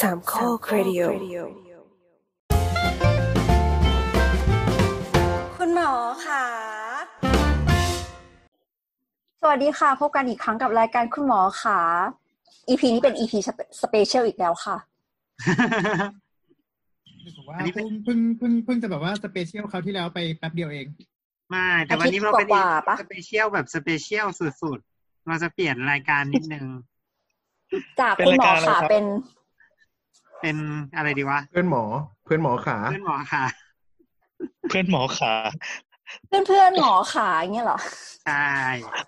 สามข้อคเรดิโอคุณหมอค่ะ สวัสดีค่ะ พบกันอีกครั้งกับรายการคุณหมอค่ะ EP นี้เป็น EP สเปเชียลอีกแล้วค่ะผมว่าอันนี้เป็นเพิ่งเพิ่งเพิ่งเพิ่งจะแบบว่า special คราวที่แล้วไปแป๊บเดียวเอง ไม่ แต่วันนี้เราเป็นอาทิตย์กว่าๆปะสเปเชียลแบบสเปเชียลสุดๆ เราจะเปลี่ยนรายการนิดนึง จากเป็นคุณหมอรายการอะไรค่ะครับเป็น เป็นอะไรดีวะ เพื่อนหมอ เพื่อนหมอขา เพื่อนหมอค่ะเพื่อนหมอขา เพื่อนเพื่อนๆหมอขาอย่างเงี้ยเหรอ ใช่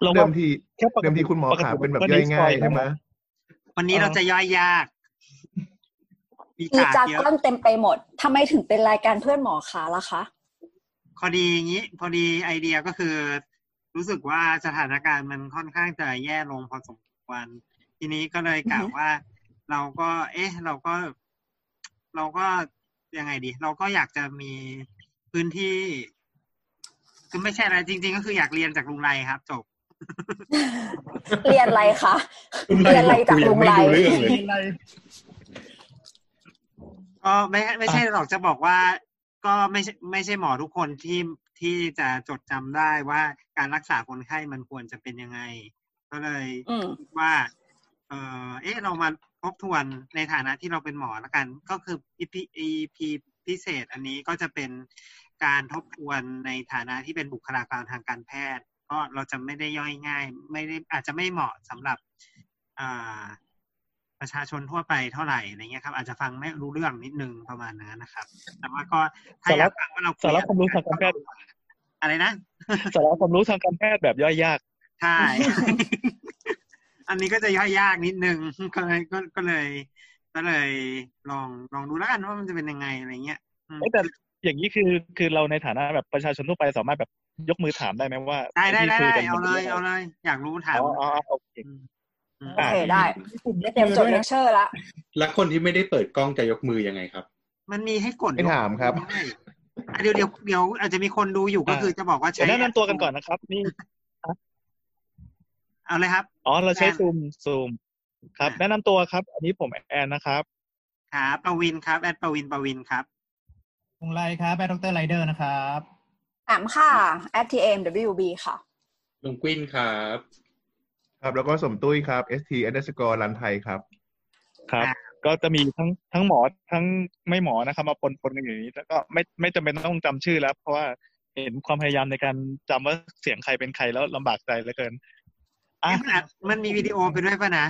เราเริ่ว่ามที่แค่ปกติเริ่มที่คุณหมอปกติขาเป็นแบบก็ย่อยง่ายนิวส์ใช่ไหมวันนี้เราจะย่อยยากมีมีฉากจากเยก้ออะนเต็มไปหมดทำไมถึงเป็นรายการเพื่อนหมอขาล่ะคะ พอดีอย่างนี้ พอดีไอเดียก็คือ รู้สึกว่าสถานการณ์มันค่อนข้างจะแย่ลงพอสมควร ทีนี้ก็เลยกล่าวว่า เราก็ เอ๊ะ เราก็ เราก็ยังไงดี เราก็อยากจะมีพื้นที่คือไม่ใช่อะไรจริง ๆ ก็คืออยากเรียนจากลุงไรครับจบ เรียนอะไรคะเรียนอะไรจากลุงไรไม่รู้เรื่องเลยก็ไม่ไม่ใช่หรอกจะบอกว่า ก็ไม่ใช่ไม่ใช่หมอทุกคนที่ที่จะจดจำได้ว่าการรักษาคนไข้มันควรจะเป็นยังไง ก็เลยอืมคิดว่า เออเอ๊ะเรามา ทบทวนในฐานะที่เราเป็นหมอละกัน ก็คือ EP EP พิเศษอันนี้ก็จะเป็นการทบทวนในฐานะที่เป็นบุคลากรทางการแพทย์ ก็เราจะไม่ได้ย่อยง่าย ไม่ได้อาจจะไม่เหมาะสำหรับอ่าประชาชนทั่วไปเท่าไหร่อะไรเงี้ยครับ อาจจะฟังไม่รู้เรื่องนิดนึงประมาณนั้นนะครับ แต่ว่าก็ถ้าอยากฟังว่าเราคุยสาระความรู้ทางการแพทย์อะไรนะสาระความรู้ทางการแพทย์แบบย่อยยากใช่ อันนี้ก็จะย่อยยากนิดนึงก็เลยก็ก็เลย ก็เลยลองลองดูแล้วกันว่ามันจะเป็นยังไงอะไรเงี้ยอืมเอ้ยแต่อย่างนี้คือคือเราในฐานะแบบประชาชนทั่วไปสามารถแบบยกมือถามได้ไหมว่าได้ได้ที่ได้คุยได้กันเอาเลยเอาเลยอยากรู้ถามอ๋ออ๋อโอเคอืมโอเคได้เตรียมจดเลคเชอร์ละแล้วคนที่ไม่ได้เปิดกล้องจะยกมือยังไงครับ มันมีให้กดไม่ถามครับได้อะเดี๋ยวเดี๋ยวเดี๋ยวอาจจะมีคนดูอยู่ก็คือจะบอกว่าเดี๋ยใช้วแนะนำตัวกันก่อนนะครับ นี่เอาเลยครับ อ๋อ เราใช้แอนซูมซูมครับอะแนะนำตัวครับ อันนี้ผมแอนนะครับครับปวินครับ แอดปวินปวินครับลุงไรครับแอดดรไรเดอร์นะครับถามค่ะ @tmwb ค่ะลุงกวินครับ ครับแล้วก็สมตุ้ยครับ st underscore รันไทยครับ ครับอะก็จะมีทั้งทั้งหมอทั้งไม่หมอนะครับ มาปนปนกันอยู่ในนี้แล้วก็ไม่ไม่จำเป็นต้องจำชื่อแล้ว เพราะว่าเห็นความพยายามในการจำว่าเสียงใครเป็นใครแล้วลำบากใจเหลือเกิน อะเอ๊ะมันอัดมันมีวิดีโอไปด้วยป่ะนะ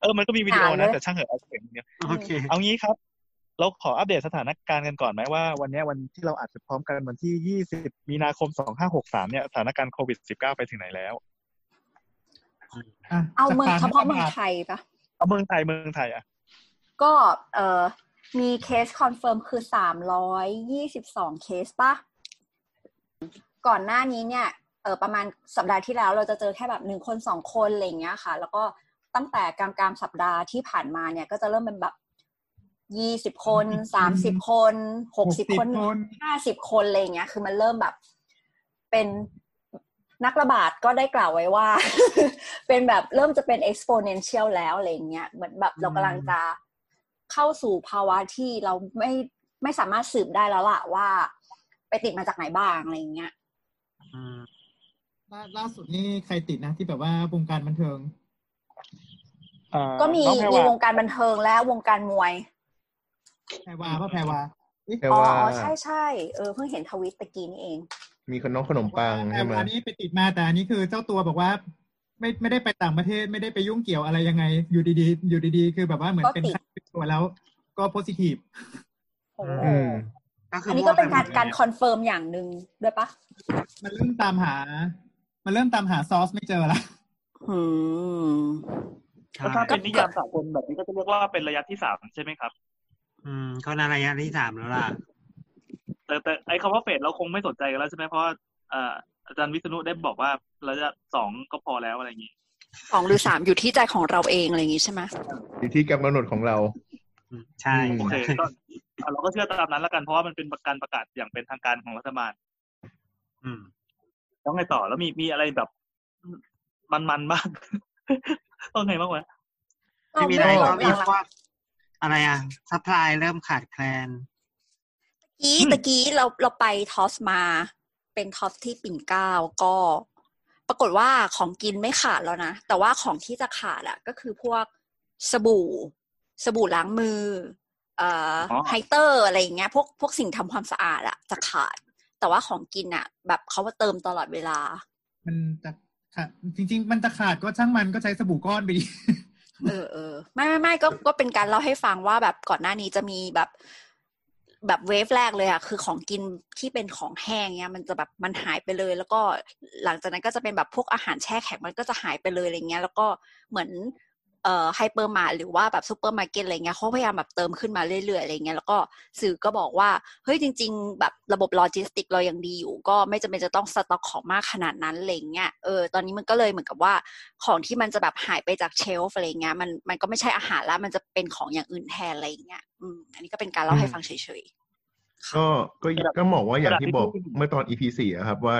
เออ มันก็มีวิดีโออ่านเลนะยแต่ช่างเหอะเอาเสียงอย่างเดียวโอเค เอางี้ครับ เราขออัปเดตสถานการณ์กันก่อนไหมว่า วันเนี้ยวันที่เราอัดพร้อมกันวันที่ 20 มีนาคม 2563 เนี่ยสถานการณ์โควิด -19 ไปถึงไหนแล้วอะเอาเมืองสเฉภพาะเมืองไทยปะเอาเมืองไทยเมืองไทยอะ ก็เอ่อมี case confirm คือสามร้อยยี่สิบสองเคสปะก่อนหน้านี้เนี่ย เออประมาณสัปดาห์ที่แล้วเราจะเจอแค่แบบหนึ่งคนสองคนอะไรอย่างเงี้ยค่ะ แล้วก็ตั้งแต่กลางกลางๆสัปดาห์ที่ผ่านมาเนี่ย ก็จะเริ่มเป็นแบบยี่สิบคนสามสิบคนหกสิบคนห้าสิบคนอะไรอย่างเงี้ย คือมันเริ่มแบบ เป็นนักระบาดก็ได้กล่าวไว้ว่า เป็นแบบเริ่มจะเป็น exponential แล้วอะไรอย่างเงี้ยเหมือนแบบเรากำลังจะเข้าสู่ภาวะที่เราไม่ไม่สามารถสืบได้แล้วล่ะว่า ไปติดมาจากไหนบ้างอะไรอย่างเงี้ยอืม ล่าล่าสุดนี่ใครติดนะที่แบบว่าวงการบันเทิงเอ่อก็มีน้องแพรมีวาวงการบันเทิงและวงการมวยแพรวาป่ะแพรวาเอ๊ะแต่อ๋อว่าอ๋อใช่ใช่เออเพิ่งเห็นทวิตตะกี้นี่เอง มีขนมขนมปังแพรใช่ไหมวานี่ไปติดมาแต่อันนี้คือเจ้าตัวบอกว่า ไม่ไม่ได้ไปต่างประเทศไม่ได้ไปยุ่งเกี่ยวอะไรยังไง อยู่ดีๆ อยู่ดีๆ คือแบบว่าเหมือนเป็นก็ติดไข้ตัวแล้ว ก็โพซิทีฟโอ้อืมก็คือัอนนี้ก็เป็นการมั่วไหมดการคอนเฟิร์มอย่างหนึ่งด้วยปะมันเริ่มตามหา มันเริ่มตามหาซอสไม่เจอละอืมใช่แล้วถ้าเป็นนิยามสากลแบบนี้ก็จะเรียกว่าเป็นระยะที่สามใช่ไหมครับ อืมก็นาระยะที่สามแล้วล่ะ แต่แต่ไอ้คำว่าเฟสเราคงไม่สนใจกันแล้วใช่ไหมเพราะว่าเอ่ออาจารย์วิษณุได้บอกว่าระยะสองก็พอแล้วอะไรอย่างนี้สองหรือสามอยู่ที่ใจของเราเองอะไรอย่างงี้ใช่ไหมอยู่ที่การกำหนดของเราอืมใช่อืมโอเคก็อะเราก็เชื่อตามนั้นแล้วกันเพราะว่ามันเป็นการประกาศอย่างเป็นทางการของรัฐบาล อืม แล้วไงต่อแล้วมีมีอะไรแบบมันมันๆบ้างต้องไงบ้างวะไม่มีอะไรเราก็ไม่มีหลังพวกอะไรอะ supply เริ่มขาดแคลนกี้ตะกี้เราเราไป Tops มาเป็น Tops ที่ปิ่นเกล้าก็ ปรากฏว่าของกินไม่ขาดแล้วนะ แต่ว่าของที่จะขาดอะก็คือพวกสบู่ สบู่ล้างมือ เอ่ออ๋อ Haiter อะไรอย่างเงี้ยพวกพวกสิ่งทำความสะอาดอะจะขาด แต่ว่าของกินอะแบบเขาว่าเติมตลอดเวลา มันจะขาดจริง ๆ มันจะขาดก็ช่างมันก็ใช้สบู่ก้อนไปดิเออเออไม่ไม่ไม่ก็ก็เป็นการเล่าให้ฟังว่าแบบก่อนหน้านี้จะมีแบบแบบ wave แรกเลยอะคือของกินที่เป็นของแห้งเนี้ย มันจะแบบมันหายไปเลย แล้วก็หลังจากนั้นก็จะเป็นแบบพวกอาหารแช่แข็งมันก็จะหายไปเลยอะไรเงี้ย แล้วก็เหมือน เอ่อ hypermar หรือว่าแบบซูเปอร์มาร์เก็ตอะไรเงี้ยเขาพยายามแบบเติมขึ้นมาเรื่อยๆอะไรเงี้ยแล้วก็สื่อก็บอกว่าเฮ้ยจริง ๆ แบบระบบโลจิสติกเรายังดีอยู่ ก็ไม่จำเป็นจะต้องสต็อกของมากขนาดนั้นอะไรเงี้ยเออตอนนี้มันก็เลยเหมือนกับว่าของที่มันจะแบบหายไปจาก shelf อะไรเงี้ยมันมันก็ไม่ใช่อาหารแล้วมันจะเป็นของอย่างอื่นแทนอะไรอย่างเงี้ยอืมอันนี้ก็เป็นการเล่าให้ฟังเฉยก็ก็ก็บอกว่าอย่างที่บอกเมื่อตอน EP สี่อะครับว่า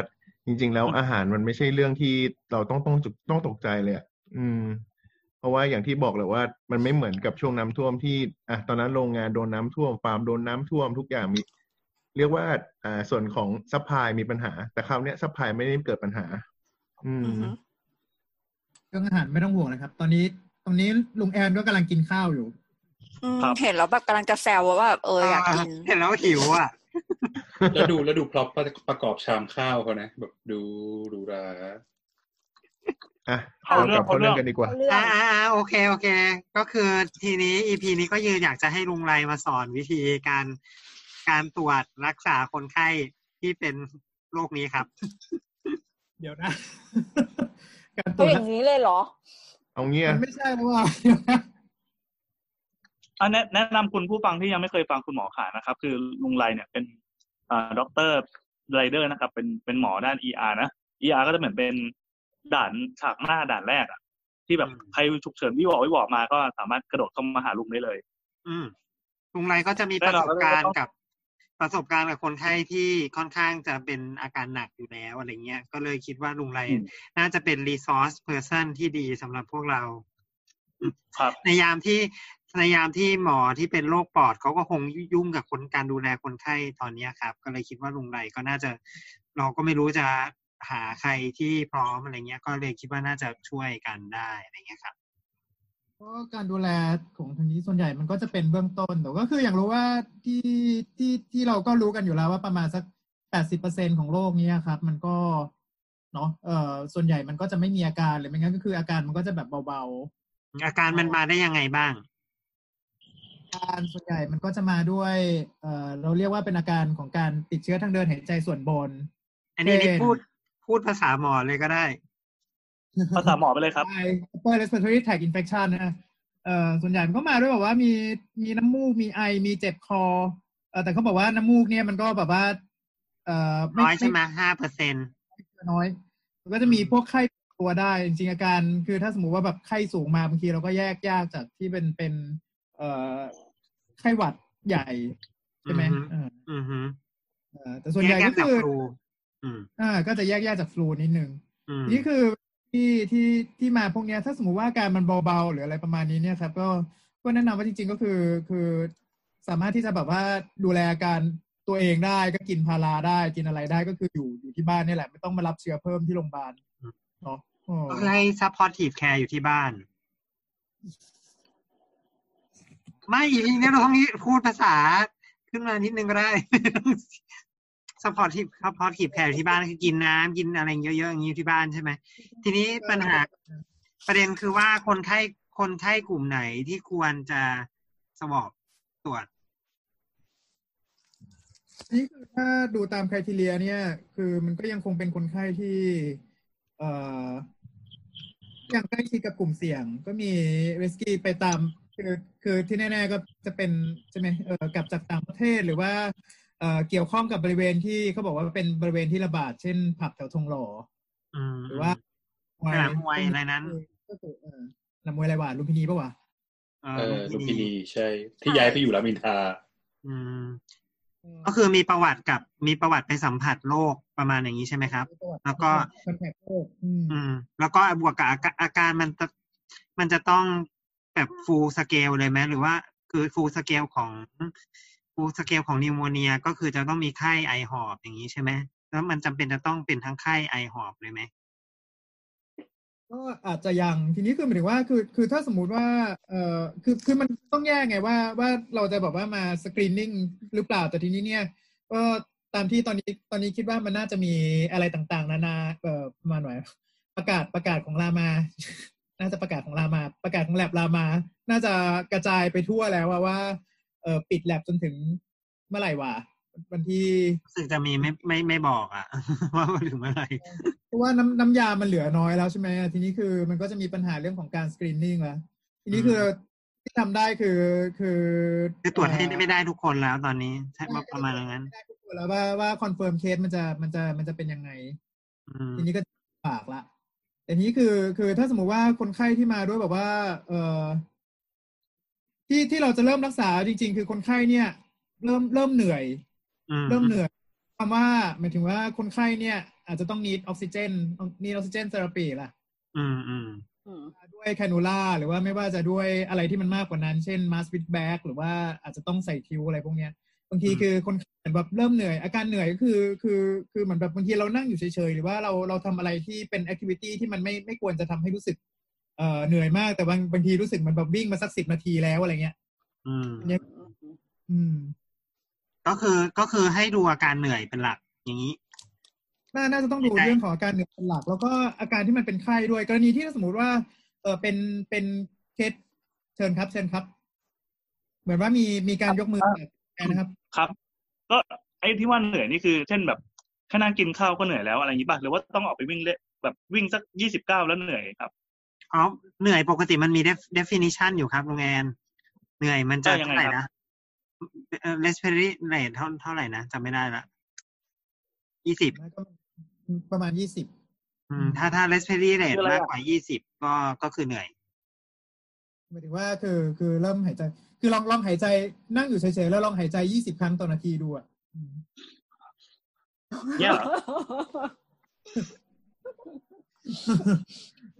จริง ๆ แล้วอาหารมันไม่ใช่เรื่องที่เราต้องต้องต้องตกใจเลยอะอืม เพราะว่าอย่างที่บอกเลยว่ามันไม่เหมือนกับช่วงน้ำท่วมที่อะตอนนั้นโรงงานโดนน้ำท่วมฟาร์มโดนน้ำท่วมทุกอย่างมี เรียกว่าอ่าส่วนของ supply มีปัญหา แต่คราวเนี้ย supply ไม่ได้เกิดปัญหา อืมๆอือฮึเรื่องอาหารไม่ต้องห่วงนะครับ ตอนนี้ตรงนี้ลุงแอนก็กำลังกินข้าวอยู่อืมครับเห็นแล้วแบบกำลังจะแซวว่าแบบเอออยากกินเห็นแล้วหิวอะแล้วดูแล้วดู prop ประกอบชามข้าวเขานะแบบดูดูรา อะเอาเราเรื่กอลังบเข้าเรื่องเอาเรื่องกันดีกว่าเรื่องอ่าอ่าอ่าโอเคโอเค ก็คือทีนี้ EP นี้ก็ยืนอยากจะให้ลุงไรมาสอนวิธีการการตรวจรักษาคนไข้ที่เป็นโรคนี้ครับ เดี๋ยวนะ การตรก็วจอย่างนี้เลยเหรอ เอาเงี้ยมันไม่ใช่เพราะว่าเดี๋ยวนะอันแนะแนะนำคุณผู้ฟังที่ยังไม่เคยฟังคุณหมอขานะครับ คือลุงไรเนี่ยเป็นอ่าด็อกเตอร์ไรเดอร์นะครับ เป็นเป็นหมอด้าน ER นะ ER ก็จะเหมือนเป็น ด่านฉากหน้าด่านแรกอะที่แบบอืมใครฉุกเฉินวิวออกวิวออกมาก็สามารถกระโดดเข้ามาหาลุงได้เลย อืมลุงไรก็จะมีปแน่ระนสอนบการแล้วก็ต้ณ์องกับประสบการณ์กับคนไข้ที่ค่อนข้างจะเป็นอาการหนักอยู่แล้วอะไรเงี้ย ก็เลยคิดว่าลุงไรอืมน่าจะเป็น resource person ที่ดีสำหรับพวกเราครับในยามที่ในยามที่หมอที่เป็นโรคปอดเขาก็คงยุ่งกับคนการดูแลคนไข้ตอนเนี้ยครับ ก็เลยคิดว่าลุงไรก็น่าจะ เราก็ไม่รู้จะ หาใครที่พร้อมอะไรเงี้ย ก็เลยคิดว่าน่าจะช่วยกันได้อะไรเงี้ยครับเพราะการดูแลของทางนี้ส่วนใหญ่มันก็จะเป็นเบื้องต้นแต่ก็คืออย่างรู้ว่าที่ที่ที่เราก็รู้กันอยู่แล้วว่าประมาณสักแปดสิบเปอร์เซ็นของโรคเนี้ยครับ มันก็เนาะเอ่อส่วนใหญ่มันก็จะไม่มีอาการหรือไม่งั้นก็คืออาการมันก็จะแบบเบาอาการมันมาได้ยังไงบ้างๆอาการส่วนใหญ่มันก็จะมาด้วยเอ่อเราเรียกว่าเป็นอาการของการติดเชื้อทางเดินหายใจส่วนบน อันนี้นี่เช่นพูด พูดภาษาหมอเลยก็ได้ ภาษาหมอไปเลยครับใช่ upper respiratory tract infection นะเอ่อส่วนใหญ่มันก็มาด้วยแบบว่ามีมีน้ำมูกมีไอมีเจ็บคอเออแต่เขาบอกว่าน้ำมูกเนี่ยมันก็แบบว่า เอ่อน้อยใช่ไหมห้าเปอร์เซ็นน้อยมันก็จะมีพวกไข้ตัวได้ จริงๆอาการคือถ้าสมมุติว่าแบบไข้สูงมาบางทีเราก็แยกยากจากที่เป็นเป็น เอ่อไข้หวัดใหญ่ ใช่ไหมเอออือฮึเออแต่ส่วนใหญ่แยก็กจากคือฟลู อืมอ่า ก็จะแยกยากจากฟลูนิดนึงอืมนี่คือที่ที่ที่มาพวกเนี้ย ถ้าสมมุติว่าอาการมันเบาๆหรืออะไรประมาณนี้เนี่ยครับก็ก็แนะนำว่าจริงๆก็คือ คือสามารถที่จะแบบว่าดูแลอาการตัวเองได้ก็กินพาราได้กินอะไรได้ก็คืออยู่อยู่ที่บ้านนี่แหละ ไม่ต้องมารับเชื้อเพิ่มที่โรงพยาบาลเนาะอ๋อก็ให้ supportive care อยู่ที่บ้าน ไม่อีพีนี้เราต้องพูดภาษาขึ้นมานิดนึงก็ได้ supportive supportive care อยู่ที่บ้านคือกินน้ำกินอะไรเยอะๆอย่างนี้ที่บ้านใช่ไหมทีนี้ปัญหาประเด็นคือว่าคนไข้คนไข้กลุ่มไหนที่ควรจะสวอปตรวจนี่คือถ้าดูตามค r i ทีเรียเนี่ย คือมันก็ยังคงเป็นคนไข้ที่เอ่อยังใกล้ชิดกับกลุ่มเสี่ยง ก็มีริสกี้ไปตามคือคือที่แน่ ๆ ก็จะเป็นใช่ไหมเออกลับจากต่างประเทศหรือว่า เอ่อเกี่ยวข้องกับบริเวณที่เขาบอกว่าเป็นบริเวณที่ระบาด เช่น ผับแถวทองหล่ออืมหรือว่าสนามมวยอะไรนั้นก็คือเออสนามมวยอะไรวะลุมพินีปะวะเอเอออลุมพินีใช่ ที่ย้ายไปอยู่รามอินทราอืมก็คือมีประวัติกับมีประวัติไปสัมผัสโรคประมาณอย่างนี้ใช่ไหมครับ แล้วก็ contact โรคอืมอืม แล้วก็บวกกับอาการอาการมันจะมันจะต้องแบบ full scale เลยไหมหรือว่าคือ full scale ของ full scale ของ pneumonia ก็คือจะต้องมีไข้ไอหอบอย่างนี้ใช่ไหมแล้วมันจำเป็นจะต้องเป็นทั้งไข้ไอหอบเลยไหมก็อาจจะยังทีนี้คือหมายถึงว่าคือคือถ้าสมมุติว่าเอ่อคือคือมันต้องแยกไงว่าว่าเราจะแบบว่ามาสกรีนนิ่งหรือเปล่าแต่ทีนี้เนี่ยก็ตามที่ตอนนี้ตอนนี้คิดว่ามันน่าจะมีอะไรต่างๆ นานาเอ่อประมาณหน่อยประกาศประกาศของรามา น่าจะประกาศของรามา ประกาศของแลบรามา น่าจะกระจายไปทั่วแล้วว่าว่า เอ่อปิดแลบจนถึงเมื่อไหร่วะวันที่รู้สึกจะมีไม่ไม่ไม่บอกอะว่าถึงเมื่อไหร่เพราะว่าน้ำน้ำยามันเหลือน้อยแล้วใช่ไหมทีนี้คือมันก็จะมีปัญหาเรื่องของการ screening แล้วทีนี้คือที่ทำได้คือคือคือตรวจให้เอ่อไม่ได้ทุกคนแล้วตอนนี้ใช่ประมาณอย่างนั้นไม่ได้ทุกคนแล้วว่าว่า confirm case มันจะมันจะมันจะเป็นยังไงอืมทีนี้ก็ฝากละแต่ทีนี้คือคือถ้าสมมติว่าคนไข้ที่มาด้วยแบบว่า เอ่อ ที่ที่เราจะเริ่มรักษาจริง ๆ คือคนไข้เนี่ย เริ่มเริ่มเหนื่อยอืมเริ่มเหนื่อยคำว่าหมายถึงว่าคนไข้เนี่ย อาจจะต้อง need ออกซิเจน need oxygen therapy ล่ะอืมอืมอืมด้วย cannula หรือว่าไม่ว่าจะด้วยอะไรที่มันมากกว่านั้น เช่น mask with bag หรือว่าอาจจะต้องใส่ tube อะไรพวกเนี้ยบางทีคือคนไข้เหมือนแบบเริ่มเหนื่อย อาการเหนื่อยก็คือคือคือเหมือนแบบบางทีเรานั่งอยู่เฉยๆ หรือว่าเราเราทำอะไรที่เป็น activity ที่มันไม่ไม่ควรจะทำให้รู้สึก เอ่อเหนื่อยมากแต่บางบางทีรู้สึกมันแบบวิ่งมาสักสิบนาทีแล้วอะไรเงี้ย อืมเนี่ยอืม ก็คือก็คือให้ดูอาการเหนื่อยเป็นหลักอย่างนี้น่าน่าจะต้องดูใช่เรื่องของอาการเหนื่อยเป็นหลัก แล้วก็อาการที่มันเป็นไข้ด้วย กรณีที่ถ้าสมมติว่า เออเป็นเป็นเคสเชิญครับ เชิญครับ เหมือนว่ามีมีการยกมือนะครับ ครับ ก็ไอ้ที่ว่าเหนื่อยนี่คือ เช่นแบบแค่นั่งกินข้าวก็เหนื่อยแล้วอะไรอย่างนี้ป่ะหรือว่าต้องออกไปวิ่งเล่นแบบวิ่งสักยี่สิบเก้าแล้วเหนื่อยครับ อ๋อเหนื่อยปกติมันมี def- definition อยู่ครับลุงแอนเหนื่อยมันจะว่ายังไงเท่าไหร่ครับนะเอ่อ respiratory rate เท่าเท่าไหร่นะจำไม่ได้ละยี่สิบประมาณยี่สิบอืมถ้าถ้า respiratory rate คืออะไรมากอะกว่ายี่สิบก็ก็คือเหนื่อยหมายถึงว่าคือคือเริ่มหายใจ คือลองลองหายใจนั่งอยู่เฉยๆแล้วลองหายใจยี่สิบครั้งต่อนาทีดูอะอืมเนี่ยเหรอ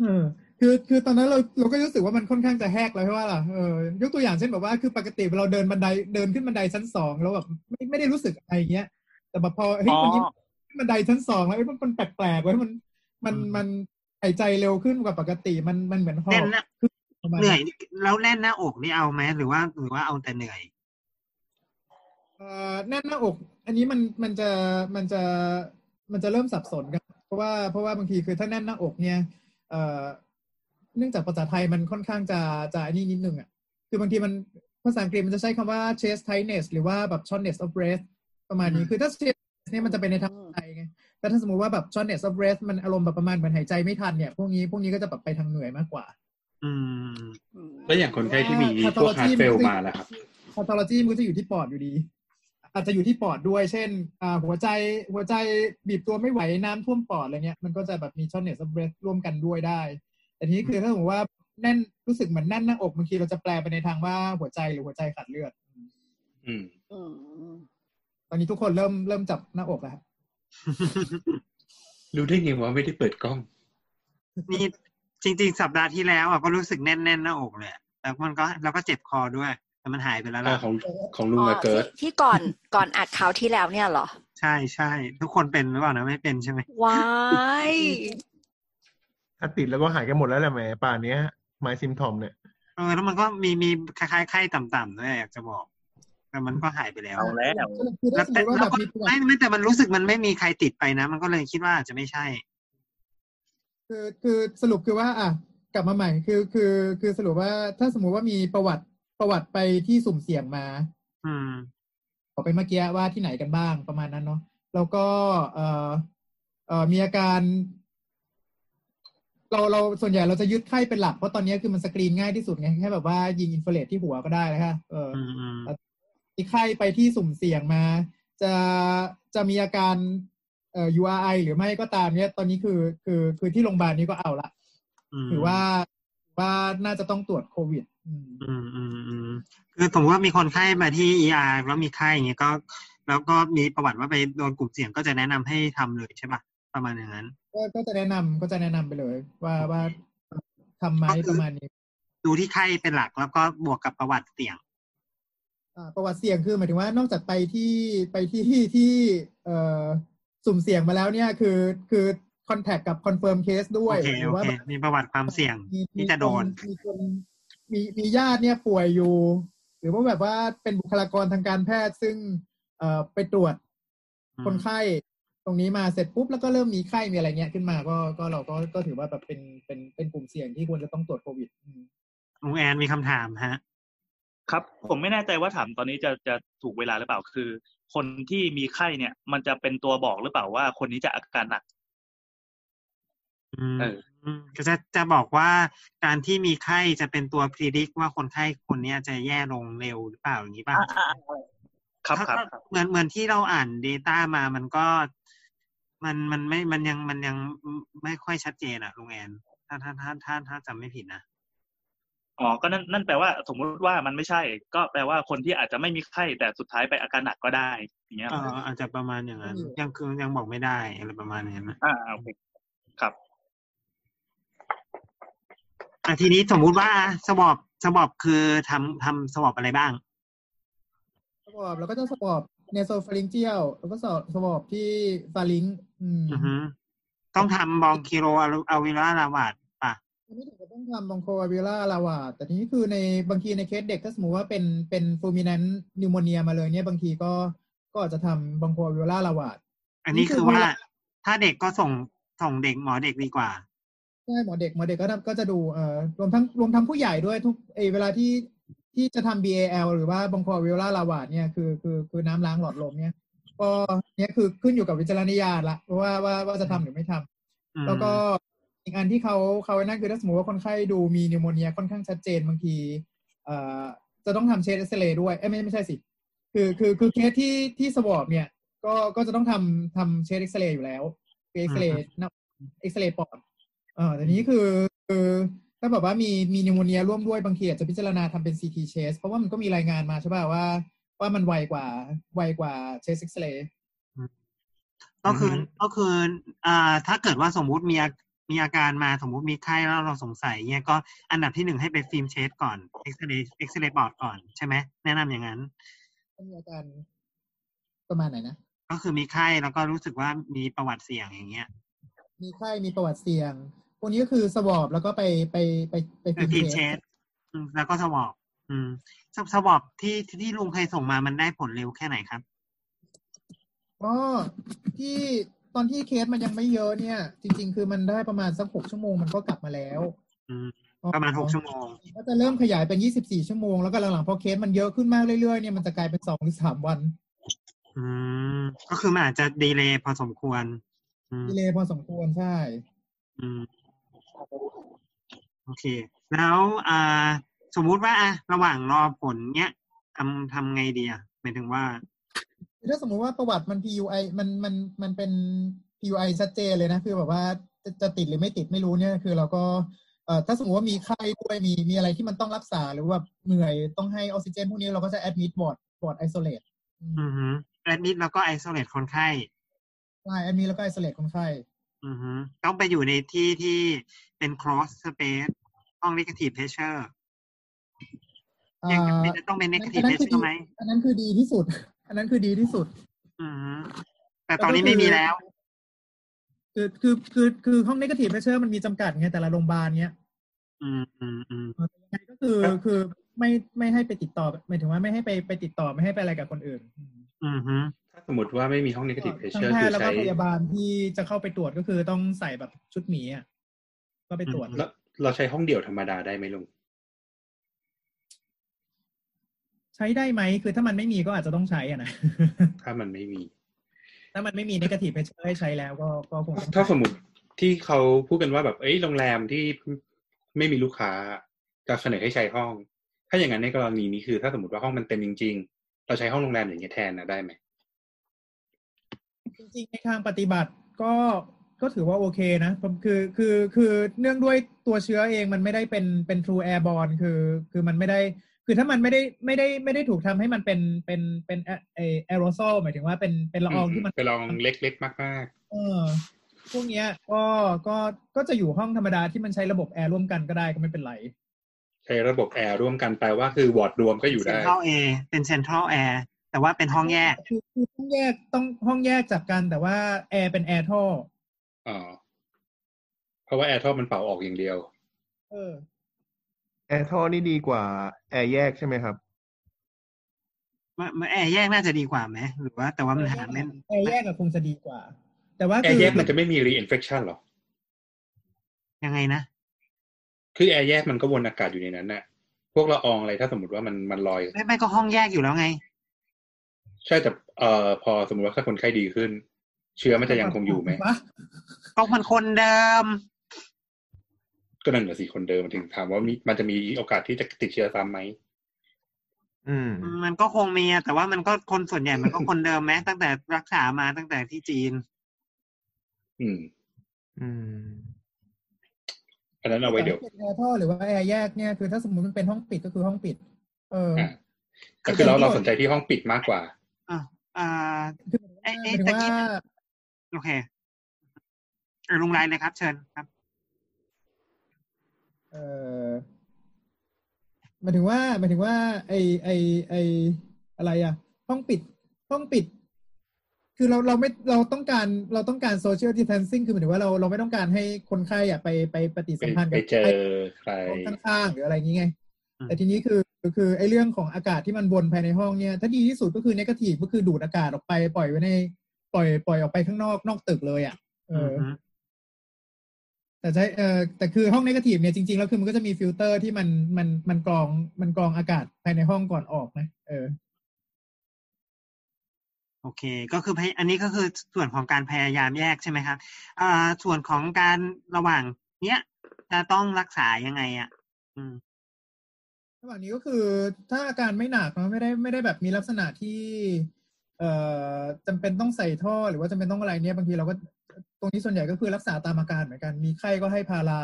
เออ คือคือตอนนั้นเราเราก็รู้สึกว่ามันค่อนข้างจะแหกแล้วใช่ไหมล่ะเออยกตัวอย่างเช่นแบบว่าคือปกติเราเดินบันไดเดินขึ้นบันไดชั้นสองแล้วแบบไม่ไม่ได้รู้สึกอะไรอย่างเงี้ย แต่แบบพอเฮ้ยอ๋อวันนี้ขึ้นบันไดชั้นสองแล้วเอ้ยมันมันแปลกๆไว้ยมันมันอืมมันหายใจเร็วขึ้นกว่าปกติมันมันเหมือนหอแน่นบหน้าประมาณเหนื่อยแล้วแน่นหน้าอกนี่เอาไหมหรือว่าหรือว่าเอาแต่เหนื่อยเอ่อแน่นหน้าอก อันนี้มันมันจะมันจะมันจะเริ่มสับสนกันเพราะว่าเพราะว่าบางทีคือถ้าแน่นหน้าอกเนี่ย เอ่อ เนื่องจากภาษาไทยมันค่อนข้างจะจะอันนี้นิดนึงอะคือบางทีมันภาษาอังกฤษมันจะใช้คำว่า chest tightness หรือว่าแบบ shortness of breath ประมาณนี้อืมคือถ้า chest เนี่ยมันจะเป็นในทางไทยไงแต่ถ้าสมมติว่าแบบ shortness of breath มันอารมณ์แบบประมาณเหมือนหายใจไม่ทันเนี่ยพวกนี้พวกนี้ก็จะแบบไปทางเหนื่อยมากกว่า อืมแล้วอย่างคนไข้ที่มีว่าพวก pathology heart fail มันก็มาแล้วครับพา t โลจีมันก็จะอยู่ที่ปอดอยู่ดี อาจจะอยู่ที่ปอดด้วย เช่นอ่าหัวใจหัวใจบีบตัวไม่ไหวน้ำท่วมปอดอะไรเงี้ยมันก็จะแบบมี shortness breath ร่วมกันด้วยได้ แต่ทีนี้คือถ้าสมมติว่าแน่นรู้สึกเหมือนแน่นหน้าอกบางทีเราจะแปลไปในทางว่าหัวใจหรือหัวใจขาดเลือด อืมอืมตอนนี้ทุกคนเริ่มเริ่มจับหน้าอกแล้วครับรู้ได้ไงว่าไม่ได้เปิดกล้อง นี่จริง ๆ สัปดาห์ที่แล้วอะก็รู้สึกแน่นๆหน้าอกเลยอะแล้วมันก็แล้วก็เจ็บคอด้วย แต่มันหายไปแล้วอ่าล่ะของของลุงอ๋ออะเกิดที่ที่ก่อนก่อนอัดคราวที่แล้วเนี่ยเหรอ ใช่ใช่ทุกคนเป็นหรือเปล่านะไม่เป็นใช่ไหมว้าย ถ้าติดแล้วก็หายกันหมดแล้วแหละแหมป่านเนี้ยไมซิมทอมเนี่ยเออแล้วมันก็มีมีคล้ายๆไข้ต่ำๆด้วยอยากจะบอก แต่มันก็หายไปแล้วเอาแล้วคือแล้ถ้าวสมมแต่ติว่าแล้แบวบก็มีประวัไม่ติไม่แต่มันรู้สึกมันไม่มีใครติดไปนะ มันก็เลยคิดว่าอาจจะไม่ใช่ คือคือสรุปคือว่า อะ กลับมาใหม่ คือคือคือสรุปว่าถ้าสมมุติว่ามีประวัติประวัติไปที่สุ่มเสี่ยงมา อืมบอกไปเมื่อกี้ว่าที่ไหนกันบ้างประมาณนั้นเนาะแล้วก็เอ่อเอ่อมีอาการ เราเราส่วนใหญ่เราจะยึดไข้เป็นหลักเพราะตอนนี้คือมันสกรีนง่ายที่สุดไงแค่แบบว่ายิงอินฟลูเรตที่หัวก็ได้แล้วค่ะเอออืมอืมมีไข้ไปที่สุ่มเสี่ยงมา จะจะมีอาการเอ่อ URI หรือไม่ก็ตามเนี้ยตอนนี้คือคือคือที่โรงพยาบาลนี้ก็เอาละมถือว่าว่าน่าจะต้องตรวจโควิด อืมอืมอืมอืมคือสมมติว่ามีคนไข้มาที่ ER แล้วมีไข้อย่างเงี้ยก็ แล้วก็มีประวัติว่าไปโดนกลุ่มเสี่ยงก็จะแนะนำให้ทำเลยใช่ปะ ประมาณอย่างนั้น ก็ก็จะแนะนำก็จะแนะนำไปเลย ว่าว่าทำไหมก็คือประมาณนี้ ดูที่ไข้เป็นหลักแล้วก็บวกกับประวัติเสี่ยงอ่าประวัติเสี่ยงคือหมายถึงว่านอกจากไปที่ไปที่ที่เอ่อสุ่มเสี่ยงมาแล้วเนี่ยคือคือ contact กับ confirm case ด้วยโอเคหรือว่าแบบมีประวัติความเสี่ยงมีที่จะโดนมีคนมีมีญาติเนี่ยป่วยอยู่ หรือว่าแบบว่าเป็นบุคลากรทางการแพทย์ซึ่งเอ่อไปตรวจอืมคนไข้ต รงนี้มาเสร็จปุ๊บแล้วก็เริ่มมีไข้มีอะไรเงี้ยขึ้นมาก็ก็เราก็ก็ถือว่าแบบเป็นเป็นเป็นกลุ่มเสี่ยงที่ควรจะต้องตรวจโควิดอืมลุงแอนมีคำถามฮะ ครับผมไม่แน่ใจว่าถามตอนนี้จะจะถูกเวลาหรือเปล่าคือ คนที่มีไข้เนี่ย มันจะเป็นตัวบอกหรือเปล่าว่า คนนี้จะอาการหนักอืมเออมก็จะจะบอกว่าการที่มีไข้จะเป็นตัวพิจิตว่าคนไข้คนเนี้ยจะแย่ลงเร็วหรือเปล่าอย่างนี้ป่ะครับถ้าครับถ้าครับเหมือนเหมือนที่เราอ่าน Data มามันก็ มันมันไม่มันยังมันยังไม่ค่อยชัดเจนอะลุงแอนถ้าถ้าถ้าถ้าถ้าจำไม่ผิดนะอ๋อก็นั่นนั่นแปลว่าสมมุติว่ามันไม่ใช่ ก็แปลว่าคนที่อาจจะไม่มีไข้แต่สุดท้ายไปอาการหนักก็ได้อย่างเงี้ยเอออาจจะประมาณอย่างนั้นยังคือยังบอกไม่ได้อะไรประมาณนี้นะอ่าโอเคครับอะทีนี้สมมุติว่าสวอบสวอบคือทำทำสวอบอะไรบ้างสวอบแล้วก็จะสวอบ เนโซฟาริงเจียลแล้วก็สอบสวอบที่pharynx อืมอือฮึต้องทำบองคิโรอาวิลาลาวาดป่ะไม่ถึงกับต้องทำบองโคอาวิล่าลาวาแต่ทีนี้คือในบางทีในเคสเด็กถ้าสมมติว่าเป็นเป็น fulminant pneumonia มาเลยเนี่ยบางทีก็ก็อาจจะทำบองโคอาวิล่าลาวาอันนี้นี่คือคือว่าเวลาถ้าเด็กก็ส่งส่งเด็กหมอเด็กดีกว่าใช่หมอเด็กหมอเด็กก็ทำก็จะดูเอ่อรวมทั้งรวมทั้งผู้ใหญ่ด้วยทุกเอยเวลาที่ ที่จะทำ BAL หรือว่าบองโคอาวิล่าลาวาเนี่ยคือคือคือน้ำล้างหลอดลมเนี่ยก็เนี่ยคือขึ้นอยู่กับวิจารณญาณละว่าว่าว่าจะทำหรือไม่ทำอืมแล้วก็อีกอันที่เขาเขานั่นคือถ้าสมมติว่าคนไข้ดูมี pneumonia ค่อนข้างชัดเจนบางทีเอ่อจะต้องทำ chest X-ray ด้วยเอ้ยไม่ไม่ใช่สิ คือคือคือเคสที่ที่ swab เนี่ย ก็ก็จะต้องทำทำ chest X-ray อยู่แล้วคือเอ็กซเรย์นับเอ็กซเรย์ปอดเออแต่นี้คือคือ ถ้าแบบว่ามีมี pneumonia ร่วมด้วยบางทีอาจจะพิจารณาทำเป็น CT chest เพราะว่ามันก็มีรายงานมาใช่ป่ะว่า ว่ามันไวกว่าไวกว่า chest X-rayก็คืออือฮึก็คืออ่าถ้าเกิดว่าสมมุติมีอามีอาการมาสมมุติมีไข้แล้วเราสงสัยเนี่ยก็อันดับที่หนึ่งให้ไป film chest ก่อนเอ็กซเรย์เอ็กซเรย์ปอดก่อนใช่ไหมแนะนำอย่างนั้นมีอาการประมาณไหนนะก็คือมีไข้แล้วก็รู้สึกว่ามีประวัติเสี่ยงอย่างเงี้ย มีไข้มีประวัติเสี่ยง พวกนี้ก็คือ swab แล้วก็ไปไปไปไปไปฟิล์มเชสอืมแล้วก็สวอปอืมสสวอปที่ที่ที่ลุงเคยส่งมามันได้ผลเร็วแค่ไหนครับก็ที่ตอนที่เคสมันยังไม่เยอะเนี่ย จริง ๆ คือมันได้ประมาณสักหกชั่วโมงมันก็กลับมาแล้วอืมประมาณหกชั่วโมง ก็จะเริ่มขยายเป็นยี่สิบสี่ชั่วโมงแล้วก็หลังๆพอเคสมันเยอะขึ้นมากเรื่อยๆเนี่ยมันจะกลายเป็นสองหรือสามวัน อืมก็คือมันอาจจะดีเลย์พอสมควรอืมดีเลยพอสมควรใช่ อืม โอเค แล้วอ่าสมมุติว่าอะระหว่างรอผลเนี้ยทำทำไงดีอะหมายถึงว่า ถ้าสมมุติว่าประวัติมัน PUI มันมันมันเป็น PUI ชัดเจนเลยนะ คือแบบว่าจะจะติดหรือไม่ติดไม่รู้เนี่ยคือเราก็เอ่อถ้าสมมติว่ามีไข้ด้วยมีมีอะไรที่มันต้องรักษาหรือว่าเหนื่อยต้องให้ออกซิเจนพวกนี้เราก็จะ admit ward ward isolate อือฮึแอดมิดแล้วก็ไอโซเลตคนไข้ใช่ admit แล้วก็ isolate คนไข้ อือฮึต้องไปอยู่ในที่ที่ เป็น cross space ห้อง negative pressure อ่ายังจำเป็นจะต้องเป็น negative อันนั้นคือ pressure ไหมอันนั้นคือดีที่สุด อันนั้นคือดีที่สุด อือฮึแต่ตอนนี้ไม่มีแล้ว คือคือคือคือห้อง negative pressure มันมีจำกัดไงแต่ละโรงพยาบาลเนี้ย อืมอืมอืมยังไงก็คือคือไม่ไม่ให้ไปติดต่อหมายถึงว่าไม่ให้ไปไปติดต่อไม่ให้ไปอะไรกับคนอื่น อือฮึถ้าสมมติว่าไม่มีห้อง negative ทั้ง pressure แพคืทอย์แล้วก็ใช้พยาบาลที่จะเข้าไปตรวจก็คือต้องใส่แบบชุดหมีอะ ก็ไปตรวจแล้วเราใช้ห้องเดี่ยวธรรมดาได้ไหมลุงใช้ได้ไหมคือถ้ามันไม่มีก็อาจจะต้องใช้อะนะถ้ามันไม่มี ถ้ามันไม่มี negative pressure ให้ใช้แล้วก็ก็คงต้องถ้าสมมติที่เขาพูดกันว่าแบบเอ้ยโรงแรมที่ไม่มีลูกค้าจะเสนอให้ใช้ห้อง ถ้าอย่างนั้นในกรณีนี้คือ ถ้าสมมติว่าห้องมันเต็มจริง ๆ เราใช้ห้องโรงแรมอย่างเงี้ยแทนนะได้ไหมจริงๆในทางปฏิบัติก็ ก็ถือว่าโอเคนะคือคือคือเนื่องด้วยตัวเชื้อเองมันไม่ได้เป็นเป็น true airborne คือคือมันไม่ได้ คือถ้ามันไม่ได้ไม่ได้ไม่ได้ถูกทำให้มันเป็นเป็นเป็นเอเอแอโรโซลหมายถึงว่าเป็นเป็นละอองที่มันไปละอองเล็กๆมากเออพวกเนี้ยก็ก็ก็จะอยู่ห้องธรรมดาที่มันใช้ระบบแอร์ร่วมกันก็ได้ก็ไม่เป็นไรใช้ระบบแอร์ร่วมกันแปลว่าคือวอร์ดรวมก็อยู่ได้ทรัลเอเป็นเซ็นทรัลแอร์แต่ว่าเป็นห้องแยกคือคือห้องแยกต้องห้องแยกจากกันแต่ว่าแอร์เป็นแอร์ท่อ อ๋อเพราะว่าแอร์ท่อมันเป่าออกอย่างเดียว เออแอร์ท่อนี่ดีกว่าแอร์แยกใช่ไหมครับแอร์แยกน่าจะดีกว่าไหมหรือว่า แต่ว่ามันหาเล่นแอร์แยกกับคงจะดีกว่า แต่ว่าแอคืร์อแยกมันจะไม่มี reinfection หรอ ยังไงนะคือแอร์แยกมันก็วนอากาศอยู่ในนั้นน่ะ พวกละอองอะไรถ้าสมมติว่ามันมันลอย ไม่ไม่ก็ห้องแยกอยู่แล้วไง ใช่แต่เอ่อพอสมมติว่าถ้าคนไข้ดีขึ้น เชื้อมันจะยังคงอยู่ไหมวะก็มันคนเดิม ก็นั่นแหละสิคนเดิมมันถึงถามว่ามีมันจะมีโอกาสที่จะติดเชื้อซ้ำไหมอืมมันก็คงมีอะแต่ว่ามันก็คนส่วนใหญ่มันก็คนเดิมไหมตั้งแต่รักษามาตั้งแต่ที่จีน อืม อืมอันนั้นเอาไว้เดี๋ยวเป็นแอร์ท่อหรือว่าแอร์แยกเนี่ยคือถ้าสมมติมันเป็นห้องปิดก็คือห้องปิด เอออะก็คือเราเราสนใจที่ห้องปิดมากกว่าอ่าอ่าคือเอ๊ะหมาเอ๊ะยถึงตะกี้ว่า โอเคเออลุงไลน์เลยครับ เชิญครับ เออหมายถึงว่าหมายถึงว่า ไอไอไออะไรอะห้องปิดห้องปิด คือเราเราไม่เราต้องการเราต้องการโซเชียลดิ t ทนซิ่งคือหมายถึงว่าเราเราไม่ต้องการให้คนไข้อะไปไปปฏิไปสัมพันธ์ไปกับเจอใครใครข้างๆหรืออะไรอย่างงี้ไงอืมแต่ทีนี้คือคือไอ้เรื่องของอากาศที่มันวนภายในห้องเนี่ย ถ้าดีที่สุดก็คือเนกาทีฟก็คือดูดอากาศออกไปปล่อยไว้ใน ปล่อยปล่อยออกไปข้างนอกนอกตึกเลยอะเอออมแต่ใช้เออแต่คือห้อง negative เนี่ยจริงๆ แล้วคือมันก็จะมีฟิลเตอร์ที่มันมันมันกรองมันกรองอากาศภายในห้องก่อนออกนะเออ โอเค ก็คือพยอันนี้ก็คือส่วนของการพยายามแยกใช่ไหมครับอ่าส่วนของการระหว่าง เนี้ยจะต้องรักษายังไงอะ อืมระหว่างนี้ก็คือถ้าอาการไม่หนักเนอะไม่ได้ไม่ได้แบบมีลักษณะที่ เอ่อจำเป็นต้องใส่ท่อหรือว่าจำเป็นต้องอะไรเนี่ยบางทีเราก็ตรงนี้ส่วนใหญ่ก็คือรักษาตามอาการเหมือนกันมีไข้ก็ให้พารา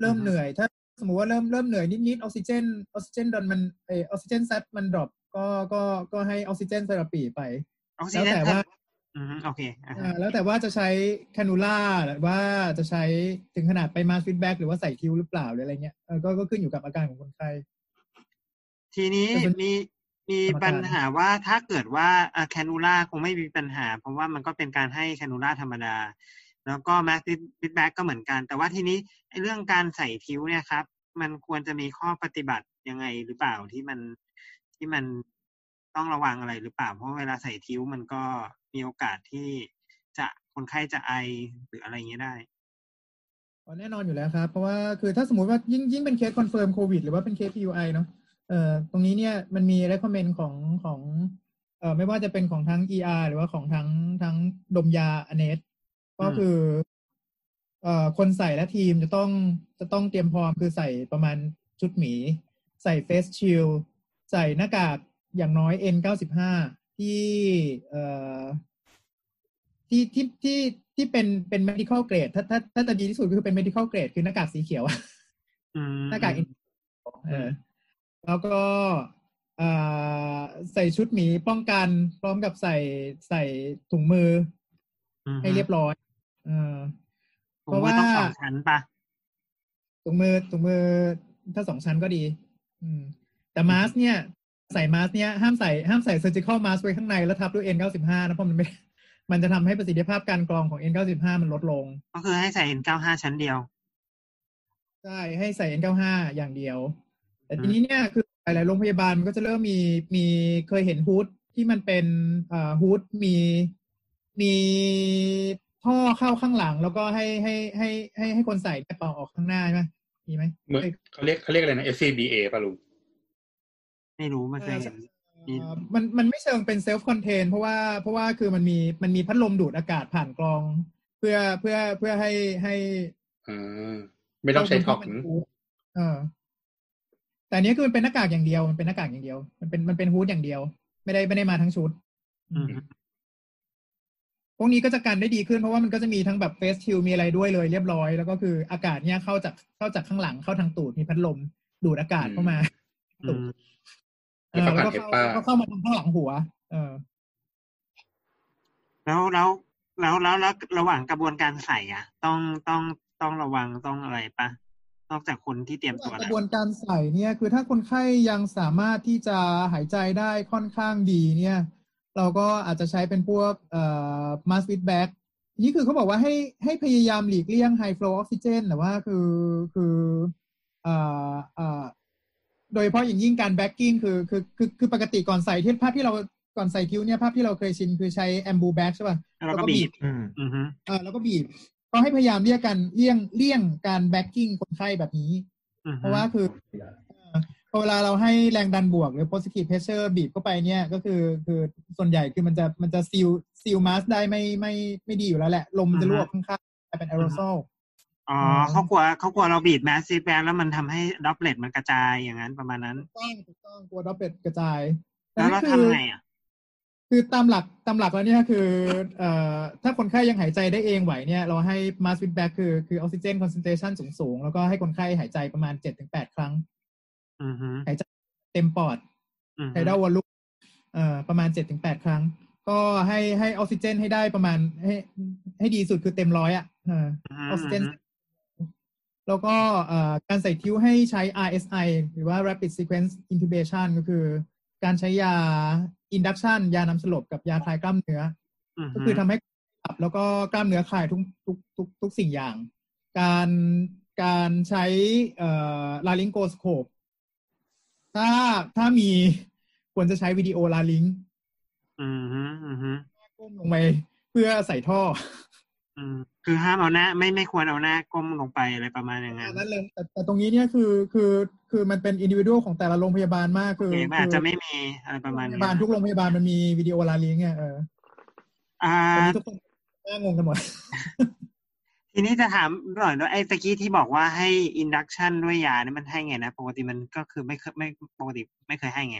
เริ่มอือฮึเหนื่อย ถ้าสมมติว่าเริ่มเริ่มเหนื่อยนิดๆออกซิเจนออกซิเจน down มันเออ oxygen sat มัน drop ก็ก็ก็ให้ oxygen therapy ไปออกซิเจนแล้วแต่ว่าอืมโอเคอ่าฮะอ่าแล้วแต่ว่าจะใช้ cannula หรือว่าจะใช้ถึงขนาดไป mask with bag หรือว่าใส่ tube หรือเปล่าหรืออะไรเงี้ยเออก็ก็ขึ้นอยู่กับอาการของคนไข้ทีนี้แต่ส่วนมี มีกรรมการปัญหาว่าถ้าเกิดว่า cannula คงไม่มีปัญหา เพราะว่ามันก็เป็นการให้ cannula ธรรมดา แล้วก็ mask with bag ก็เหมือนกัน แต่ว่าทีนี้ไอ้เรื่องการใส่ tube เนี่ยครับ มันควรจะมีข้อปฏิบัติยังไงหรือเปล่าที่มันที่มันต้องระวังอะไรหรือเปล่า เพราะเวลาใส่ tube มันก็มีโอกาสที่จะคนไข้จะไอหรืออะไรอย่างเงี้ยได้อ๋อแน่นอนอยู่แล้วครับ เพราะว่าคือถ้าสมมติว่ายิ่งยิ่งเป็นเคส confirm โควิดหรือว่าเป็นเคส PUI เนาะ เอ่อตรงนี้เนี่ยมันมี recommend ของของเอ่อไม่ว่าจะเป็นของทั้ง ER หรือว่าของทั้งทั้งดมยาอเนสก็อืมคือเอ่อคนใส่และทีมจะต้องจะต้องเตรียมพร้อมคือใส่ประมาณชุดหมี ใส่เฟสชิลใส่หน้ากากอย่างน้อย N95 ที่เอ่อที่ที่ที่ที่เป็นเป็น medical grade ถ้าถ้าถ้าจะดีที่สุดก็คือเป็น medical grade คือหน้ากากสีเขียวอะอืมหน้ากากเออ แล้วก็อ่าใส่ชุดหมีป้องกัน พร้อมกับใส่ใส่ถุงมืออืมให้เรียบร้อยเออผมเพราะว่าว่าต้องสองชั้นปะถุงมือถุงมือถ้าสองชั้นก็ดี อืม แต่มาสเนี่ย ใส่มาสเนี่ยห้ามใส่ห้ามใส่ surgical mask ไว้ข้างในแล้วทับด้วย N95 นะเพราะมันไม่มันจะทำให้ประสิทธิภาพการกรองของ N95 มันลดลง ก็คือให้ใส่ N95 ชั้นเดียว ใช่ ให้ใส่ N95 อย่างเดียว แต่ทีนี้เนี่ยคือหลายๆโรงพยาบาลมันก็จะเริ่มมีมีเคยเห็นฮูดที่มันเป็นอ่าฮูดมีมีท่อเข้าข้างหลัง แล้วก็ให้ให้ให้ให้ให้คนใส่เนี่ยเป่าออกข้างหน้าใช่ไหมมีไหมเหมือนเขาเรียกเขาเรียกอะไรนะ SCBA ป่ะลุงไม่รู้ไม่เคยเห็นมีเอ่อมันมันไม่เชิงเป็นเซลฟ์คอนเทนเพราะว่าเพราะว่าคือมันมีมันมีพัดลมดูดอากาศผ่านกรอง เพื่อเพื่อเพื่อให้ให้อ่าไม่ต้องใช้ท็อกมันฮูดเออ แต่อันนี้คือมันเป็นหน้ากากอย่างเดียว มันเป็นหน้ากากอย่างเดียว มันเป็นมันเป็นฮูดอย่างเดียว ไม่ได้ไม่ได้มาทั้งชุดอืมพวกนี้ก็จะกันได้ดีขึ้นเพราะว่ามันก็จะมีทั้งแบบเฟสชิลมีอะไรด้วยเลยเรียบร้อย แล้วก็คืออากาศเนี่ยเข้าจากเข้าจากข้างหลังเข้าทางตูดมีพัดลมดูดอากาศเข้ามาอืมเออแล้วก็แล้วผ่านก็เฮปป้าเข้าก็เข้ามาทางข้างหลังหัว เออแล้วแล้วแล้วแล้วแล้วระหว่างกระบวนการใส่อะ ต้องต้องต้องระวังต้องอะไรปะ นอกจากคนที่เตรียมตัวกแล้ระวบวนการใส่เนี่ย คือถ้าคนไข้ยังสามารถที่จะหายใจได้ค่อนข้างดีเนี่ย เราก็อาจจะใช้เป็นพวกเอ่อ mask with bag นี่คือเขาบอกว่าให้ให้พยายามหลีกเลี่ยง high flow oxygen แต่ว่าคือคือเอ่อเอ่อโดยเฉพาะอย่างยิ่งการ backing คือคือคือคือปกติก่อนใส่ที่ภาพที่เราก่อนใส่คิ้วเนี่ยภาพที่เราเคยชินคือใช้ ambu bag ใช่ป่ะแล้วก็บีบอืมอือฮึเออแล้วก็บีบ ก็ให้พยายามเลี่ยงกันเลี่ยงเลี่ยงการ backing คนไข้แบบนี้อือเพฮึราะว่าคือเอ่อพอเวลาเราให้แรงดันบวก หรือ positive pressure บีบเข้าไปเนี่ย ก็คือคือส่วนใหญ่คือมันจะมันจะซีลซีลมาสได้ไม่ไม่ไม่ดีอยู่แล้วแหละ ลมจะรั่วข้างๆกลายเป็น aerosol อ๋ออ๋อเขากลัวเขากลัวเราบีบ mask with bag แล้วมันทำให้ droplet มันกระจายอย่างนั้นประมาณนั้นถูกต้องถูกต้องกลัว droplet กระจายแล้วเราคืทำไงอะ คือตามหลักตามหลักแล้วเนี่ยคือเอ่อถ้าคนไข้ยังหายใจได้เองไหวเนี่ยเราให้ mask with bag คือคือออกซิเจน concentration สูงๆ แล้วก็ให้คนไข้หายใจประมาณ7-8ครั้งอือฮึหายใจเต็มปอดอือฮึ tidal volume เอ่อประมาณเจ็ดถึงแปดครั้ง ก็ให้ให้ออกซิเจนให้ได้ประมาณให้ให้ดีสุดคือเต็มร้อยอะเออออกซิเจนแล้วก็เอ่อการใส่คิ้วให้ใช้ RSI หรือว่า Rapid Sequence Intubation ก็คือ การใช้ยา induction ยานำสลบกับยาคลายกล้ามเนื้ออือก็ฮึคือทำให้ปรับแล้วก็กล้ามเนื้อคลายทุกทุกทุกทุกสิ่งอย่าง การการใช้เอ่อลาลิงโกสโคปถ้าถ้ามีควรจะใช้ video laryngoอือฮึอือฮึก้มลงไปเพื่อใส่ท่อ อืม คือห้ามเอาหน้าไม่ไม่ควรเอาหน้าก้มลงไปอะไรประมาณอย่างนั้นนั่นเลยแต่แต่ตรงนี้เนี่ยคือคือคือมันเป็นอินดิวิ a l ของแต่ละโรงพยาบาลมากโอคือเคมันอาจคืจะไม่มีอะไรประมาณโรงพยาบาลทุกโรงพยาบาลมันมี video laryngo อะเอออ่าตอนนี้ทุกคนน่าจะงงกันหมดทีนี้จะถามหน่อยว่าไอ้ตะกี้ที่บอกว่าให้ induction ด้วยยาเนี่ยมันให้ไงนะปกติมันก็คือไม่เคยไม่ปกติไม่เคยให้ไง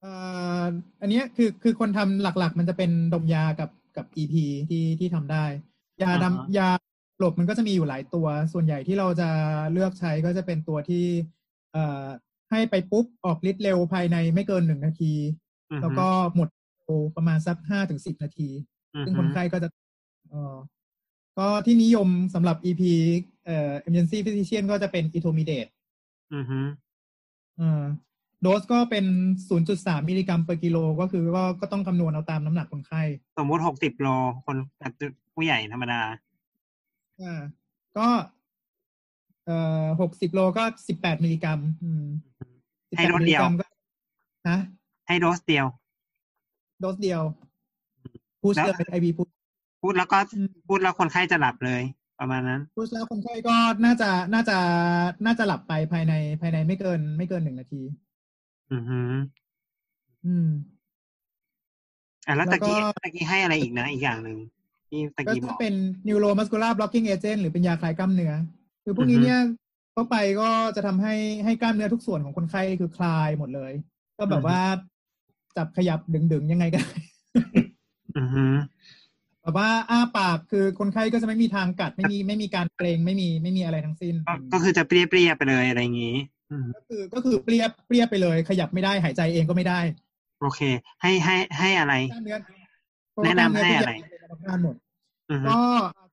เอ่ออันเนี้ยคือคือคนทำหลักๆ มันจะเป็นดมยากับ กับ EP ที่ที่ทำได้ ยาอ่าฮะดำยาหลบมันก็จะมีอยู่หลายตัว ส่วนใหญ่ที่เราจะเลือกใช้ก็จะเป็นตัวที่เอ่อให้ไปปุ๊บออกฤทธิ์เร็วภายในไม่เกินหนึ่งนาทีอือฮึแล้วก็หมดเร็วประมาณสักห้าถึงสิบนาทีอือซึ่งฮึคนไข้ก็จะเอ่อก็ที่นิยมสำหรับ EP เอ่อ emergency physician ก็จะเป็น etomidate อือฮึเอ่อ โดสก็เป็น 0.3 มิลลิกรัม per กิโล ก็คือก็ก็ต้องคำนวณเอาตามน้ำหนักคนไข้ สมมุติหกสิบโลคนผู้ใหญ่ธรรมดาอ่าก็เอ่อ60โลก็18มิลลิกรัม อืมให้โดส18มิลเดีลิยวกรัมก็ฮะให้โดสเดียว โดสเดียวพุชแล้วเลย IV พุชพูดแล้วก็อืมพูดแล้วคนไข้จะหลับเลยประมาณนั้นพุชแล้วคนไข้ก็น่าจะน่าจะน่าจะหลับไปภายในภายในไม่เกิน ไม่เกินหนึ่งนาที อือฮึอืมอะแล้วแล้ตะวก็กี้ตะกี้ให้อะไรอีกนะ อีกอย่างหนึ่งที่ตะก็กี้บจะอกเป็น neuromuscular blocking agent หรือเป็นยาคลายกล้ามเนื้อคือพวกนี้อือฮึเนี่ยเข้าไปก็จะทำให้ให้กล้ามเนื้อทุกส่วนของคนไข้คือคลายหมดเลย ก็แบบว่าจับขยับดึงๆยังไงก็ได้อือฮึแบบว่าอ้าปากคือคนไข้ก็จะไม่มีทางกัดไม่มีไม่มีการเกรงไม่มีไม่มีอะไรทั้งสิ้น ก็ก็คือจะเปรี้ยเปรี้ยๆไปเลยอะไรอย่างงี้อืม ก็คือก็คือเปรียบเปรียบไปเลย ขยับไม่ได้หายใจเองก็ไม่ได้ โอเค ให้ให้ให้อะไรกล้ามเนื้อแนะนำให้อะไรเพราะว่ากล้ามเนื้อทุกอย่างเป็นกรรมฐานหมดอือฮึก็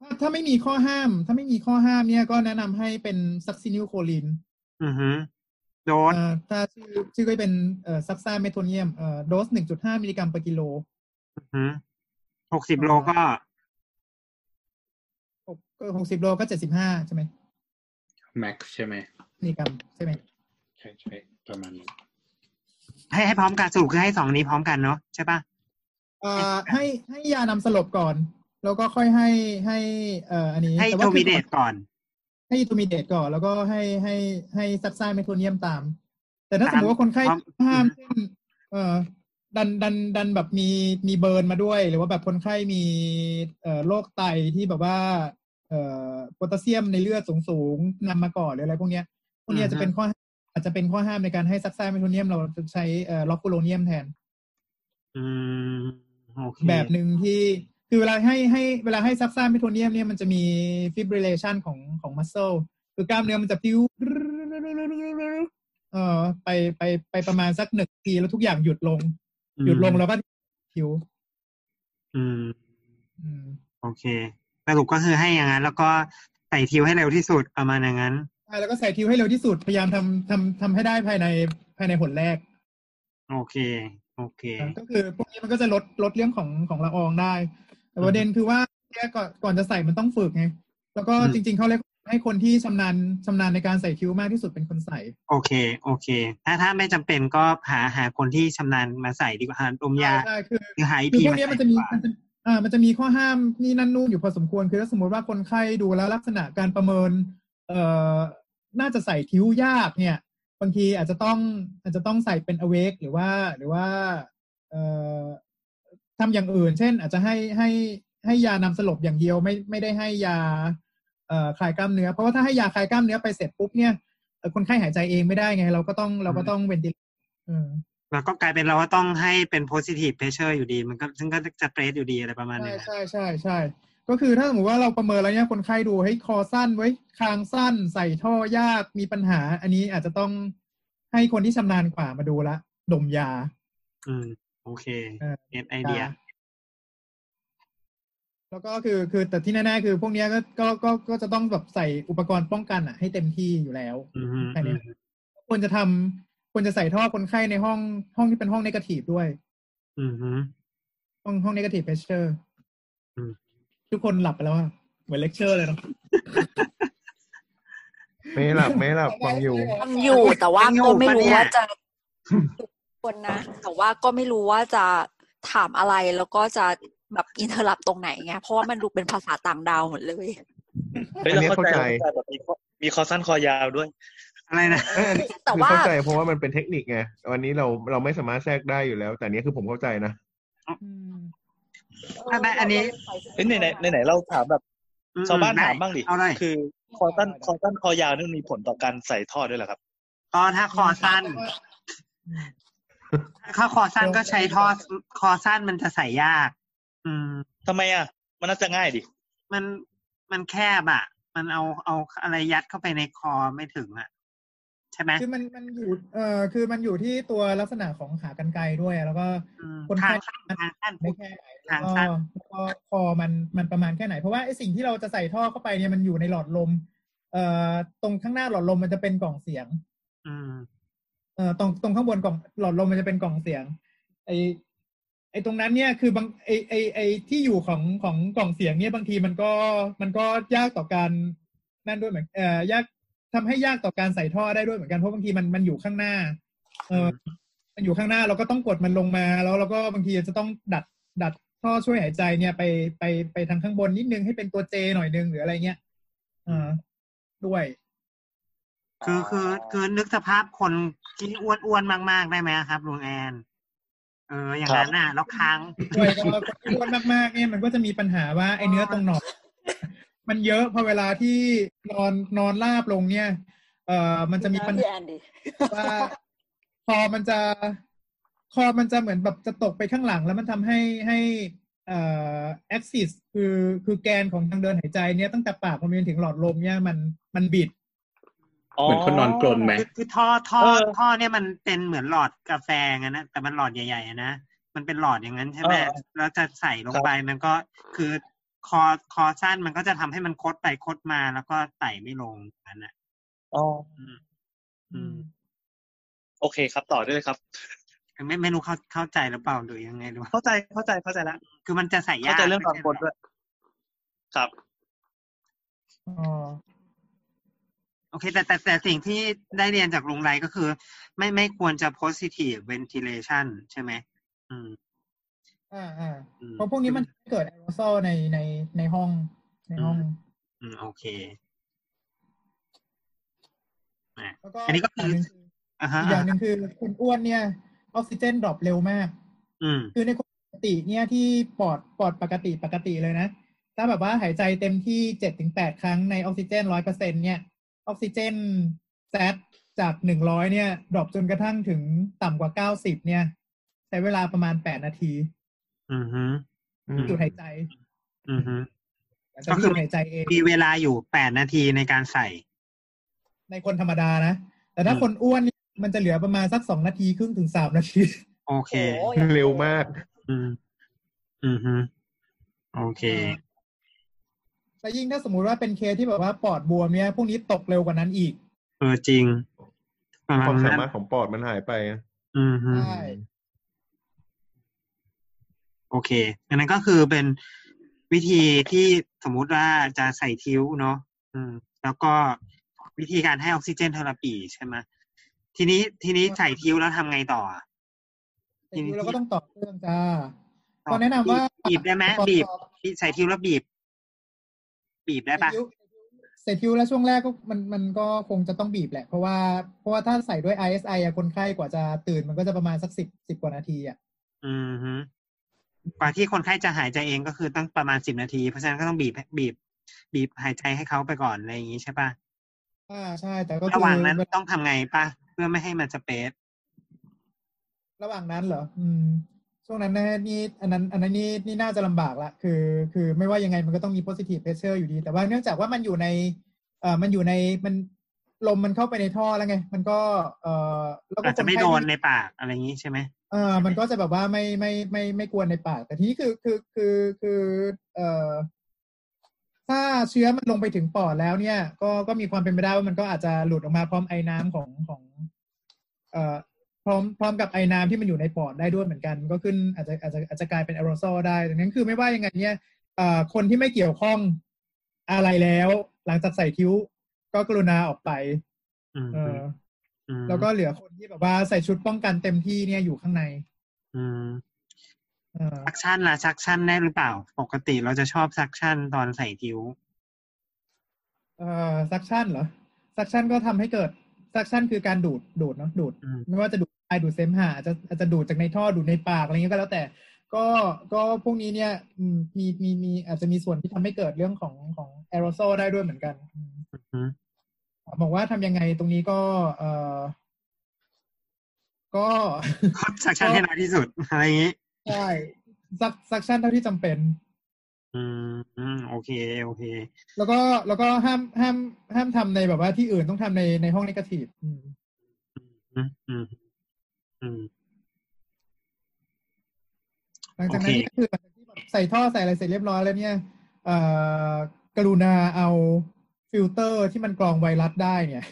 ถ้าถ้าไม่มีข้อห้าม ถ้าไม่มีข้อห้ามเนี่ยก็แนะนำให้เป็นsuccinylcholineอือฮึโดสเอ่อถ้าชื่อชื่อก็เป็นเอ่อ suxamethonium เอ่อโดสหนึ่งจุดห้ามิลลิกรัมต่อกิโลอือฮึหกสิบโลก็หกหกสิบโลก็เจ็ดสิบห้าใช่ไหมแม็กใช่ไหมมิลลิกรัมใช่ไหม ใช่ใช่ประมาณนี้ให้ให้พร้อมกันสรุปคือให้สองนี้พร้อมกันเนาะใช่ปะเอ่อให้ให้ยานำสลบก่อน แล้วก็ค่อยให้ให้เอ่ออันนี้ให้ etomidate ก่อน ให้ etomidate ก่อน แล้วก็ให้ให้ให้ suxamethonium ตาม แต่ถ้าสมมติว่าคนไข้มีข้อห้ามเช่นเอ่อดันดันดันแบบมีมี burn มาด้วย หรือว่าแบบคนไข้มีเอ่อโรคไตที่แบบว่า เอ่อโพแทสเซียมในเลือดสูงๆนำมาก่อนหรืออะไรพวกเนี้ยพวกเนี้ยอือฮึจะเป็นข้อ อาจจะเป็นข้อห้ามในการให้ suxamethonium เราจะใช้เอ่อ rocuronium แทนอืมโอเคแบบหนึ่งที่คือเวลาให้ให้เวลาให้ suxamethonium เนี่ยมันจะมี fibrillation ของของ muscle คือกล้ามเนื้อมันจะพิ้วเอ่อไปไปไปประมาณสักหนึ่งทีแล้วทุกอย่างหยุดลง หยุดลงแล้วก็พิ้วอืมอืมโอเคสรุปก็คือให้อย่างนั้น แล้วก็ใส่ tube ให้เร็วที่สุดประมาณอย่างนั้น ใช่แล้วก็ใส่ tube ให้เร็วที่สุดพยายามทำทำทำให้ได้ภายในภายในหนแรก โอเค โอเค ก็คือพวกนี้มันก็จะลดลดเรื่องของของละอองได้ แต่ประเด็นคือว่าแค่ก่อนก่อนจะใส่มันต้องฝึกไงแล้วก็อืมจริง ๆเขาเรียกให้คนที่ชำนาญชำนาญในการใส่คิ้วมากที่สุดเป็นคนใส่ โอเค โอเค ถ้าถ้าไม่จำเป็นก็หาหาคนที่ชำนาญมาใส่ดีกว่าหาดมยาใช่คือหรือหาอีคือพีพวกมาเนี้ยใส่มันจะดีมีกว่ามันจะอ่ามันจะมีข้อห้ามนี่นั่นนู่นอยู่พอสมควรคือถ้าสมมติว่าคนไข้ดูแล้วลักษณะการประเมิน เอ่อ น่าจะใส่คิ้วยากเนี่ย บางทีอาจจะต้องอาจจะต้องใส่เป็น awake หรือว่าหรือว่าเอ่อทำอย่างอื่น เช่น อาจจะให้ให้ให้ยานำสลบอย่างเดียวไม่ไม่ได้ให้ยาเอ่อคลายกล้ามเนื้อ เพราะว่าถ้าให้ยาคลายกล้ามเนื้อไปเสร็จปุ๊บเนี่ยเอ่อคนไข้หายใจเองไม่ได้ไง เราก็ต้องเราก็ต้องเวนติเออแล้วก็กลายเป็นเราว่าต้องให้เป็น positive pressure อยู่ดี มันก็ซึ่งก็จะเ r รสอยู่ดีอะไรประมาณใช่นี้นะใช่ใช่ใช่ ก็คือถ้าสมมติว่าเราประเมินแล้วเนี่ยคนไข้ดูให้ยคอสั้นไว้ยคางสั้น ใส่ท่อยากมีปัญหา อันนี้อาจจะต้องให้คนที่ชำนาญกว่ามาดูละ ดมยา อืม โอเคเออเก็ตไอเดีย แล้วก็คือคือแต่ที่แน่ๆคือพวกเนี้ยก็ก็ก็ก็จะต้องแบบใส่อุปกรณ์ป้องกันอะ ให้เต็มที่อยู่แล้วอืมฮึแค่นี้ควรจะทำควรจะใส่ท่อคนไข้ในห้องห้องที่เป็นห้อง negative ด้วย อืมฮึห้องห้อง negative pressure อืม ทุกคนหลับไปแล้วอะเหมือนเลคเชอร์เลยเนาะไม่หลับไม่หลับฟังอยู่ ทำอยู่แต่ว่าก็ไม่รู้ว่าจะคนนะ แต่ว่าก็ไม่รู้ว่าจะถามอะไรแล้วก็จะแบบ interrupt ตรงไหนไงเพราะว่ามันดูเป็นภาษาต่างดาวหมดเลยเฮ้ยอันนี้เราเข้าใจเข้าใจเข้าใจแบบมีข้อมีคอสั้นคอยาวด้วย อะไรนะ เอออันนี้แต่คือว่า เข้าใจเพราะว่ามันเป็นเทคนิคไงวันนี้เราเราไม่สามารถแทรกได้อยู่แล้ว แต่อันนี้คือผมเข้าใจนะ ถ้าได้อันนี้เฮ้ยไหนไหนไหนไหนเราถามแบบอืมชาวบ้านได้ถามบ้างดิเอาเลยคือ คอสั้นคอสั้นคอยาวนี่มันมีผลต่อการใส่ท่อด้วยเหรอครับก็ถ้าคอสั้นถ้าคอสั้นก็ใช้ท่อคอสั้นมันจะใส่ยาก อืมทำไมอะ มันน่าจะง่ายดิมันมันแคบอะ มันเอาเอาอะไรยัดเข้าไปในคอไม่ถึงอะใช่ไหมคือมันมันอยู่เอ่อคือมันอยู่ที่ตัวลักษณะของขากรรไกรด้วย แล้วก็อืมคนทาไข้งสั้นทางสั้นไม่แค่ไหนแล้ทาวงก็สั้นแล้วก็คอมันมันประมาณแค่ไหน เพราะว่าไอ้สิ่งที่เราจะใส่ท่อเข้าไปเนี่ยมันอยู่ในหลอดลม เอ่อตรงข้างหน้าหลอดลมมันจะเป็นกล่องเสียงอืมเอ่อตรงตรงข้างบนกล่องหลอดลมมันจะเป็นกล่องเสียง ไอไอตรงนั้นเนี่ยคือบางไอไอไอที่อยู่ของของกล่องเสียงเนี่ยบางทีมันก็มันก็ยากต่อการนั่นด้วยเหมือนเอ่อยาก ทำให้ยากต่อการใส่ท่อได้ด้วยเหมือนกันเพราะบางทีมันมันอยู่ข้างหน้า เออมันอยู่ข้างหน้าเราก็ต้องกดมันลงมา แล้วเราก็บางทีจะต้องดัดดัดท่อช่วยหายใจเนี่ยไปไปไปทางข้างบนนิดนึงให้เป็นตัวเจหน่อยนึงหรืออะไรเงี้ยเออด้วย คือคือคือนึกสภาพคนที่อ้วนอ้วนๆมาก ๆ ได้ไหมครับลุงแอนเอออย่างนั้นน่ะแล้วค้างด้วยก็คนที่อ้วนมากๆเนี่ยมันก็จะมีปัญหาว่าไอ้เนื้อตรงหนอน มันเยอะพอเวลาที่นอนนอนราบลงเนี่ย เอ่อมันจะมีปัญพี่หาแอนดิว่าคอมันจะคอมันจะเหมือนแบบจะตกไปข้างหลัง แล้วมันทำให้ให้เอ่อ axis คือคือแกนของทางเดินหายใจเนี่ยตั้งแต่ปากพอมันถึงหลอดลมเนี่ยมันมันบิดเหมือนคนนอนกรนไหมคือคือท่อท่อเออท่อเนี่ยมันเป็นเหมือนหลอดกาแฟงั้นนะแต่มันหลอดใหญ่ๆอะนะมันเป็นหลอดอย่างนั้นใช่ไหมเออแล้วจะใส่ลงไปมันก็คือ คอคอสั้นมันก็จะทำให้มันคดไปคดมาแล้วก็ไต่ไม่ลงนั่นน่ะอ๋ออืม โอเคครับต่อได้เลยครับไม่ไม่รู้เข้าเข้าใจหรือเปล่าหรือยังไงดูเข้าใจเข้าใจเข้าใจแล้วคือมันจะใส่ยาเข้ากใจเรื่องความกดด้วยครับอ๋อโอเค แต่แต่แต่สิ่งที่ได้เรียนจากลุงไรก็คือ ไม่ไม่ควรจะ positive ventilation ใช่ไหมอืม อ่าอ่าอืมเพราะพวกนี้มันเกิดแอโรซอลในในในห้องในห้อง อืมโอเคแล้วก็อันนี้ก็คืออีกอ่าฮะอย่างหนึ่งคือคนอ้วนเนี่ยออกซิเจนดรอปเร็วมาก อืมคือในคนปกติเนี่ยที่ปอดปอดปกติปกติเลยนะ ถ้าแบบว่าหายใจเต็มที่เจ็ดถึงแปดครั้งในออกซิเจนร้อยเปอร์เซ็นเนี่ยออกซิเจนแซดจากหนึ่งร้อยเนี่ยดรอปจนกระทั่งถึงต่ำกว่าเก้าสิบเนี่ย ใช้เวลาประมาณแปดนาที อืมฮึอืมหยุดหายใจ อืมฮึหลังจากที่หยุดหายใจเองมีเวลาอยู่แปดนาทีในการใส่ ในคนธรรมดานะ แต่ถ้าอืมคนอ้วนเนี่ยมันจะเหลือประมาณสักสองนาทีครึ่งถึงสามนาที โอเคโอ้ยเร็วมาก อืมอืมฮึโอเคแต่ยิ่งถ้าสมมุติว่าเป็นเคสที่แบบว่าปอดบวมเนี่ยพวกนี้ตกเร็วกว่านั้นอีก เออจริงประมาความณสานั้นมารถของปอดมันหายไป อืมฮึใช่ โอเคอันนั้นก็คือเป็นวิธีที่สมมุติว่าจะใส่ทิ้วเนาะอืม แล้วก็วิธีการให้ออกซิเจนเทอราปีใช่ไหมทีนี้ทีนี้ใส่ทิ้วแล้วทำไงต่ออะแต่ทีเราก็ต้องต่อเครื่องจ้าต่อก็แนะนำว่าบีบได้ไหมก่อนบีบต่อใส่ทิ้วแล้วบีบ บีบได้ปะเสร็จคิวแล้วช่วงแรกก็มันมันก็คงจะต้องบีบแหละ เพราะว่าเพราะว่าถ้าใส่ด้วย ISI อะคนไข้กว่าจะตื่นมันก็จะประมาณสักสิบสิบกว่านาทีอะอืมฮึ กว่าที่คนไข้จะหายใจเองก็คือต้องประมาณสิบนาที เพราะฉะนั้นก็ต้องบีบบีบ บีบหายใจให้เขาไปก่อนอะไรอย่างงี้ใช่ปะอ่าใช่ แต่ก็คือระหว่างนั้นต้องทำไงปะเพื่อไม่ให้มันสเปซระหว่างนั้นเหรอ อืม ช่วงนั้นนะนี่อันนั้น อันนั้นนี่นี่น่าจะลำบากละคือ คือไม่ว่ายังไงมันก็ต้องมี positive pressure อยู่ดี แต่ว่าเนื่องจากว่ามันอยู่ในเอ่อมันอยู่ในมัน ลมมันเข้าไปในท่อแล้วไง มันก็ เอ่อแล้วก็อาจจะไม่คโดข้นในปากอะไรอย่างงี้ใช่ไหมเออมันก็จะแบบว่าไม่ไม่ไม่ไม่กวนในปาก แต่ทีนี้คือคือคือคือเอ่อถ้าเชื้อมันลงไปถึงปอดแล้วเนี่ย ก็ก็มีความเป็นไปได้ว่ามันก็อาจจะหลุดออกมาพร้อมไอ้น้ำของของ เอ่อพร้อมพร้อมกับไอ้น้ำที่มันอยู่ในปอดได้ด้วยเหมือนกัน ก็ขึ้นอาจจะอาจจะอาจจะกลายเป็นแอโรโซลได้ดังนั้นคือไม่ว่ายังไงเนี่ยเอ่อคนที่ไม่เกี่ยวข้องอะไรแล้ว หลังจากใส่คิ้ว ก็กรุณาออกไปอืมเอออืมแล้วก็เหลือคนที่แบบว่าใส่ชุดป้องกันเต็มที่เนี่ยอยู่ข้างใน อืมเออ suction ล่ะ suction ได้หรือเปล่า ปกติเราจะชอบ suction ตอนใส่ tube เอ่อ suction เหรอ suction ก็ทำให้เกิด suction คือการดูดดูดเนาะดูดอืมไม่ว่าจะดูดไอดูดเสมหะอาจจะอาจจะดูดจากในท่อดูดในปากอะไรเงี้ยก็แล้วแต่ ก็ก็พวกนี้เนี่ยอืมมีมีมีอาจจะมีส่วนที่ทำให้เกิดเรื่องของของแอโรโซลได้ด้วยเหมือนกันอืมอืม บอกว่าทำยังไงตรงนี้ก็เอ่อก็ก็ suction ให้น้อยที่สุดอะไรอย่างงี้ใช่ซัก suction เท่าที่จำเป็นอืมอืมโอเคโอเค แล้วก็แล้วก็ห้ามห้ามห้ามทำในแบบว่าที่อื่นต้องทำในในห้อง negative อืมอืมอืมอืมหลังจากนั้นโอเคเนี่ยคือหลังจากที่แบบใส่ท่อใส่อะไรเสร็จเรียบร้อยแล้วเนี่ย เอ่อกรุณาเอา ฟิลเตอร์ที่มันกรองไวรัสได้เนี่ย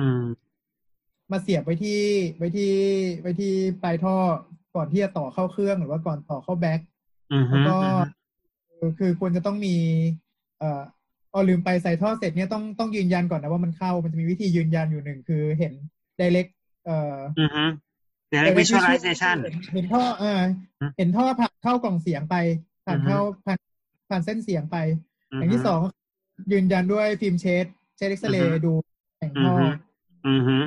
อืม มาเสียบไว้ที่ไว้ที่ไว้ที่ปลายท่อก่อนที่จะต่อเข้าเครื่องหรือว่าก่อนต่อเข้า bag อืมแล้วก็อืมคือคือควรจะต้องมี เอ่อเออลืมไปใส่ท่อเสร็จเนี่ยต้องต้องยืนยันก่อนนะว่ามันเข้ามันจะมีวิธียืนยันอยู่หนึ่งคือเห็น direct เอ่ออืมอืมเดี๋ยว direct visualization visual เห็นท่อเอออืมเห็นท่อผ่านเข้ากล่องเสียงไป ผ่านอือฮึเข้าผ่านผ่านเส้นเสียงไป อย่างที่สอง ยืนยันด้วยฟิล์มเชดเชดเอ็กซเรอือฮึย์ดูแห่งอืท่มออืมอืม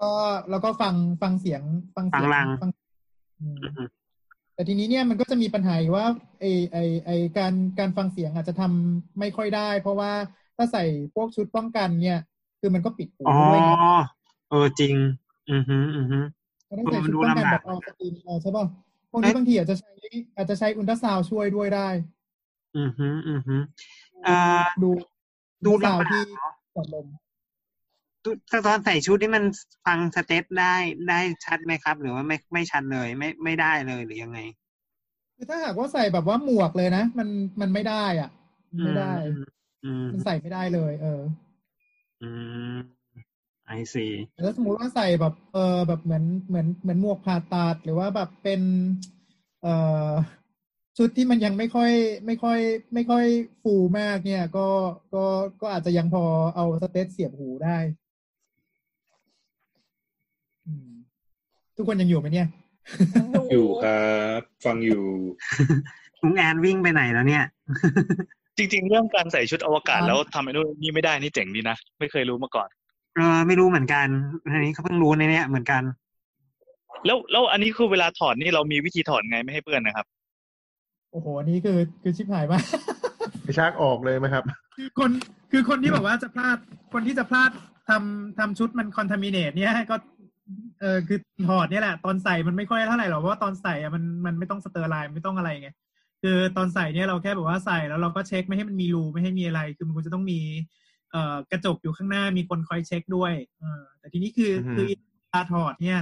ก็แล้วก็ฟังฟังเสียงฟังเสีฟังรังฟังอืมอืมแต่ทีนี้เนี่ยมันก็จะมีปัญหาอยู่ว่าไอไอไอการการฟังเสียงอาจจะทำไม่ค่อยได้ เพราะว่าถ้าใส่พวกชุดป้องกันเนี่ย คือมันก็ปิดหูอ๋อด้วยไงเออจริง อืมฮึอืมฮึมันต้องใส่ชุดป้องกันแบบออสตินเออใช่ป่ะพวกนี้บางทีอาจจะใช้อาจจะใช้อุลตราซาวด์ช่วยด้วยได้ อืมฮึอืมฮึเอ่อ ดูดูอุลตราซาวลำบากด์ที่เนอะหลอดลมตตอนใส่ชุดนี่มันฟังสเตปได้ได้ชัดไหมครับ หรือว่าไม่ไม่ชัดเลย ไม่ไม่ได้เลยหรือยังไง คือถ้าหากว่าใส่แบบว่าหมวกเลยนะ มันมันไม่ได้อะ ไม่ได้อืมอืมมันใส่ไม่ได้เลย เออ อืมไอซีแล้วสมมติว่าใส่แบบเออแบบเหมือนเหมือนเหมือนหมวกผ่าตัดหรือว่าแบบเป็น เอ่อ ชุดที่มันยังไม่ค่อยไม่ค่อย ไม่ค่อยฟูมากเนี่ย ก็ก็ก็อาจจะยังพอเอาสเตตเสียบหูได้อืมทุกคนยังอยู่ไหมเนี่ย อยู่ครับ ฟังอยู่ลุงแอนวิ่งไปไหนแล้วเนี่ย จริง ๆ เรื่องการใส่ชุดอวกาศครับแล้วทำไอ้นู่นนี่ไม่ได้นี่เจ๋งดีนะ ไม่เคยรู้มาก่อนเออไม่รู้เหมือนกันอันนี้เขาเพิ่งรู้ในเนี้ยเหมือนกัน แล้วแล้วอันนี้คือเวลาถอดนี่เรามีวิธีถอดไงไม่ให้เปื้อนนะครับ โอ้โหอันนี้คือคือชิบหายมากไปชักออกเลยไหมครับ คือคนคือคนที่แบบว่าจะพลาดคนที่จะพลาดทำทำชุดมัน contaminate เนี่ยก็เออคือถอดเนี่ยแหละ ตอนใส่มันไม่ค่อยเท่าไหร่หรอกเพราะว่าตอนใส่อะมันมันไม่ต้อง sterile ไม่ต้องอะไรไงคือตอนใส่เนี่ยเราแค่แบบว่าใส่แล้วเราก็เช็คไม่ให้มันมีรูไม่ให้มีอะไร คือมันควรจะต้องมีเอ่อกระจกอยู่ข้างหน้ามีคนคอยเช็คด้วยเออแต่ทีนี้คืออือฮึคือเวลาถอดเนี่ย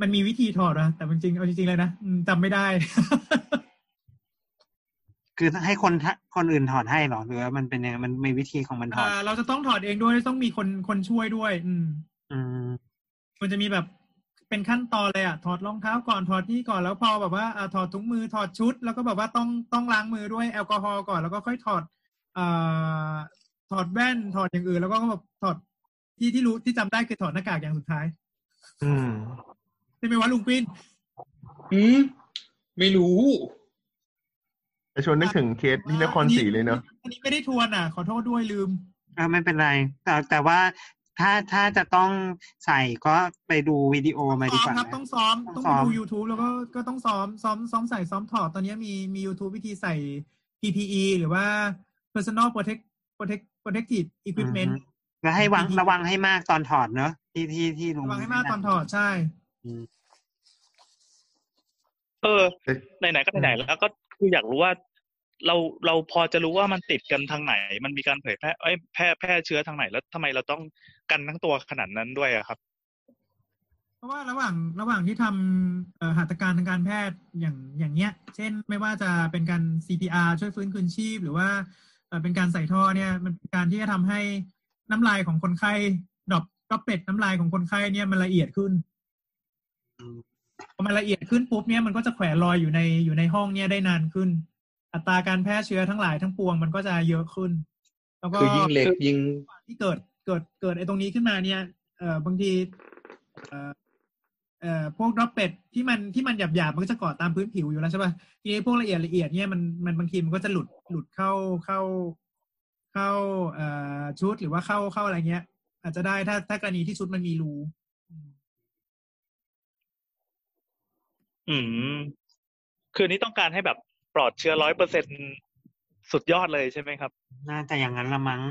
มันมีวิธีถอดนะแต่จริงๆเอาจริงๆเลยนะอืมจำไม่ได้ คือให้คนทะคนอื่นถอดให้เหรอหรือว่ามันเป็นยังไงมันมีวิธีของมันถอดอ่าเราจะต้องถอดเองด้วยต้องมีคนคนช่วยด้วย อืม อืมมันจะมีแบบเป็นขั้นตอนเลยอะถอดรองเท้าก่อนถอดนี่ก่อนแล้วพอแบบว่าอ่าถอดถุงมือถอดชุด แล้วก็แบบว่าต้องต้องล้างมือด้วยแอลกอฮอล์ก่อนแล้วก็ค่อยถอดอ่าถอดแว่นถอดอย่างอื่น แล้วก็แบบถอดที่ที่รู้ที่จำได้คือถอดหน้ากากอย่างสุดท้าย อืม ใช่ไหมวะลุงปิ้นอืมไม่รู้แต่ชวนนึกถึงเคสที่นครศรีเลยเนาะอันนี้ไม่ได้ทวนอะ ขอโทษด้วยลืมเออไม่เป็นไร แต่แต่ว่าถ้าถ้าจะต้องใส่ก็ไปดูวิดีโอมาดีซ้อกมว่าครับนะต้องซ้อมต้ต้อองงซ้อมไปดู YouTube แล้วก็ก็ต้องซ้อมซ้อมซ้อมใส่ซ้อมถอดตอนนี้มีมี YouTube วิธีใส่ PPE หรือว่า personal protect protect protective อื equipment มแล้วให้วังระวังให้มากตอนถอดเนอะที่ที่ที่ลุงระวังให้มากตอนถอดใช่อืม เออเอ๊ะไหนๆก็ไหนๆแล้วก็คืออยากรู้ว่าเราเราพอจะรู้ว่ามันติดกันทางไหน มันมีการเผยแพร่เอ้ยแพร่แพร่เชื้อทางไหนแล้วทำไมเราต้องกันทั้งตัวขนาดนั้นด้วยอะครับ เพราะว่าระหว่างระหว่างที่ทำเอ่อหัตถการทางการแพทย์อย่างอย่างเนี้ย เช่นไม่ว่าจะเป็นการ CPR ช่วยฟื้นคืนชีพ หรือว่าเอ่อเป็นการใส่ท่อเนี่ย มันเป็นการที่จะทำให้น้ำลายของคนไข้ drop droplet น้ำลายของคนไข้เนี่ยมันละเอียดขึ้นอืม พอมันละเอียดขึ้นปุ๊บเนี่ยมันก็จะแขวนลอยอยู่ในอยู่ในห้องเนี่ยได้นานขึ้น อัตราการแพร่เชื้อทั้งหลายทั้งปวงมันก็จะเยอะขึ้น แล้วก็คือยิ่งเล็กยิ่งที่เกิดเกิดเกิดไอ้ตรงนี้ขึ้นมาเนี่ยเอ่อบางทีเอ่อเอ่อพวกดรอปเป็ดที่มันที่มันหยาบหยาบๆมันก็จะเกาะตามพื้นผิวอยู่แล้วใช่ป่ะทีนี้พวกละเอียดละเอียดเนี่ยมันมันบางทีมันก็จะหลุดหลุดเข้าเข้าเข้าเอ่อชุดหรือว่าเข้าเข้าอะไรเงี้ย อาจจะได้ถ้าถ้ากรณีที่ชุดมันมีรู อืม คือนี่ต้องการให้แบบปลอดเชื้อร้อยเปอร์เซ็นสุดยอดเลยใช่ไหมครับ น่าจะอย่างนั้นละมั้ง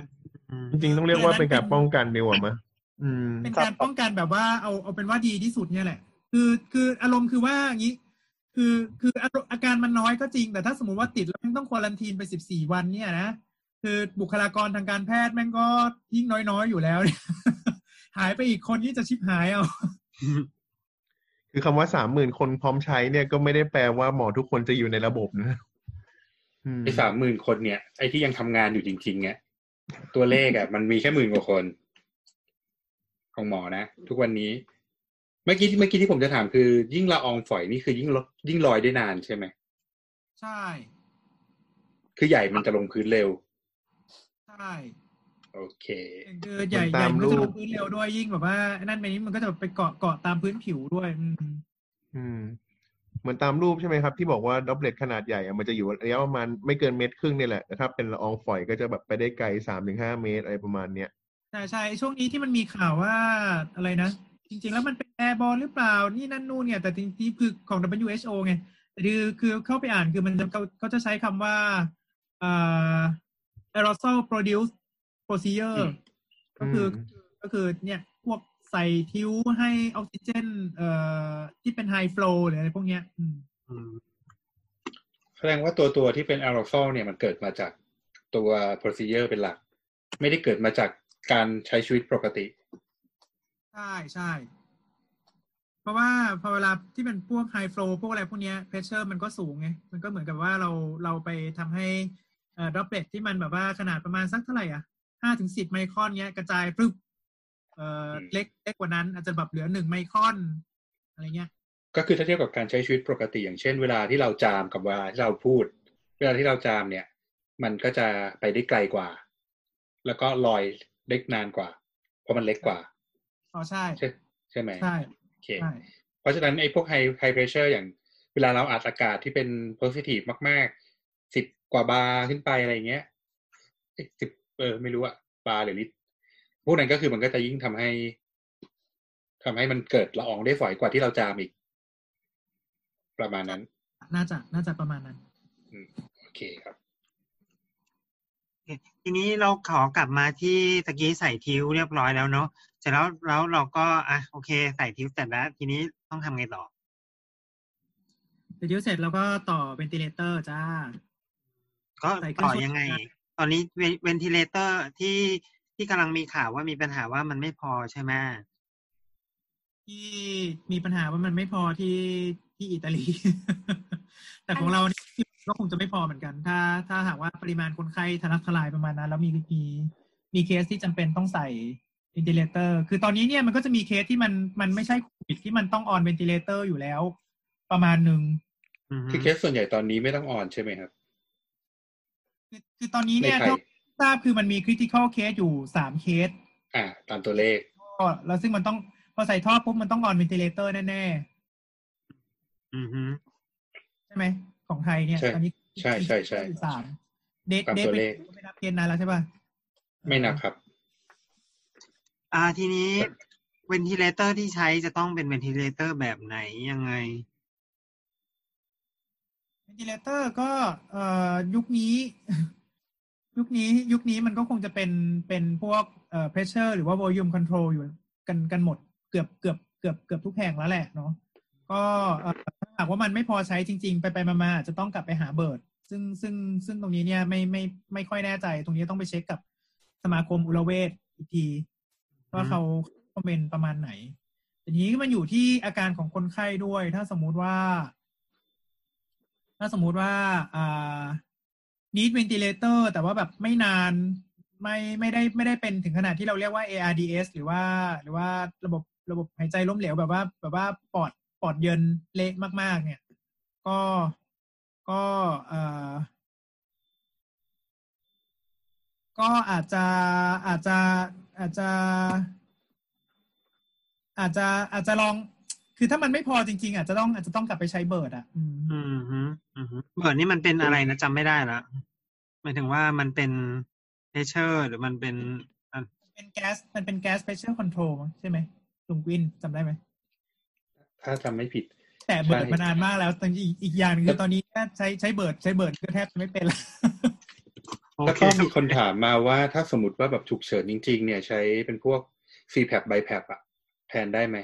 อืมจริงๆต้องเรียกว่าเป็นการป้องกันดีกว่ามั้ยอืม เป็นการป้องกันแบบว่าเอาเอาเป็นว่าดีที่สุดเนี่ยแหละ คือคืออารมณ์คือว่าอย่างนี้ คือคืออาอาการมันน้อยก็จริง แต่ถ้าสมมติว่าติดแล้วแม่งต้องควอลันทีนไปสิบสี่วันเนี่ยนะคือบุคลากรทางการแพทย์แม่งก็ยิ่งน้อยๆอยู่แล้วเนี่ยหายไปอีกคนนี่จะชิบหายเอา คือคำว่าสามหมื่นคนพร้อมใช้เนี่ยก็ไม่ได้แปลว่าหมอทุกคนจะอยู่ในระบบนะอืมไอ้สามหมื่นคนเนี่ยไอ้ที่ยังทำงานอยู่จริง ๆ เนี่ย ตัวเลขอะ มันมีแค่หมื่นกว่าคน ของหมอนะ ทุกวันนี้ เมื่อกี้เมื่อกี้ที่ผมจะถามคือ ยิ่งละอองฝอยนี่คือยิ่งลดยิ่งลอยได้นานใช่ไหมใช่ คือใหญ่มันจะลงพื้นเร็ว ใช่ โอเคคือใหญ่ใหญ่มันก็จะลงพื้นเร็วด้วยยิ่งแบบว่า นั่นไปนี้มันก็จะไปเกาะเกาะตามพื้นผิวด้วย อืมอืมเหมือนตามรูปใช่ไหมครับ ที่บอกว่าด็อบเล็ตขนาดใหญ่อะมันจะอยู่ระยะประมาณไม่เกินเมตรครึ่งนี่แหละนะครับเป็นละอองฝอยก็จะแบบไปได้ไกลสามถึงห้าเมตรอะไรประมาณเนี้ยใช่ใช่ช่วงนี้ที่มันมีข่าวว่าอะไรนะ จริง ๆ แล้วมันเป็นแอร์บอลหรือเปล่า นี่นั่นนู่นเนี่ย แต่จริงๆคือของ WHO ไงแต่คือคือเข้าไปอ่านคือมันจะเขาเขาจะใช้คำว่าอ่า aerosol produce procedure อืมก็คืออืมก็คือเนี่ยพวกใส่ทิวให้ออกซิเจน เอ่อที่เป็นไฮฟลูหรืออะไรพวกเนี้ยอืมอืมแสดงว่าตัวตัวที่เป็น aerosol เนี่ยมันเกิดมาจากตัว procedure เป็นหลัก ไม่ได้เกิดมาจากการใช้ชีวิตปกติ ใช่ใช่เพราะว่าพอเวลาที่เป็นพวก high flow พวกอะไรพวกเนี้ย pressure มันก็สูงไงมันก็เหมือนกับว่าเราเราไปทำให้เอ่อ droplet ที่มันแบบว่าขนาดประมาณสักเท่าไหร่อะ ห้าถึงสิบไมครอนเนี้ยกระจายปึ๊บเอ่ออืมเล็กเล็กกว่านั้นอาจจะแบบเหลือหนึ่งไมครอนอะไรเงี้ย ก็คือถ้าเทียบกับการใช้ชีวิตปกติ อย่างเช่น เวลาที่เราจามกับเวลาที่เราพูด เวลาที่เราจามเนี่ย มันก็จะไปได้ไกลกว่า แล้วก็ลอยได้นานกว่า เพราะมันเล็กกว่าอ๋อใช่ใช่ใช่ไหมใช่โอเคใช่เพราะฉะนั้นไอ้พวก high high pressure อย่างเวลาเราอัดอากาศที่เป็น positive มากๆสิบกว่าบาร์ขึ้นไปอะไรเงี้ยสิบเออ ไม่รู้อะบาร์หรือลิตรพวกนั้นก็คือมันก็จะยิ่งทำให้ทำให้มันเกิดละอองได้ฝอยกว่าที่เราจามอีก ประมาณนั้น น่าจะน่าจะประมาณนั้นอืมโอเคครับทีนี้เราขอกลับมาที่ตะกี้ใส่ tube เรียบร้อยแล้วเนาะเสร็จแล้วแล้วเราก็อะโอเค ใส่ tube เสร็จแล้วทีนี้ต้องทำไงต่อเดี๋ยวเสร็จแล้วก็ต่อ ventilator จ้า ก็ใส่เครื่ต่องอช่วยหายใจต อนนี้ ventilator ที่ที่กำลังมีข่าวว่ามีปัญหาว่ามันไม่พอใช่ไหมที่มีปัญหาว่ามันไม่พอที่ที่อิตาลี แต่ของเรานี่คือก็คงจะไม่พอเหมือนกัน ถ้า ถ้าหากว่าปริมาณคนไข้ทะลักทลายประมาณนั้น แล้วมีมีมีเคสที่จำเป็นต้องใส่ ventilator คือตอนนี้เนี่ยมันก็จะมีเคสที่มันมันไม่ใช่โควิดที่มันต้อง on ventilator อยู่แล้ว ประมาณหนึ่งอืมคือเคสส่วนใหญ่ตอนนี้ไม่ต้อง on ใช่ไหมครับ คือคือตอนนี้เนี่ยในไทยเท่าที่ทราบคือมันมี critical case อยู่สามเคส อ่า ตามตัวเลขก็แล้วซึ่งมันต้องพอใส่ท่อปุ๊บมันต้อง on ventilator แน่อืมฮึๆใช่ไหมของไทยเนี่ยใช่ตอนนี้ใช่ใช่ใช่สาม dead ตาม dead ตัวไปเลขไม่นับเคสนั้นแล้วใช่ป่ะไม่นับครับ อ่าทีนี้ ventilator ที่ใช้จะต้องเป็น ventilator แบบไหนยังไง เวนติเลเตอร์ก็เอ่อยุคนี้ ยุคนี้ยุคนี้มันก็คงจะเป็นเป็นพวกเอ่อ pressure หรือว่า volume control อยู่กันกันหมดเกือบเกือบเกือบเกือบทุกแห่งแล้วแหละเนาะก็เอ่อถ้าหากว่ามันไม่พอใช้จริง ๆ ไปไปมาๆอาจจะต้องกลับไปหาเบิร์ดซึ่งซึ่งซึ่งตรงนี้เนี่ยไม่ไม่ไม่ค่อยแน่ใจ ตรงนี้ต้องไปเช็คกับสมาคมอุลเวชอีกทีว่าเขาคอมเมนต์ประมาณไหนทีนี้มันอยู่ที่อาการของคนไข้ด้วย ถ้าสมมุติว่า ถ้าสมมุติว่าอ่า need ventilator แต่ว่าแบบไม่นานไม่ไม่ได้ไม่ได้เป็นถึงขนาดที่เราเรียกว่า ARDS หรือว่า หรือว่าระบบระบบหายใจล้มเหลวแบบว่า แบบว่าปอดปอดเยินเละมาก ๆ เนี่ย ก็ก็เอ่อก็อาจจะอาจจะอาจจะ อาจจะอาจจะลอง คือถ้ามันไม่พอจริง ๆ อาจจะต้องอาจจะต้องกลับไปใช้ Bird อะ อืมอืมฮึอืมฮึ Bird นี่มันเป็นอะไรนะจำไม่ได้ละหมายถึงว่ามันเป็น pressure หรือมันเป็นอันเป็นแก๊สมันเป็นแก๊ส pressure control มั้งใช่ไหมลุงวินจำได้ไหมถ้าจำไม่ผิด แต่เบิร์ดใช้มานานมากแล้วแต่อีกอีกอย่างหนึงคือตอนนี้ใช้ใช้ Bird ใช้ Bird ก็แทบจะไม่เป็นละโอแล้วเคก็มีคนถามมาว่าถ้าสมมติว่าแบบฉุกเฉินจริง ๆ เนี่ยใช้เป็นพวก c p a p b i p a p อะแทนได้ไหม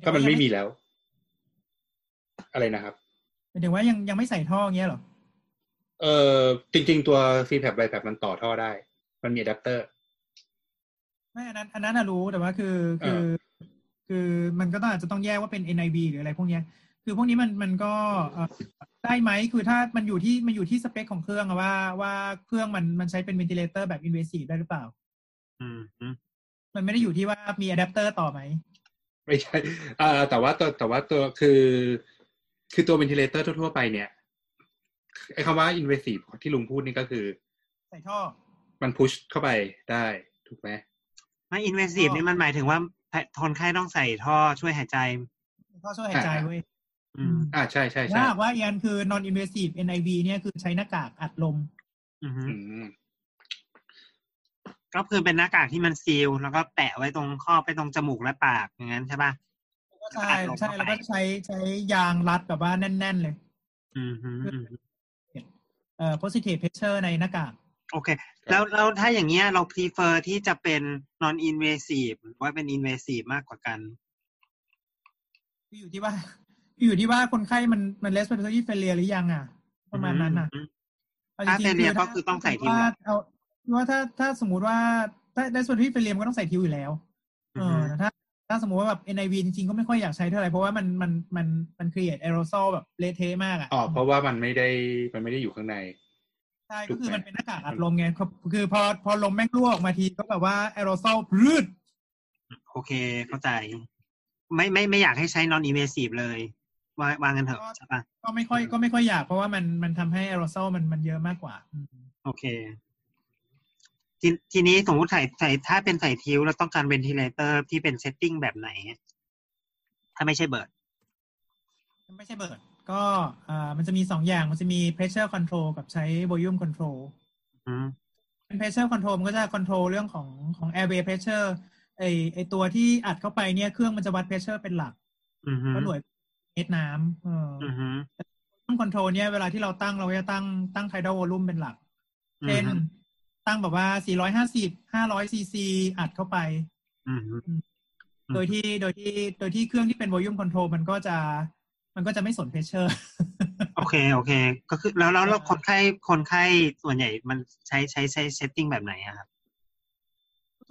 ก็มันไม่มีแล้ว อะไรนะครับหมายถึงว่ายังยังไม่ใส่ท่อเงี้ยเหรอ เออจริง ๆ ตัว c p a p b i p a p มันต่อท่อได้ มันมีอะแดปเตอร์ไม่อันนั้นอันนั้นน่ะรู้แต่ว่าคือคือ คือมันก็ต้องอาจจะต้องแยกว่าเป็น NIV หรืออะไรพวกเนี้ย คือพวกนี้มันมันก็เอ่อได้ไหมคือถ้ามันอยู่ที่มันอยู่ที่สเปคของเครื่องอะว่าว่าเครื่องมันมันใช้เป็น ventilator แบบ invasive ได้หรือเปล่า อืมฮึมันไม่ได้อยู่ที่ว่ามีอะแดปเตอร์ต่อไหม ไม่ใช่อ่าแต่ว่าตัวแต่ว่าตัวคือ คือตัว ventilator ทั่วๆไปเนี่ยไอ้คำว่า invasive ที่ลุงพูดนี่ก็คือ ใส่ท่อ มันพุชเข้าไปได้ถูกไหมไม่อินเวสีฟนี่มันหมายถึงว่าคนไข้ต้องใส่ท่อช่วยหายใจท่อช่วยหายใจเว้ยอืมอ่าใช่ใช่ถ้าใช่หากว่าอีอันคือ non invasive NIV เนี่ยคือใช้หน้ากากอัดลม อืมฮึอืม ก็คือเป็นหน้ากากที่มันซีลแล้วก็แปะไว้ตรงครอบไปตรงจมูกและปากอย่างนั้นใช่ป่ะก็ใช่ใช่แล้วก็ใช้ใช้ยางรัดแบบว่าแน่น ๆ เลย อืมฮึอืมฮึเอ่อ positive pressure ในหน้ากากโอเค แล้วแล้วถ้าอย่างเงี้ยเรา prefer ที่จะเป็น non invasive หรือว่าเป็น invasive มากกว่ากันคืออยู่ที่ว่าอยู่ที่ว่าคนไข้มันมัน respiratory failure หรือยังอะ ประมาณนั้นอะอืมเอาจถ้าริงๆ failure ถ้าก็คือต้องใส่ทิวว่าแหละเอา ว่าถ้าถ้าสมมุติว่าถ้า respiratory failure มันก็ต้องใส่ทิวอยู่แล้ว เออแต่ถ้า ถ้าสมมุติว่าแบบ NIV จริงๆก็ไม่ค่อยอยากใช้เท่าไหร่เพราะว่ามันมันมันมัน create aerosol แบบเละเทะมากอะอ๋อเพราะว่ามันไม่ได้มันไม่ได้อยู่ข้างในใช่ถูก็กไหมคือมันเป็นหน้ากากอัดลมไงคือคือพอพอลมแม่งรั่วออกมาทีก็แบบว่า aerosol พืดโอเคเข้าใจ ไม่ไม่ไม่อยากให้ใช้ non invasive เลยวางวางกันเถอะใช่ปะก็ไม่ค่อยก็ไม่ค่อยอยากเพราะว่ามันมันทำให้ aerosol มันมันเยอะมากกว่าอืมโอเค ทีทีนี้สมมติใส่ใส่ถ้าเป็นใส่ทิวแล้วต้องการ ventilator ที่เป็น setting แบบไหน ถ้าไม่ใช่เบิร์ดไม่ใช่เบิร์ดก็อ่ามันจะมีสองอย่างมันจะมี pressure control กับใช้ volume control อืมเป็น pressure control มันก็จะ control เรื่องของของ airway pressure ไอไอตัวที่อัดเข้าไปเนี่ยเครื่องมันจะวัด pressure เป็นหลักอือฮึก็หน่วยเมตรน้ำเอออือฮึ volume control เนี่ยเวลาที่เราตั้งเราก็จะตั้งตั้ง tidal volume เป็นหลักอืเช่อนฮึ ตั้งแบบว่า 450 500 cc อัดเข้าไปอือฮึอืมโดยที่โดยที่โดยที่เครื่องที่เป็น volume control มันก็จะมันก็จะไม่สน pressure โอเค โอเค ก็คือแล้วแล้วแล้วเออคนไข้คนไข้ส่วนใหญ่มันใช้ใช้ใช้ setting แบบไหนอะครับ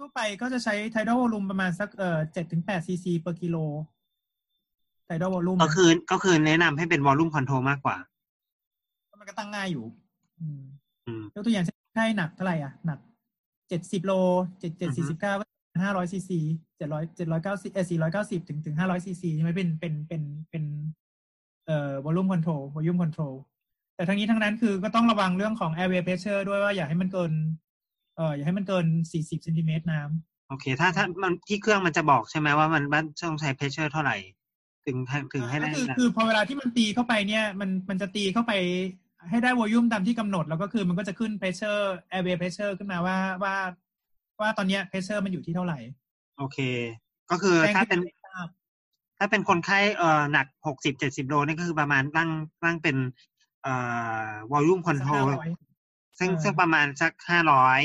ทั่วไปก็จะใช้ tidal volume ประมาณสักเอ่อ7ถึง8 cc per กิโลแต่ tidal volume ก็คือก็คือแนะนำให้เป็น volume control มากกว่า มันก็ตั้งง่ายอยู่ อืมอืมยกตัวอย่างเช่น ใช่หนักเท่าไหร่อะ หนักเจ็ดสิบโลเจ็ดเจ็ดอือฮึสี่สิบเก้าห้าร้อยซีซีเจ็ดร้อยเจ็ดร้อยเก้าสิบเออสี่ร้อยเก้าสิบถึงถึงห้าร้อยซีซีใช่ไหมเป็นเป็นเป็นเป็นเอ่อ volume control volume control แต่ทั้งนี้ทั้งนั้นคือก็ต้องระวังเรื่องของ airway pressure ด้วยว่าอย่าให้มันเกินเอ่ออย่าให้มันเกินสี่สิบเซนติเมตรน้ำโอเค ถ้าถ้ามันที่เครื่องมันจะบอกใช่ไหมว่ามันมันต้องใช้ pressure เท่าไหร่ ถึงถึงให้ได้ก็คือนะคือพอเวลาที่มันตีเข้าไปเนี่ย มันมันจะตีเข้าไป ให้ได้ volume ตามที่กำหนด แล้วก็คือมันก็จะขึ้น pressure airway pressure ขึ้นมาว่าว่าว่าตอนเนี้ย pressure มันอยู่ที่เท่าไหร่ โอเค ก็คือแจ้งถ้าให้เป็นได้ทราบถ้าเป็นคนไข้เอ่อหนักหกสิบเจ็ดสิบโลนี่ก็คือประมาณตั้งตั้งเป็นเอ่อ volume control 500ซึ่งเออซึ่งประมาณสักห้าร้อย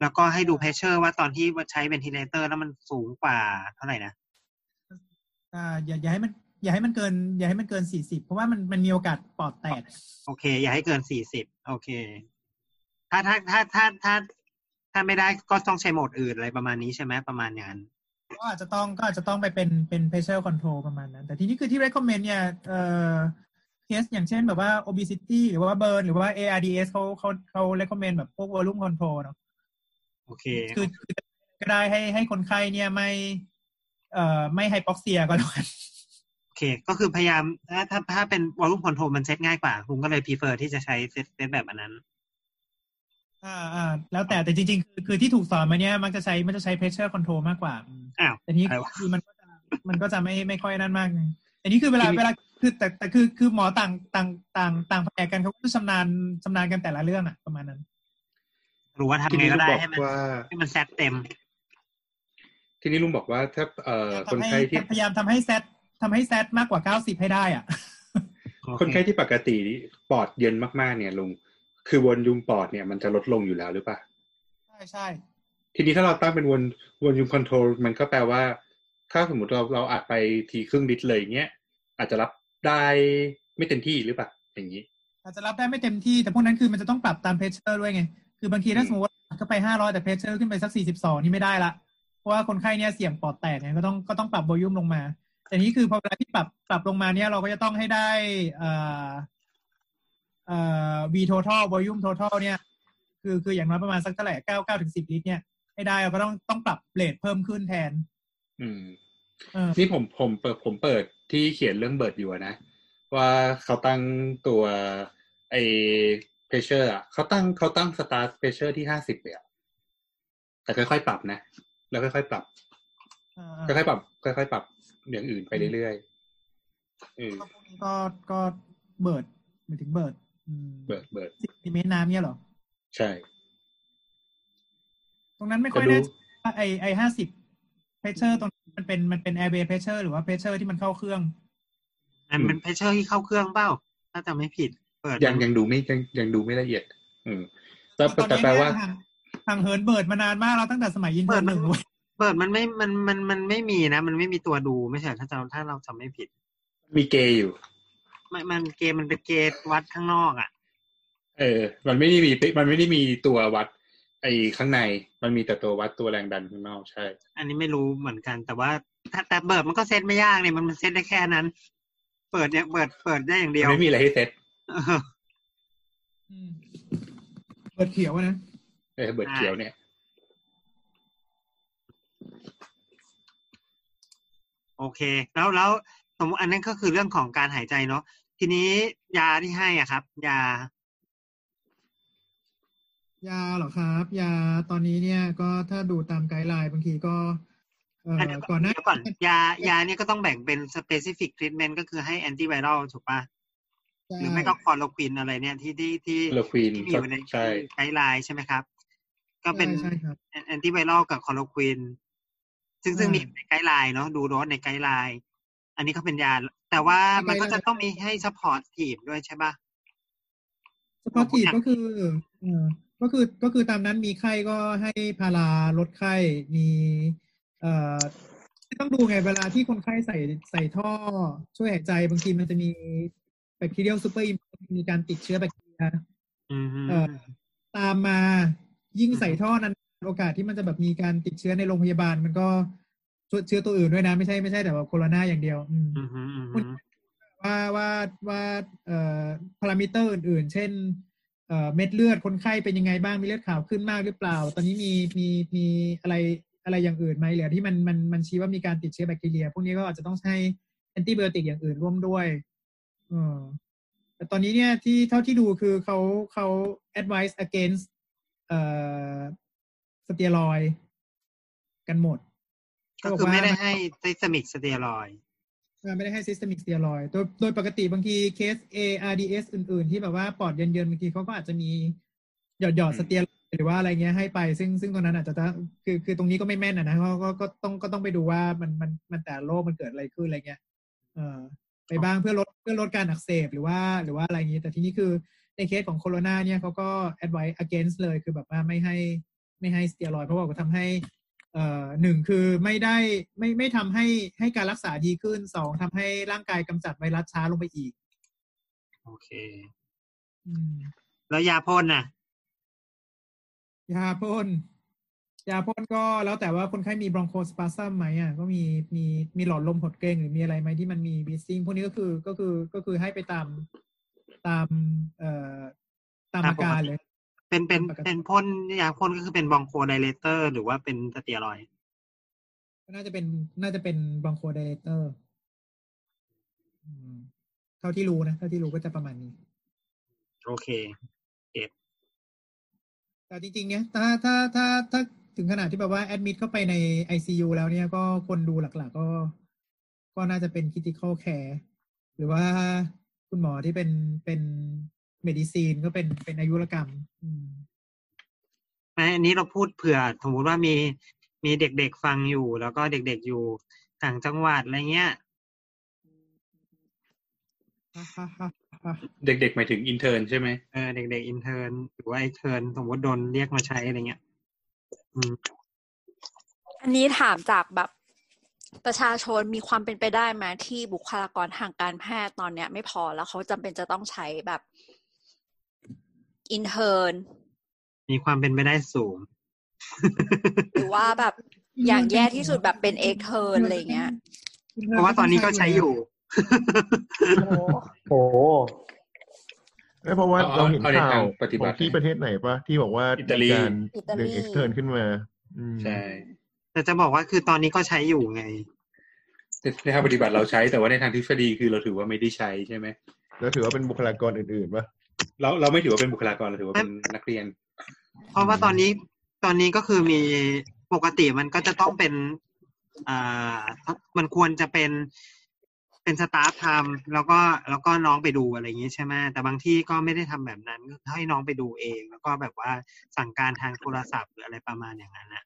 แล้วก็ให้ดู pressure ว่าตอนที่ใช้ ventilator แล้วมันสูงกว่าเท่าไหร่นะอ่าอย่าอย่าให้มัน อย่าให้มันเกิน อย่าให้มันเกินสี่สิบเพราะว่ามันมันมีโอกาสปอดแตก โอเค อย่าให้เกินสี่สิบโอเค ถ้าถ้าถ้าถ้าถ้าถ้าไม่ได้ก็ต้องใช้โหมดอื่นอะไรประมาณนี้ใช่ไหมประมาณอย่างนั้นก็อาจจะต้องก็อาจจะต้องไปเป็นเป็น pressure control ประมาณนั้น แต่ทีนี้คือที่ recommend เนี่ยเอ่อเคสอย่างเช่นแบบว่า obesity หรือว่า burn หรือว่า ARDS เขาเขาเขา recommend แบบพวก volume control เนาะโอเค คือคือก็ได้ให้ให้คนไข้เนี่ยไม่ เอ่อไม่ไฮปอกเซียก็แล้วกันโอเค ก็คือพยายามถ้าถ้าถ้าเป็นวอลลุ่มคอนโทรลมันเซตง่ายกว่าคุณก็เลย prefer ที่จะใช้เซตเซตแบบอันนั้น อ่าอ่าแล้วแต่แต่จริง ๆ คือคือที่ถูกสอนมาเนี่ยมักจะใช้มันจะใช้ pressure control มากกว่าอืมอ้าวแต่นี้อะไรวะคือมันก็จะมันก็จะไม่ไม่ค่อยนั่นมากไงแต่นี้คือเวลาทีนี้เวลาคือแต่แต่คือคือหมอต่างต่างต่างต่างแผนกกันเขาก็ชำนาญชำนาญกันแต่ละเรื่องอะประมาณนั้นหรือว่าทีทำไงนี้ก็ลุงได้บอกให้มันว่าให้มันแซตเต็ม ทีนี้ลุงบอกว่าถ้าเอ่อคนทำให้ไข้ที่พยายามทำให้เซต ทำให้เซตมากกว่าเก้าสิบให้ได้อะโอเค คนไข้ที่ปกตินี่ปอดเยินมากๆเนี่ยลุงคือวนยุมปอดเนี่ยมันจะลดลงอยู่แล้วหรือเปล่าใช่ใช่ทีนี้ถ้าเราตั้งเป็น vol- volume control มันก็แปลว่า ถ้าสมมติเราเราอัดไปทีครึ่งลิตรเลยอย่างเงี้ยอาจจะรับได้ไม่เต็มที่หรือเปล่าอย่างนี้ อาจจะรับได้ไม่เต็มที่แต่พวกนั้นคือมันจะต้องปรับตาม pressure ด้วยไง คือบางทีถ้าอืมสมมติว่าเข้าไปห้าร้อยแต่ pressure ขึ้นไปสักสี่สิบสองนี่ไม่ได้ละ เพราะว่าคนไข้เนี่ยเสี่ยงปอดแตกไงก็ต้องก็ต้องปรับ volume ลงมา แต่นี้คือพอเวลาที่ปรับปรับลงมาเนี่ยเราก็จะต้องให้ได้เอ่อเอ่อ V total volume total เนี่ย คือคืออย่างน้อยประมาณสักเท่าไหร่เก้าเก้าถึงสิบลิตรเนี่ยให้ได้เราก็ต้องต้องปรับ rate เพิ่มขึ้นแทน อืมเออนี่ผมผมเปิดผมเปิดที่เขียนเรื่อง Bird อยู่อะนะ ว่าเขาตั้งตัวไอ้ pressure อะเขาตั้งเขาตั้ง start pressure ที่ห้าสิบเลยอะแต่ค่อยๆปรับนะ แล้วค่อยๆปรับเออค่อยๆปรับค่อยๆปรับ อย่างอื่นไปเรื่อยๆเออก็พวกนี้ก็ก็เบิร์ดหมายถึงเบิร์ดอืมเบิร์ดเบิร์ดสิบเมตรน้ำเนี่ยเหรอ ใช่ ตรงนั้นไม่ค่อยจะดูแน่ใจว่าไอไอห้าสิบเพชเชอร์ตรงนั้นมันเป็นมันเป็นแอร์เบย์เพชเชอร์หรือว่าเพชเชอร์ที่มันเข้าเครื่อง มันเป็นเพชเชอร์ที่เข้าเครื่องเปล่าถ้าจำไม่ผิด เปิดยังยังดูไม่ยังยังดูไม่ละเอียด อืมแต่ตอนแต่นี้แปลว่าเนี่ยห่างห่างเหินเบิร์ดมานานมากแล้วตั้งแต่สมัยยินเทอร์หนึ่งเว้ย เปิดมันไม่ มัน มัน มันไม่มีนะ มันไม่มีตัวดูไม่ใช่ถ้าจำถ้าเราจำไม่ผิด มีเกย์อยู่ ไม่มันเกมมันเป็นเกมวัดข้างนอกอะ เออ มันไม่ได้มีมันไม่ได้มีตัววัด ไอ้ข้างใน มันมีแต่ตัววัดตัวแรงดันข้างนอกใช่ อันนี้ไม่รู้เหมือนกัน แต่ว่าถ้าแต่เปิดมันก็เซตไม่ยากเนี่ยมันมันเซตได้แค่นั้น เปิดเนี่ยเปิดเปิดได้อย่างเดียวมันไม่มีอะไรให้เซตเอออืมเบิร์ดเขียวอะนะ เออเบิร์ดเขียวเนี่ย อเค แล้วแล้วสมมติอันนั้นก็คือเรื่องของการหายใจเนาะทีนี้ยาที่ให้อะครับ ยา ยาเหรอครับ ยาตอนนี้เนี่ยก็ถ้าดูตามไกด์ไลน์บางทีก็เอ่อเดี๋ยวก่อนหน้าเดี๋ยวก่อนยายาเนี่ยก็ต้องแบ่งเป็น specific treatment ก็คือให้ antiviral ถูกปะหรือไม่ก็ chloroquine อะไรเนี่ยที่ที่ที่ chloroquine ที่มีอยู่ในใช่ guideline ใช่ไหมครับ ก็เป็นใช่ใช่ครับ antiviral กับ chloroquine ซึ่งซึ่งอ่ามีมีใน guideline เนาะดูโดสใน guideline อันนี้เขาเป็นยา แต่ว่ามันก็จะต้องมีให้ supportive ด้วยใช่ปะ supportive ก็คือเอ่อก็คือก็คือตามนั้นมีไข้ก็ให้พาราลดไข้มีเอ่อต้องดูไงเวลาที่คนไข้ใส่ใส่ท่อช่วยหายใจบางทีมันจะมี bacterial superimpose มีการติดเชื้อแบคทีเรียอืมฮึเอ่อตามมายิ่งใส่ท่อนั้น โอกาสที่มันจะแบบมีการติดเชื้อในโรงพยาบาล มันก็เชื้อตัวอื่นด้วยนะ ไม่ใช่ไม่ใช่แต่ว่าโคโรนาอย่างเดียว อืมอืมฮึอืมฮึว่าว่าว่าเอ่อพารามิเตอร์อื่น ๆ เช่นเอ่อเม็ดเลือดคนไข้เป็นยังไงบ้างมีเลือดขาวขึ้นมากหรือเปล่า ตอนนี้มีมีมีอะไรอะไรอย่างอื่นไหมหรือที่มันมันมันชี้ว่ามีการติดเชื้อแบคทีเรีย พวกนี้ก็อาจจะต้องใช้ antibiotic อย่างอื่นร่วมด้วยเออแต่ตอนนี้เนี่ยที่เท่าที่ดูคือเขาเขา advise against เอ่อ สเตียรอยด์กันหมด ก็คือไม่ได้ให้ systemic steroidอ่าไม่ได้ให้ systemic steroid โดยโดยปกติบางทีเคส ARDS อื่น ๆ ที่แบบว่าปอดเยินๆบางทีเขาก็อาจจะมีหยอดหยอดอืมสเตียรอยด์หรือว่าอะไรเงี้ยให้ไป ซึ่งซึ่งตรงนั้นอาจจะต้องคือคือตรงนี้ก็ไม่แม่นอะนะก็ก็ก็ต้องก็ต้องไปดูว่ามันมันมันแต่ละโรคมันเกิดอะไรขึ้นอะไรเงี้ยเออไปบ้างเพื่อลดเพื่อลดการอักเสบหรือว่าหรือว่าอะไรอย่างนี้ แต่ทีนี้คือในเคสของโคโรนาเนี่ยเขาก็ advise against เลยคือแบบว่าไม่ให้ ไม่ให้สเตียรอยด์เพราะว่าก็ทำให้เอ่อหนึ่งคือไม่ได้ไม่ไม่ทำให้ให้การรักษาดีขึ้นสองทำให้ร่างกายกำจัดไวรัสช้าลงไปอีก โอเคอืมแล้วยาพ่นน่ะ ยาพ่นยาพ่นก็แล้วแต่ว่าคนไข้มี bronchospasm ไหมอะก็มีมีมีหลอดลมหดเกร็งหรือมีอะไรไหมที่มันมี wheezing พวกนี้ก็คือก็คือก็คือให้ไปตามตาม เอ่อตามตามอาการปกติเลย เป็นเป็นปกติเป็นพ่นยาพ่นก็คือเป็น bronchodilator หรือว่าเป็นสเตียรอยด์ก็น่าจะเป็นน่าจะเป็นบรองโคไดเลเตอร์เท่าที่รู้นะเท่าที่รู้ก็จะประมาณนี้ โอเคแต่จริง ๆ เนี่ยถ้าถ้าถ้าถ้าถึงขนาดที่แบบว่าแอดมิดเข้าไปใน ICU แล้วเนี่ยก็คนดูหลัก ๆ ก็ ก็น่าจะเป็น critical care หรือว่าคุณหมอที่เป็นเป็น medicine ก็เป็นเป็นอายุรกรรมอืมไม่อันนี้เราพูดเผื่อสมมติว่ามีมีเด็กๆฟังอยู่ แล้วก็เด็กๆอยู่ต่างจังหวัดอะไรเงี้ย เด็กๆหมายถึง intern ใช่ไหมเออเด็กๆ intern หรือว่า extern สมมติโดนเรียกมาใช้อะไรเงี้ยอืมอันนี้ถามจากแบบประชาชนมีความเป็นไปได้ไหมที่บุคลากรทางการแพทย์ตอนเนี้ย ไม่พอแล้วเขาจำเป็นจะต้องใช้แบบ อินเทอร์นมีความเป็นไปได้สูง หรือว่าแบบอย่างแย่ที่สุดแบบเป็นเอ็กเทอร์นอะไรเงี้ย เพราะว่าตอนนี้ก็ใช้อยู่ โอ้เอ้ยเพราะว่าเอาเราเห็นเอาในข่าทาวงปฏิขบัองติที่ประเทศไหนปะที่บอกว่าอิตาลีมีการอิตาลีดึงเอ็กเทิร์นขึ้นมาอืมใช่แต่จะบอกว่าคือตอนนี้ก็ใช้อยู่ไงในทางปฏิบัติเราใช้แต่ว่าในทางทฤษฎีคือเราถือว่าไม่ได้ใช้ใช่ไหมแล้วถือว่าเป็นบุคลากรอื่นๆปะ เราเราไม่ถือว่าเป็นบุคลากรเราถือว่าเป็นนักเรียน เพราะว่าตอนนี้ตอนนี้ก็คือมีปกติมันก็จะต้องเป็นอ่ามันควรจะเป็นเป็นสตาฟทำแล้วก็แล้วก็น้องไปดูอะไรอย่างนี้ใช่ไหมแต่บางที่ก็ไม่ได้ทำแบบนั้นก็ให้น้องไปดูเอง แล้วก็แบบว่าสั่งการทางโทรศัพท์หรืออะไรประมาณอย่างนั้นนะ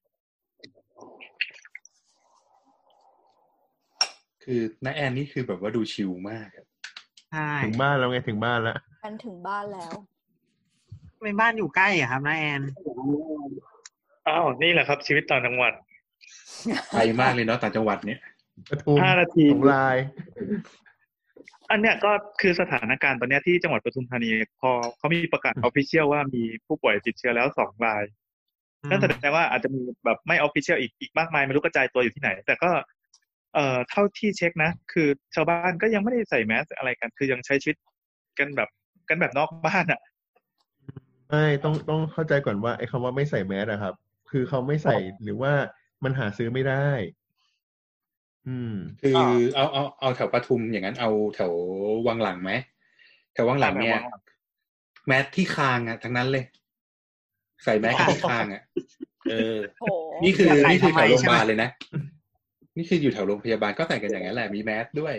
คือน้าแอนนี่คือแบบว่าดูชิลมากอะใช่ถึงบ้านแล้วไงถึงบ้านแล้ว กันถึงบ้านแล้วไม่บ้านอยู่ใกล้อะครับน้าแอนอ้าวนี่แหละครับ ชีวิตต่างจังหวัดไกลมากเลยเนาะต่างจังหวัดเนี่ยปทุมห้านาทีสงลาย อันเนี้ยก็คือสถานการณ์ตอนเนี้ยที่จังหวัดปทุมธานี พอเขามีประกาศ official ว่ามีผู้ป่วยติดเชื้อแล้วสองรายนั่นแสดงว่าอาจจะมีแบบไม่ official อีกอีกมากมายไม่รู้กระจายตัวอยู่ที่ไหน แต่ก็เอ่อเท่าที่เช็คนะ คือชาวบ้านก็ยังไม่ได้ใส่แมสอะไรกัน คือยังใช้ชีวิตกันแบบ กันแบบนอกบ้านอะไม่ต้องต้องเข้าใจก่อนว่าไอ้คำว่าไม่ใส่แมสอะครับ คือเขาไม่ใส่หรือว่ามันหาซื้อไม่ได้ อืม คือเอาเอาเอาแถวปทุมอย่างนั้นเอาแถววังหลังไหมแถววังหลังเนี่ยวังหลังแมสที่คางอะทั้งนั้นเลย ใส่แมสที่คางอะเออโหนี่คือใส่นี่คือทำไมแถวโรงพใช่ยาไหมบาลเลยนะนี่คืออยู่แถวโรงพยาบาลก็ใส่กันอย่างนั้นแหละมีแมสด้วย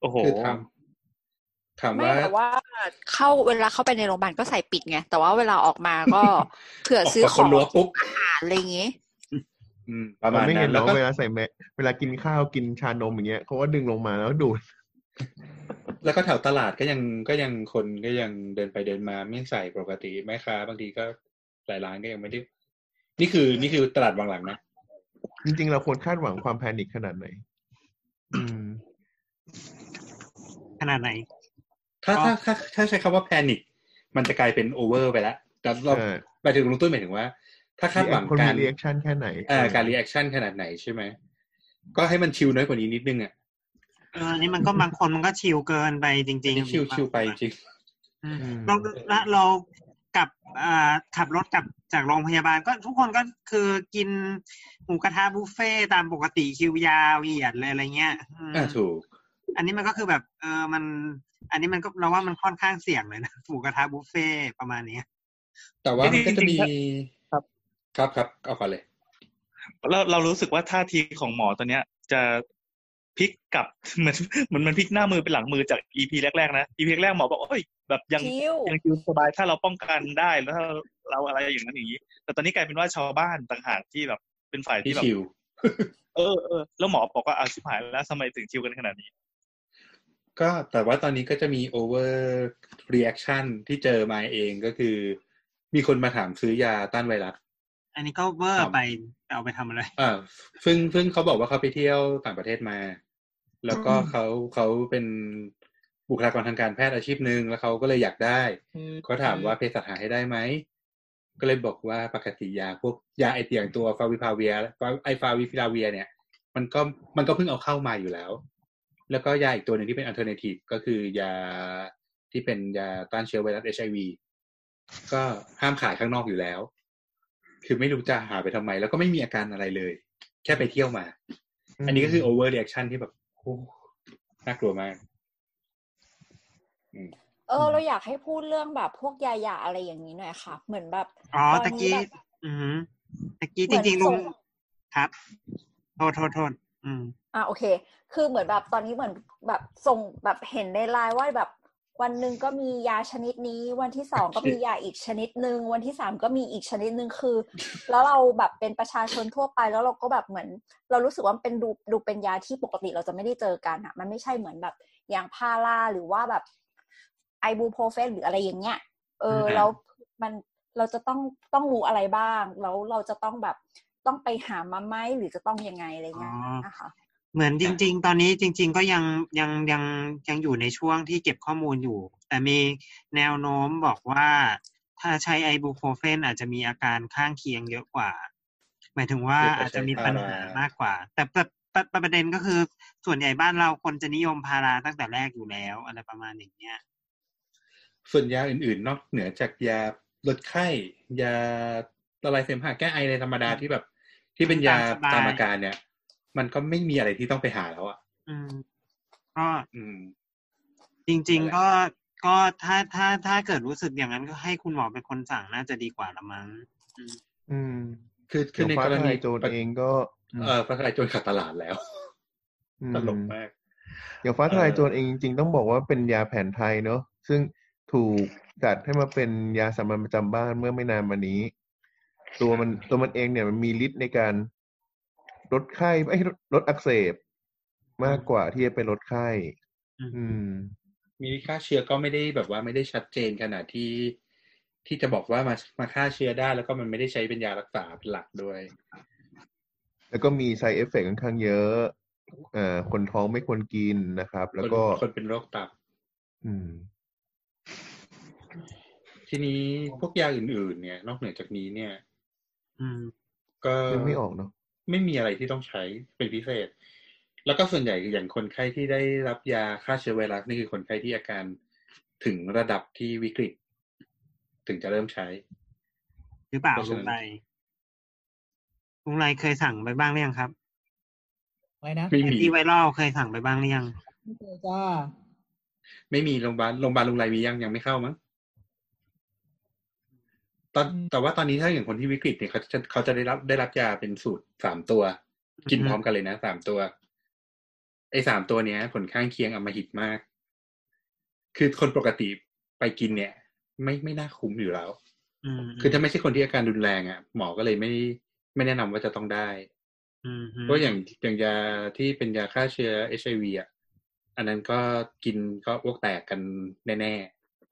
โอ้โหคือ ถามถามไม่ว่าแต่ว่าเข้าเวลาเข้าไปในโรงพยาบาลก็ใส่ปิดไง แต่ว่าเวลาออกมาก็เผื่อซื้อออกขมาองคนรั้วปุ๊บอาหารอะไรอย่างงี้อืมประมาณไม่นั้เห็นนแล้แล้ววก็เวลาใส่แมสเวลากินข้าวกินชานมอย่างเงี้ยเขาก็ดึงลงมาแล้วดูด แล้วก็แถวตลาดก็ยังก็ยังคนก็ยังเดินไปเดินมาไม่ใส่ปกติแม่ค้าบางทีก็หลายร้านก็ยังไม่ได้ นี่คือนี่คือตลาดบางหลังนะจริงๆเราควรคาดหวังความแพนิคขนาดไหนอืมขนาดไหน ถ้าอ๋อถ้าถ้าถ้าใช้คำว่าแพนิคมันจะกลายเป็นโอเวอร์ไปแล้วแต่เราใช่หมายถึงลุงตุ้ยหมายถึงว่า ถ้าคาดหวังคนกามีรรีแอคชั่นแค่ไหนเอ่อการรีแอคชั่นขนาดไหนใช่ไหม ก็ให้มันชิลน้อยกว่านี้นิดนึงอะเอออันนี้มันก็บางคนมันก็ชิลเกินไปจริงนี่ๆชิลชิลไปจริงอืมอืมเราเราเรากลับอ่าขับรถกลับจากโรงพยาบาลก็ทุกคนก็คือกินหมูกระทะบุฟเฟ่ต์ตามปกติคิวยาวเหยียดเลยอะไรเงี้ยอืมอ่าถูก อันนี้มันก็คือแบบเออมัน อันนี้มันก็เราว่ามันค่อนข้างเสี่ยงเลยนะหมูกระทะบุฟเฟ่ต์ประมาณนี้แต่ว่ามันก็จะมีจริงๆครับครับครับเอาก่อนเลยเราเรารู้สึกว่าท่าทีของหมอตัวเนี้ย จะพลิกกลับเหมือนเหมือนมันพลิกหน้ามือเป็นหลังมือจาก EP แรกๆนะ EP แรกๆหมอบอกโอ้ยแบบยังชิลยังชิลสบายถ้าเราป้องกันได้แล้วถ้าเราอะไรอย่างนั้นอย่างนี้ แต่ตอนนี้กลายเป็นว่าชาวบ้านต่างหากที่แบบเป็นฝ่ายที่ที่แบบชิลเออเออแล้วหมอบอกว่าอาชิบหายแล้วทำไมถึงชิลกันขนาดนี้ ก็แต่ว่าตอนนี้ก็จะมี over reaction ที่เจอมาเองก็คือ มีคนมาถามซื้อยาต้านไวรัส อันนี้ก็เวอร์ไปเอาไปทำอะไรอ่าซึ่งซึ่งเขาบอกว่าเขาไปเที่ยวต่างประเทศมา แล้วก็เขาเขาเป็นบุคลากรทางการแพทย์อาชีพหนึ่งแล้วเขาก็เลยอยากได้เขาถามว่าเภสัชหาให้ได้ไหม ก็เลยบอกว่าปกติยาพวกยาไอเตียงตัวฟาวิพาเวียไอฟาวิพิลาเวีย เนี่ย มันก็มันก็เพิ่งเอาเข้ามาอยู่แล้ว แล้วก็ยาอีกตัวหนึ่งที่เป็น alternative ก็คือยาที่เป็นยาต้านเชื้อไวรัสเอชไอวีก็ห้ามขายข้างนอกอยู่แล้ว คือไม่รู้จะหาไปทำไม แล้วก็ไม่มีอาการอะไรเลย แค่ไปเที่ยวมา อันนี้ก็คือ over reaction ที่แบบโอ้น่ากลัวมากเออ เราอยากให้พูดเรื่องแบบพวกยาหยาอะไรอย่างนี้หน่อยค่ะ เหมือนแบบอ๋อตอนตะนี้กี้แบบอือหือตะกี้เหจมือนริงๆลุส่งงครับ โทษโทษโทษอืม อะโอเค คือเหมือนแบบตอนนี้เหมือนแบบส่งแบบเห็นในไลน์ว่าแบบวันหนึ่งก็มียาชนิดนี้ วันที่สองก็มียาอีกชนิดหนึ่งวันที่สามก็มีอีกชนิดหนึ่งคือ แล้วเราแบบเป็นประชาชนทั่วไปแล้วเราก็แบบเหมือน เรารู้สึกว่าเป็นดูดูเป็นยาที่ปกติเราจะไม่ได้เจอกันอะมันไม่ใช่เหมือนแบบอย่างพาราหรือว่าแบบไอบูโพรเฟนหรืออะไรอย่างเงี้ยเออแล้วมันเราจะต้องต้องรู้อะไรบ้าง แล้วเราจะต้องแบบต้องไปหามาไหมหรือจะต้องยังไงอะไรเงี้ยนะคะ เหมือนจริง ๆ ตอนนี้จริง ๆ ก็ยังยังยังยังอยู่ในช่วงที่เก็บข้อมูลอยู่ แต่มีแนวโน้มบอกว่าถ้าใช้ไอบูโครเฟนอาจจะมีอาการข้างเคียงเยอะกว่า หมายถึงว่าเยอะกว่าอาจจะมีปัญหาใช้พารามากกว่า แต่ประประประประเด็นก็คือส่วนใหญ่บ้านเราคนจะนิยมพาราตั้งแต่แรกอยู่แล้ว อะไรประมาณอย่างเงี้ยส่วนยาอื่นๆ นอกเหนือจากยาลดไข้ ยาละลายเสมหะแก้ไอในธรรมดาที่แบบ ที่เป็นยาตามสบายตามอาการเนี่ย มันก็ไม่มีอะไรที่ต้องไปหาแล้วอะ อืมก็อืม จริงนั่นแหละๆก็ก็ถ้าถ้าถ้าเกิดรู้สึกอย่างนั้นก็ให้คุณหมอเป็นคนสั่งน่าจะดีกว่าละมั้งอืมอืมคือคือเดี๋ยวในฟ้ากรทณีลายโจรเองก็อืมเออฟ้าทลายโจรขาดตลาดแล้วอืมตลกมากอย่างฟ้าทลายโจรเออเองจริง ๆ ต้องบอกว่าเป็นยาแผนไทยเนอะซึ่งถูกจัดให้มาเป็นยาสามัญประจำบ้านเมื่อไม่นานมานี้ ตัวมันตัวมันเองเนี่ยมันมีฤทธิ์ในการ ลดไข้ไอ้ยลดลดอักเสบ มากกว่าที่จะเป็นลดไข้ อืม มีค่าเชื้อก็ไม่ได้แบบว่าไม่ได้ชัดเจนขนาดที่ที่จะบอกว่ามามาฆ่าเชื้อได้แล้วก็มันไม่ได้ใช้เป็นยารักษาเป็นหลักด้วย แล้วก็มี side effect ค่อนข้างเยอะเอ่อคนท้องไม่ควรกินนะครับ แล้วก็คนคนเป็นโรคตับ อืม ทีนี้พวกยาอื่นๆ เนี่ย นอกเหนือจากนี้เนี่ย อืม ก็ยังไม่ออกเนาะ ไม่มีอะไรที่ต้องใช้เป็นพิเศษ แล้วก็ส่วนใหญ่อย่างคนไข้ที่ได้รับยาฆ่าเชื้อไวรัสนี่คือคนไข้ที่อาการถึงระดับที่วิกฤต ถึงจะเริ่มใช้ หรือเปล่าเพราะฉะลุนั้งนไรลุงไรเคยสั่งไปบ้างหรือยังครับไว้นะไม่แอนมีตี้ไวรัลเคยสั่งไปบ้างหรือยังไม่เคยจ้าไม่มีโรงพยาบาลโรงพยาบาลลุงไรมียังยังไม่เข้ามั้ง ตอนแต่ว่าตอนนี้ถ้าอย่างคนที่วิกฤตเนี่ยเขาจะเขาจะได้รับได้รับยาเป็นสูตรสามตัว กินอือฮึพร้อมกันเลยนะสามตัว ไอ้สามตัวเนี้ย ผลข้างเคียงอำมหิตมาก คือคนปกติไปกินเนี่ย ไม่ไม่น่าคุ้มอยู่แล้วอืมคือถ้าไม่ใช่คนที่อาการรุนแรงอะ หมอก็เลยไม่ไม่แนะนำว่าจะต้องได้อืมอืมเพราะอย่างอย่างยาที่เป็นยาฆ่าเชื้อเอชไอวีอะอันนั้นก็กินก็อ้วกแตกกันแน่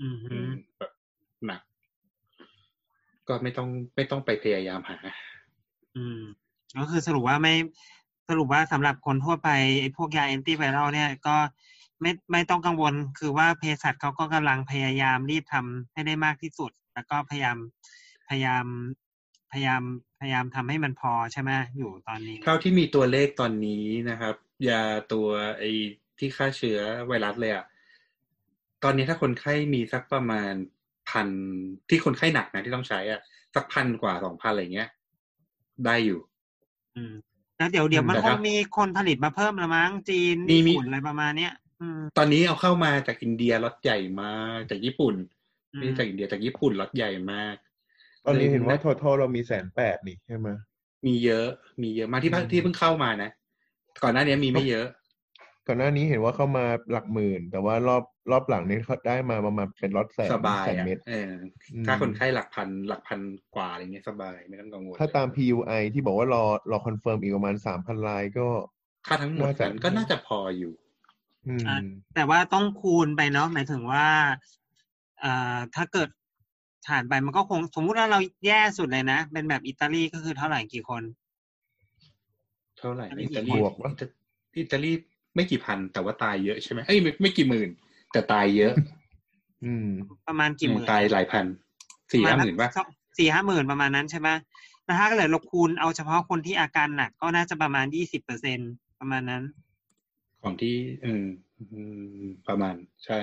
อืมๆอือืมมแบบหนัก ก็ไม่ต้องไม่ต้องไปพยายามหา อืม ก็คือสรุปว่าไม่สรุปว่าสำหรับคนทั่วไปไอ้พวกยาแอนตี้ไวรัลเนี่ยก็ไม่ไม่ต้องกังวลคือว่าเภสัชเขาก็กำลังพยายามรีบทำให้ได้มากที่สุด แล้วก็พยายามพยายามพยายามพยายามทำให้มันพอใช่ไหมอยู่ตอนนี้ เท่าที่มีตัวเลขตอนนี้นะครับ ยาตัวไอ้ที่ฆ่าเชื้อไวรัสเลยอะตอนนี้ถ้าคนไข้มีสักประมาณ พันที่คนไข้หนักนะที่ต้องใช้อะสักพันกว่าสองพันอะไรเงี้ย ได้อยู่ อืมแล้วเดี๋ยวเดี๋ยวมันแต่คถ้างมีคนผลิตมาเพิ่มละมั้งจีนมีมีญี่ปุ่นอะไรประมาณเนี้ยอืมตอนนี้เอาเข้ามาจากอินเดียล็อตใหญ่มากจากญี่ปุ่นอืมไม่ใช่จากอินเดียจากญี่ปุ่นล็อตใหญ่มาก ตอนนี้เห็นว่า total เรามีแสนแปดนี่ใช่ไหมมีเยอะ มีเยอะมากที่เพิ่งอืมที่เพิ่งเข้ามานะ ก่อนหน้านี้มีไม่เยอะ ก่อนหน้านี้เห็นว่าเข้ามาหลักหมื่น แต่ว่ารอบรอบหลังนี้เขาได้มาประมาณเป็นล็อตแสนสบายแสนอะเม็ดเอออืมถ้าคนไข้หลักพันหลักพันกว่าอะไรเงี้ยสบายไม่ต้องกังวลถ้าตาม PUI ที่บอกว่ารอรอ confirm อีกประมาณสามพันรายก็ค่าทั้งหมดน่าจะนั้นก็น่าจะพออยู่อืมอะแต่ว่าต้องคูณไปเนาะหมายถึงว่าเอ่อถ้าเกิดฐานไปมันก็คงสมมุติว่าเราแย่สุดเลยนะ เป็นแบบอิตาลีก็คือเท่าไหร่กี่คน เท่าไหร่อันนี้อิตาลีบวกวะอิตาอิตาลี ไม่กี่พัน แต่ว่าตายเยอะใช่ไหมเอ้ยไม่ไม่กี่หมื่น แต่ตายเยอะ อืม ประมาณกี่หมื่นตายหลายพันสี่ห้าหมื่นป่ะสี่ห้าหมื่นประมาณนั้นใช่ไหมแล้วถ้าเกิดเราคูณเอาเฉพาะคนที่อาการหนักก็น่าจะประมาณยี่สิบเปอร์เซ็นประมาณนั้น ของที่อืมอืมประมาณใช่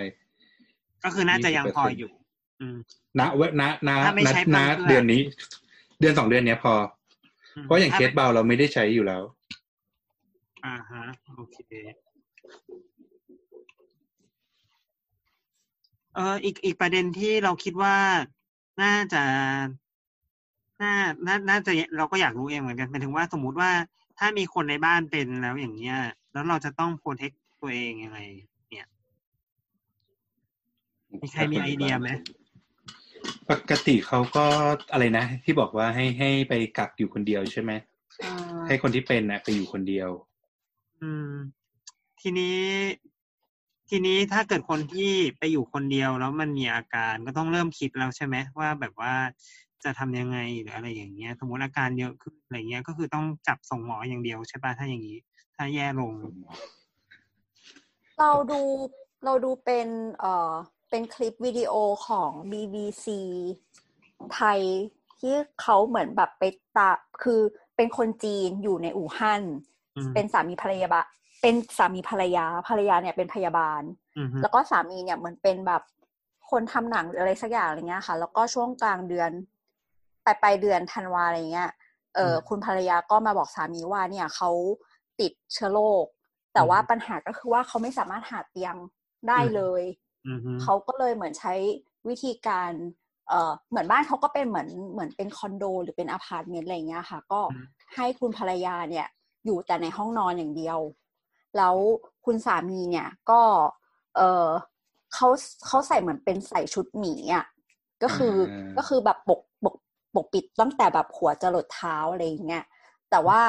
ก็คือน่าจะยังพอ20%อยู่ อืมณเวณณณถ้าไม่ณใช้ณเพิ่มเพื่อเดือนนี้ เดือนสองเดือนเนี้ยพออืมเพราะอย่างเคสเบาเราไม่ได้ใช้อยู่แล้ว อ่าฮะโอเคเอออีกอีกประเด็นที่เราคิดว่าน่าจะน่าน่าน่าจะเราก็อยากรู้เองเหมือนกันหมายถึงว่าสมมุติว่าถ้ามีคนในบ้านเป็นแล้วอย่างเงี้ย แล้วเราจะต้องโปรเทคตัวเองยังไง เนี่ยมีใครมีไอเดียไหมปกติเขาก็อะไรนะ ที่บอกว่าให้ให้ไปกักอยู่คนเดียวใช่ไหมอ่าให้คนที่เป็นน่ะไปอยู่คนเดียว อืม ทีนี้ ทีนี้ถ้าเกิดคนที่ไปอยู่คนเดียวแล้วมันมีอาการก็ต้องเริ่มคิดแล้วใช่ไหมว่าแบบว่าจะทำยังไงหรืออะไรอย่างเงี้ย สมมติอาการเยอะขึ้นอะไรเงี้ย ก็คือต้องจับส่งหมออย่างเดียวใช่ปะถ้าอย่างนี้ ถ้าแย่ลง เราดูเราดูเป็นเอ่อเป็นคลิปวิดีโอของ BBC ไทยที่เขาเหมือนแบบไปตาคือเป็นคนจีนอยู่ในอู่ฮั่น เป็นสามีภรรยาบะเป็นสามีภรรยาภรรยาเนี่ยเป็นพยาบาลอืมฮึแล้วก็สามีเนี่ยเหมือนเป็นแบบคนทำหนังหรืออะไรสักอย่างอะไรเงี้ยค่ะ แล้วก็ช่วงกลางเดือนปลายปลายเดือนธันวาอะไรเงี้ยเอออคุณภรรยาก็มาบอกสามีว่าเนี่ยเขาติดเชื้อโรคแต่ว่าปัญหาก็คือว่าเขาไม่สามารถหาเตียงได้เลยอืมฮึเขาก็เลยเหมือนใช้วิธีการเอ่อเหมือนบ้านเขาก็เป็นเหมือนเหมือนเป็นคอนโด หรือเป็นอพาร์ตเมนต์อะไรเงี้ยค่ะ ก็ให้คุณภรรยาเนี่ย อยู่แต่ในห้องนอนอย่างเดียว แล้วคุณสามีเนี่ยก็เออเขาเขาใส่เหมือนเป็นใส่ชุดหมีอะก็คืออมก็คือแบบปกปกปกปิดตั้งแต่แบบหัวจรดเท้าอะไรอย่างเงี้ยแต่ว่า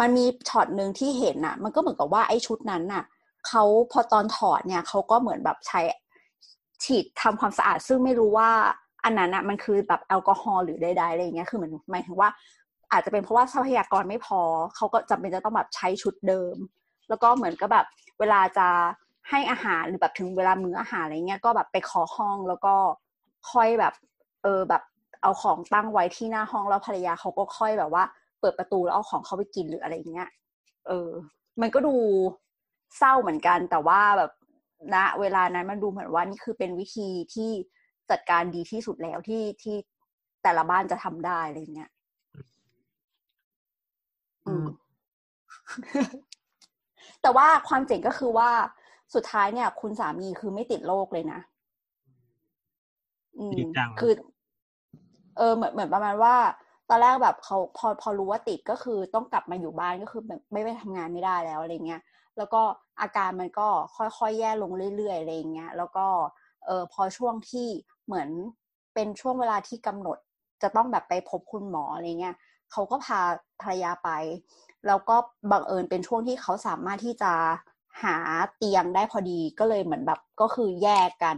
มันมีช็อตหนึ่งที่เห็นน่ะ มันก็เหมือนกับว่าไอ้ชุดนั้นน่ะเขาพอตอนถอดเนี่ยเขาก็เหมือนแบบใช้ฉีดทำความสะอาดซึ่งไม่รู้ว่าอันนั้นน่ะมันคือแบบแอลกอฮอล์หรือใดๆอะไรอย่างเงี้ยคือเหมือนหมายถึงว่า อาจจะเป็นเพราะว่าทรัพยากรไม่พอ เขาก็จำเป็นจะต้องแบบใช้ชุดเดิม แล้วก็เหมือนกับแบบเวลาจะให้อาหารหรือแบบถึงเวลามื้ออาหารอะไรเงี้ยก็แบบไปขอห้องแล้วก็ค่อยแบบเออแบบเอาของตั้งไว้ที่หน้าห้องแล้วภรรยาเขาก็ค่อยแบบว่า เปิดประตูแล้วเอาของเข้าไปกินหรืออะไรเงี้ย เออ มันก็ดูเศร้าเหมือนกัน แต่ว่าแบบณเวลานั้นมันดูเหมือนว่านี่คือเป็นวิธีที่จัดการดีที่สุดแล้วที่ที่แต่ละบ้านจะทำได้อะไรเงี้ย แต่ว่าความเจ๋งก็คือว่าสุดท้ายเนี่ย คุณสามีคือไม่ติดโรคเลยนะอืมดีจังคือ เออเหมือนเหมือนประมาณว่า ตอนแรกแบบเขาพอพอรู้ว่าติดก็คือต้องกลับมาอยู่บ้านก็คือแบบไม่ไปทำงานไม่ได้แล้วอะไรเงี้ยแล้วก็อาการมันก็ค่อยๆแย่ลงเรื่อยๆอะไรเงี้ยแล้วก็เออพอช่วงที่เหมือนเป็นช่วงเวลาที่กำหนดจะต้องแบบไปพบคุณหมออะไรเงี้ย เขาก็พาภรรยาไป แล้วก็บังเอิญเป็นช่วงที่เขาสามารถที่จะหาเตียงได้พอดีก็เลยเหมือนแบบก็คือแยกกัน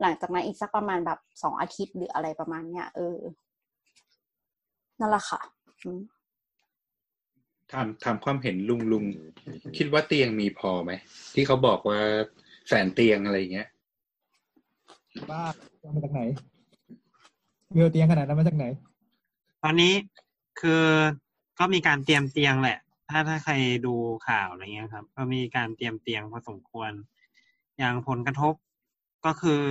หลังจากนั้นอีกสักประมาณแบบสองอาทิตย์หรืออะไรประมาณเนี้ยเออนั่นแหละค่ะอืมถามถามความเห็นลุงลุงคิดว่าเตียงมีพอไหม ที่เขาบอกว่าแสนเตียงอะไรอย่างเงี้ยบ้าเอามาจากไหนเวลเตียงขนาดนั้นมาจากไหนพตอนนี้ คือก็มีการเตรียมเตียงแหละ ถ้าถ้าใครดูข่าวอะไรเงี้ยครับ ก็มีการเตรียมเตียงพอสมควร อย่างผลกระทบก็คือ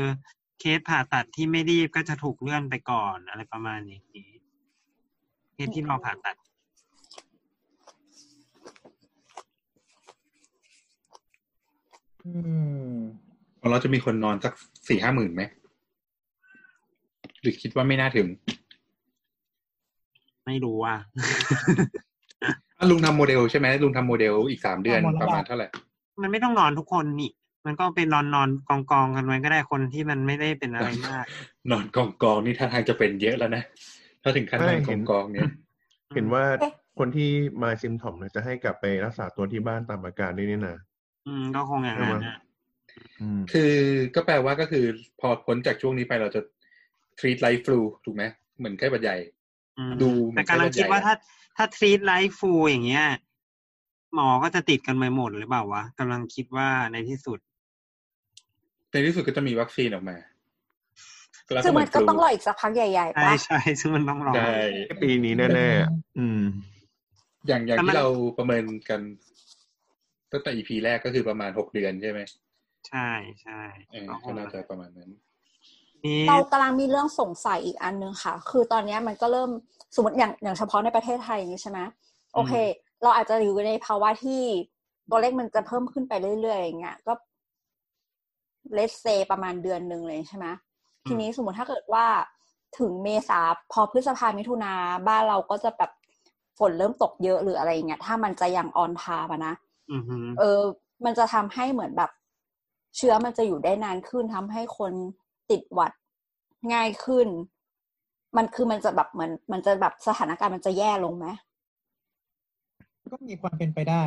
เคสผ่าตัดที่ไม่รีบก็จะถูกเลื่อนไปก่อนอะไรประมาณนี้เคสที่รอผ่าตัด อืมของเราจะมีคนนอนสักสี่ห้าหมื่นไหมหรือคิดว่าไม่น่าถึง ไม่รู้ว่าอะลุงทำโมเดลใช่ไหมลุงทำโมเดลอีกสามเดือนประมาณเท่าไหร่ มันไม่ต้องนอนทุกคนนี่ มันก็เป็นนอนนอนกองกองๆกันไว้ก็ได้คนที่มันไม่ได้เป็นอะไรมาก นอนกองกองๆนี่ท่าทางจะเป็นเยอะแล้วนะ ถ้าถึงขั้นนอนกองกองๆเนี่ย เห็นว่าเอ๊ะคนที่มาซิมทอมเนี่ยจะให้กลับไปรักษาตัวที่บ้านตามอาการด้วยนี่นะอืมก็คงอย่างนั้นนะอืมคือก็แปลว่าก็คือพอพ้นจากช่วงนี้ไปเราจะ treat like flu ถูกไหมเหมือนไข้หวัดใหญ่อืม ดูเหมืแต่อนกำลังคิดว่าไข้หวัดใหญ่ถ้าถ้าทรีตไลฟ์ฟูอย่างเงี้ย หมอก็จะติดกันไปหมดหรือเปล่าวะกำลังคิดว่าในที่สุด ในที่สุดก็จะมีวัคซีนออกมาแล้วซึ่งเหมันก็ต้องรออีกสักพักใหญ่ๆใช่ปะใช่ซึ่งมันต้องรอใช่ปีนี้แน่ๆอืม อย่างอย่างแต่มันที่เราประเมินกันตั้งแต่ EP แรกก็คือประมาณหกเดือนใช่ไหมใช่ใช่เออก็คก็งน่าจะประมาณนั้นนี่ เรากำลังมีเรื่องสงสัยอีกอันนึงค่ะ คือตอนเนี้ยมันก็เริ่มสมมติอย่างอย่างเฉพาะในประเทศไทยอย่างนี้ใช่ไหมโอเค เราอาจจะอยู่ในภาวะที่ตัวเลขมันจะเพิ่มขึ้นไปเรื่อยๆอย่างเงี้ยก็เลสเซประมาณเดือนหนึ่งเลยใช่ไหมทีนี้สมมติถ้าเกิดว่าถึงเมษาพอพฤษภามิถุนาบ้านเราก็จะแบบฝนเริ่มตกเยอะหรืออะไรอย่างเงี้ยถ้ามันจะยังออนทาอะนะอือหือเออ มันจะทำให้เหมือนแบบ เชื้อมันจะอยู่ได้นานขึ้นทำให้คน ติดหวัดง่ายขึ้น มันคือมันจะแบบเหมือนมันจะแบบสถานการณ์มันจะแย่ลงไหมก็มีความเป็นไปได้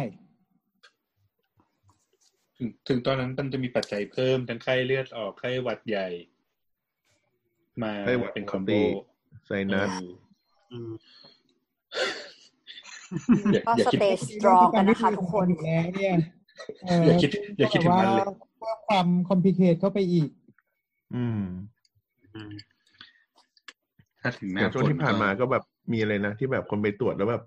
ถึงถึงตอนนั้นมันจะมีปัจจัยเพิ่มทั้งไข้เลือดออกไข้หวัดใหญ่ มาไข้หวัดเป็นปคกอมโบติไซนัสอืมอย่าก็อย่าสคิดเตย์สตรองกันนะคะทุกคนอยู่แล้วเนี่ยเอย่าคิดอย่าคิดถึงมันเลยแบบว่าเพิ่มความคอมพลิเคทเข้าไปอีก อืมอืมถ้าถึงหอน้าย่างช่วงที่ผ่านมาก็แบบมีอะไรนะที่แบบคนไปตรวจแล้วแบบ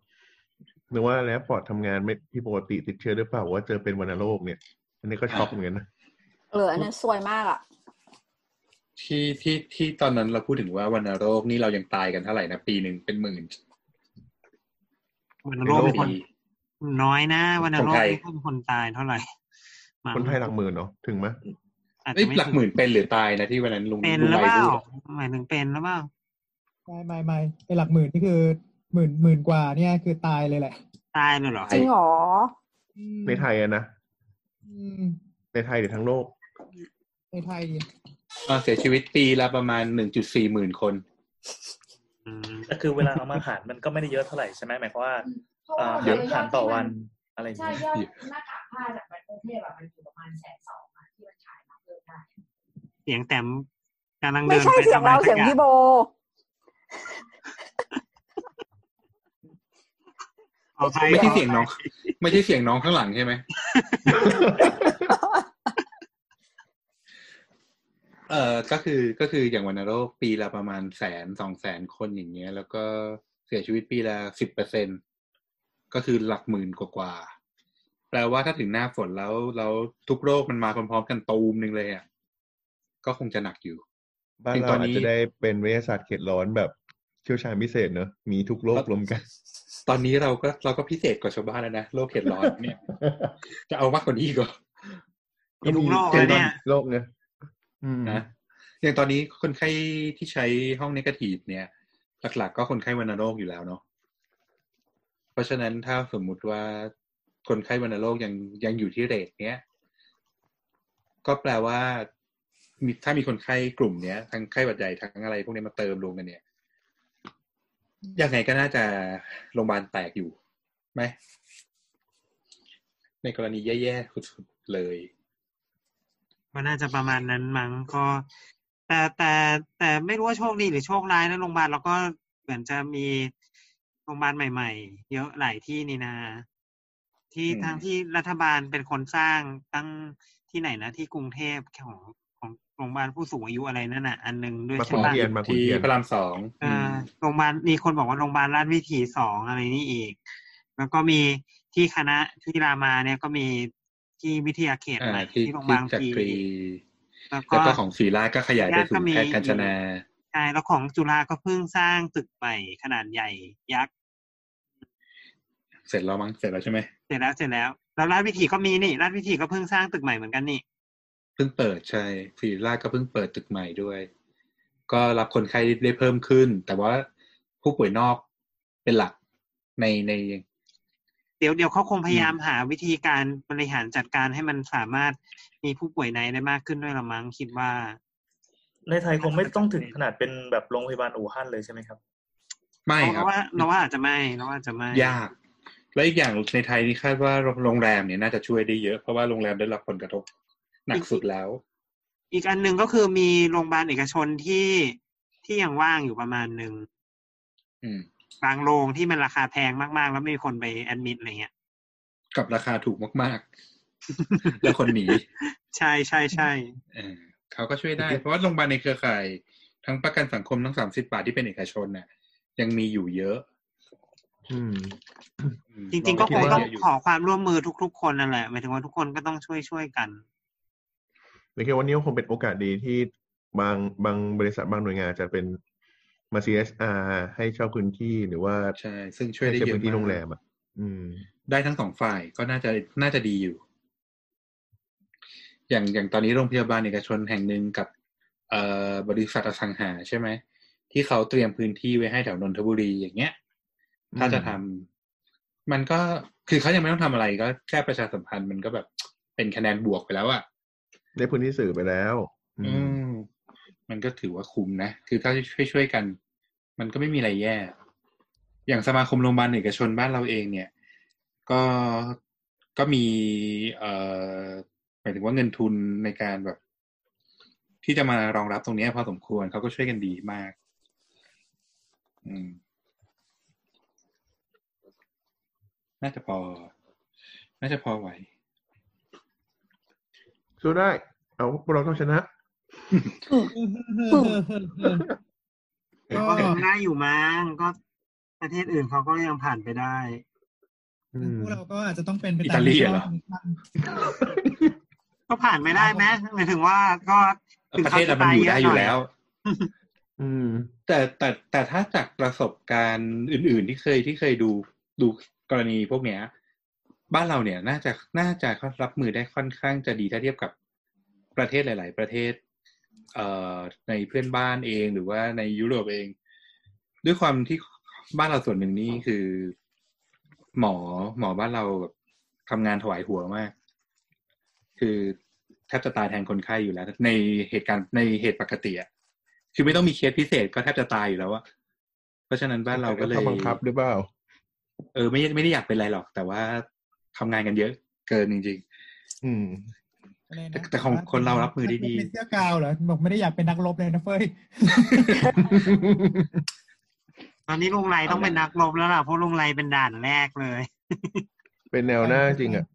นึกว่าแล้วปอดทำงานไม่ที่ปกติติดเชื้อหรือเปล่าว่าเจอเป็นวัณโรคเนี่ย อันนี้ก็ช็อกเหมือนกันนะเอออันนั้นซวยมากอะที่ที่ที่ตอนนั้นเราพูดถึงว่าวัณโรคนี่เรายังตายกันเท่าไหร่นะปีหนึ่งเป็นหมื่นวันโรคมีคนปีน้อยนะวันของโรคไทยไม่ค่อยมีคนตายเท่าไหร่มั้งคนไทยหลักหมื่นเนาะถึงไหม อาจเอ้จะยไม่หลักหมื่นเป็นหรือตายนะที่วันนั้นลุงเป็นลุงหรือไวเปล่าพูดอะหมายถึงเป็นหรือเปล่าไม่ไม่ไม่ไอหลักหมื่นนี่คือหมื่นหมื่นกว่าเนี่ยคือตายเลยแหละ ตายเลยเหรอจริงเหรออืมในไทยอะนะอืมในไทยหรือทั้งโลก ในไทยดิอ่าเสียชีวิตปีละประมาณหนึ่งจุดสี่หมื่นคนอืมแต่คือเวลาเอามาหารมันก็ไม่ได้เยอะเท่าไหร่ใช่ไหมหมายความว่าเพราะอ่าว่าเยอะยหารต่อวันที่อะไรอย่างใช่เงี้ยยอดหน้ากากผ้าจากกรุงเทพแบบมันอยู่ประมาณแสนสองอะที่มันขายมาเพิ่มได้ เสียงแต้มกำลังไม่เดินใช่ไปเสียงทำอะไรเราสักเสียงอพี่โบ เอาใครไม่ใช่เสียงน้อง ไม่ใช่เสียงน้องข้างหลังใช่ไหมเอ่อก็คือก็คืออย่างวัณโรคปีละประมาณแสนสองแสนคนอย่างเงี้ย แล้วก็เสียชีวิตปีละสิบเปอร์เซ็นก็คือหลักหมื่นกว่าๆแปลว่าถ้าถึงหน้าฝนแล้วแล้วทุกโรคมันมาพร้อมๆกันตูมหนึ่งเลยอะ ก็คงจะหนักอยู่บ้านถึงเราตอนอาจนี้จะได้เป็นวิทยาศาสตร์เขตร้อนแบบเชี่ยวชาญพิเศษเนอะมีทุกโรครวมกัน ตอนนี้เราก็เราก็พิเศษกว่าชาวบ้านแล้วนะโรคเข็ดร้อนเนี่ย จะเอามากกว่านี้อีก็มีทุกโรคก็เลยมีเนี่ยโรคเนี่ยอืมนะอย่างตอนนี้คนไข้ที่ใช้ห้องนกาทีฟเนี่ย หลักๆ ก็คนไข้วัณโรคอยู่แล้วเนาะเพราะฉะนั้นถ้าสมมุติว่าคนไข้วัณโรคยังยังอยู่ที่เรทเนี้ยก็แปลว่า มีถ้ามีคนไข้กลุ่มเนี้ย ทั้งไข้หวัดใหญ่ทั้งอะไร พวกนี้มาเติมรวมกันเนี่ยยังไงก็น่าจะโรงพยาบาลแตกอยู่ไหมในกรณีแย่ๆสุดๆเลยก็น่าจะประมาณนั้นมั้งก็ แต่แต่แต่ไม่รู้ว่าโชคดีหรือโชคร้ายนะโรงพยาบาลเราก็เหมือนจะมีโรงพยาบาลใหม่ ๆ เยอะหลายที่นี่นะ ที่อืมทั้งที่รัฐบาลเป็นคนสร้างตั้งที่ไหนนะที่กรุงเทพของ ของโรงพยาบาลผู้สูงอายุอะไรนั่นน่ะ อันหนึงด้วยบางใช่ขุนปะเทียนบางขุนที่เทียนพระรามสองอ่าโรงพยาบาลมีคนบอกว่าโรงพยาบาลราชวิถีสองอะไรนี่อีก แล้วก็มีที่คณะที่รามาเนี่ยก็มีที่วิทยาเขตอ่าใหม่ที่ที่โรงพยาที่บาลจักปีรีแล้วก็แล้วก็ของศรีราชก็ขยายไปญาติถึก็งมีแพทย์กัญจนาใช่แล้วของจุฬาก็เพิ่งสร้างตึกใหม่ขนาดใหญ่ยักษ์เสร็จแล้วมั้งเสร็จแล้วใช่ไหมเสร็จแล้วเสร็จแล้วแล้วราชวิถีก็มีนี่ราชวิถีก็เพิ่งสร้างตึกใหม่เหมือนกันนี่เพิ่งเปิดใช่ศรีราชก็เพิ่งเปิดตึกใหม่ด้วย ก็รับคนไข้ได้เพิ่มขึ้น แต่ว่าผู้ป่วยนอกเป็นหลักในใน เดี๋ยวเดี๋ยวเขาคงพยายามหาวิธีการบริหารจัดการให้มันสามารถมีผู้ป่วยในได้มากขึ้นด้วยละมั้งคิดว่า ในไทยคงไม่ต้องถึงขนาดเป็นแบบโรงพยาบาลอู่ฮั่นเลยใช่ไหมครับ ไม่คเพรับราะว่าเราว่าอาจจะไม่เราว่าอาจจะไม่ยากแล้วอีกอย่างในไทยนี่คาดว่าโรงแรมเนี่ยน่าจะช่วยได้เยอะเพราะว่าโรงแรมได้รับผลกระทบ หนักสุดแล้ว อีกอันหนึ่งก็คือมีโรงพยาบาลเอกชนที่ที่ยังว่างอยู่ประมาณหนึ่งอืมบางโรงที่มันราคาแพงมากๆ แล้วไม่มีคนไปแอดมิดอะไรเงี้ยกับราคาถูกมากๆ แล้วคนหนี ใช่ใช่ใช่เออเขาก็ช่วยได้ เพราะว่าโรงพยาบาลในเครือข่าย ทั้งประกันสังคมทั้งสามสิบบาทที่เป็นเอกชนน่ะ ยังมีอยู่เยอะอืมอืมจริงๆก็คงต้องเยะยู่ขอความร่วมมือทุก ๆ คนนั่นแหละหมายถึงว่าทุกคนก็ต้องช่วยช่วยกัน เลยคิดว่านี่ก็คงเป็นโอกาสดีที่บางบางบริษัทบางหน่วยงานจะเป็นมา CSR ให้เช่าพื้นที่หรือว่าใช่ซึ่งช่วยได้ใช้เยอะพื้นที่มากโรงแรมอะอืมได้ทั้งสองฝ่ายก็น่าจะน่าจะดีอยู่ อย่างอย่างตอนนี้โรงพยาบาลเอกชนแห่งหนึ่งกับเอ่อบริษัทอสังหาใช่ไหมที่เขาเตรียมพื้นที่ไว้ให้แถวนนทบุรีอย่างเงี้ย ถ้าจะทำมันก็คือเขายังไม่ต้องทำอะไรก็แค่ประชาสัมพันธ์มันก็แบบเป็นคะแนนบวกไปแล้วอะ ได้พื้นที่สื่อไปแล้ว อืม มันก็ถือว่าคุ้มนะ คือถ้าช่วยช่วยกัน มันก็ไม่มีอะไรแย่ อย่างสมาคมโรงพยาบาลเอกชนบ้านเราเองเนี่ย ก็ก็มี เอ่อหมายถึงว่าเงินทุนในการแบบ ที่จะมารองรับตรงนี้พอสมควรเขาก็ช่วยกันดีมาก อืม น่าจะพอ น่าจะพอไหว สู้ได้ เอาพวกเราต้องชนะก็คงได้อยู่มั้งก็ประเทศอื่นเขาก็ยังผ่านไปได้อืมพวกเราก็อาจจะต้องเป็นไปอิตาตามลีที่ชเหรออบก็ผ่านไม่ได้ไหมหมายถึงว่าก็ถึงประเขาเทศจะเรามันอยู่ตาได้เะอยู่หน่แล้ว อืม แต่แต่แต่ถ้าจากประสบการณ์อื่น ๆ ที่เคยที่เคยดูดูกรณีพวกเนี้ย บ้านเราเนี่ยน่าจะน่าจะรับมือได้ค่อนข้างจะดีถ้าเทียบกับประเทศหลาย ๆ ประเทศ เอ่อในเพื่อนบ้านเองหรือว่าในยุโรปเอง ด้วยความที่บ้านเราส่วนหนึ่งนี่คือ หมอหมอบ้านเราแบบทำงานถวายหัวมาก คือแทบจะตายแทนคนไข้อยู่แล้ว ในเหตุการณ์ในเหตุปกติอะคือไม่ต้องมีเคสพิเศษก็แทบจะตายอยู่แล้วอะเพราะฉะนั้นบ้านเราก็เลยเขาบังคับหรือเปล่า เออไม่ไม่ได้อยากเป็นไรหรอก แต่ว่า ทำงานกันเยอะเกินจริงอืมอะไรนะแต่แต่ของคนเรารับมือได้ดีนักรบในเสื้อกาวเหรอบอกไม่ได้อยากเป็นนักรบเลยนะเฟ้ยตอนนี้ลุงไรต้องเป็นนักรบแล้วล่ะเพราะลุงไรเป็นด่านแรกเลย เป็นแนวหน้าจริงอะ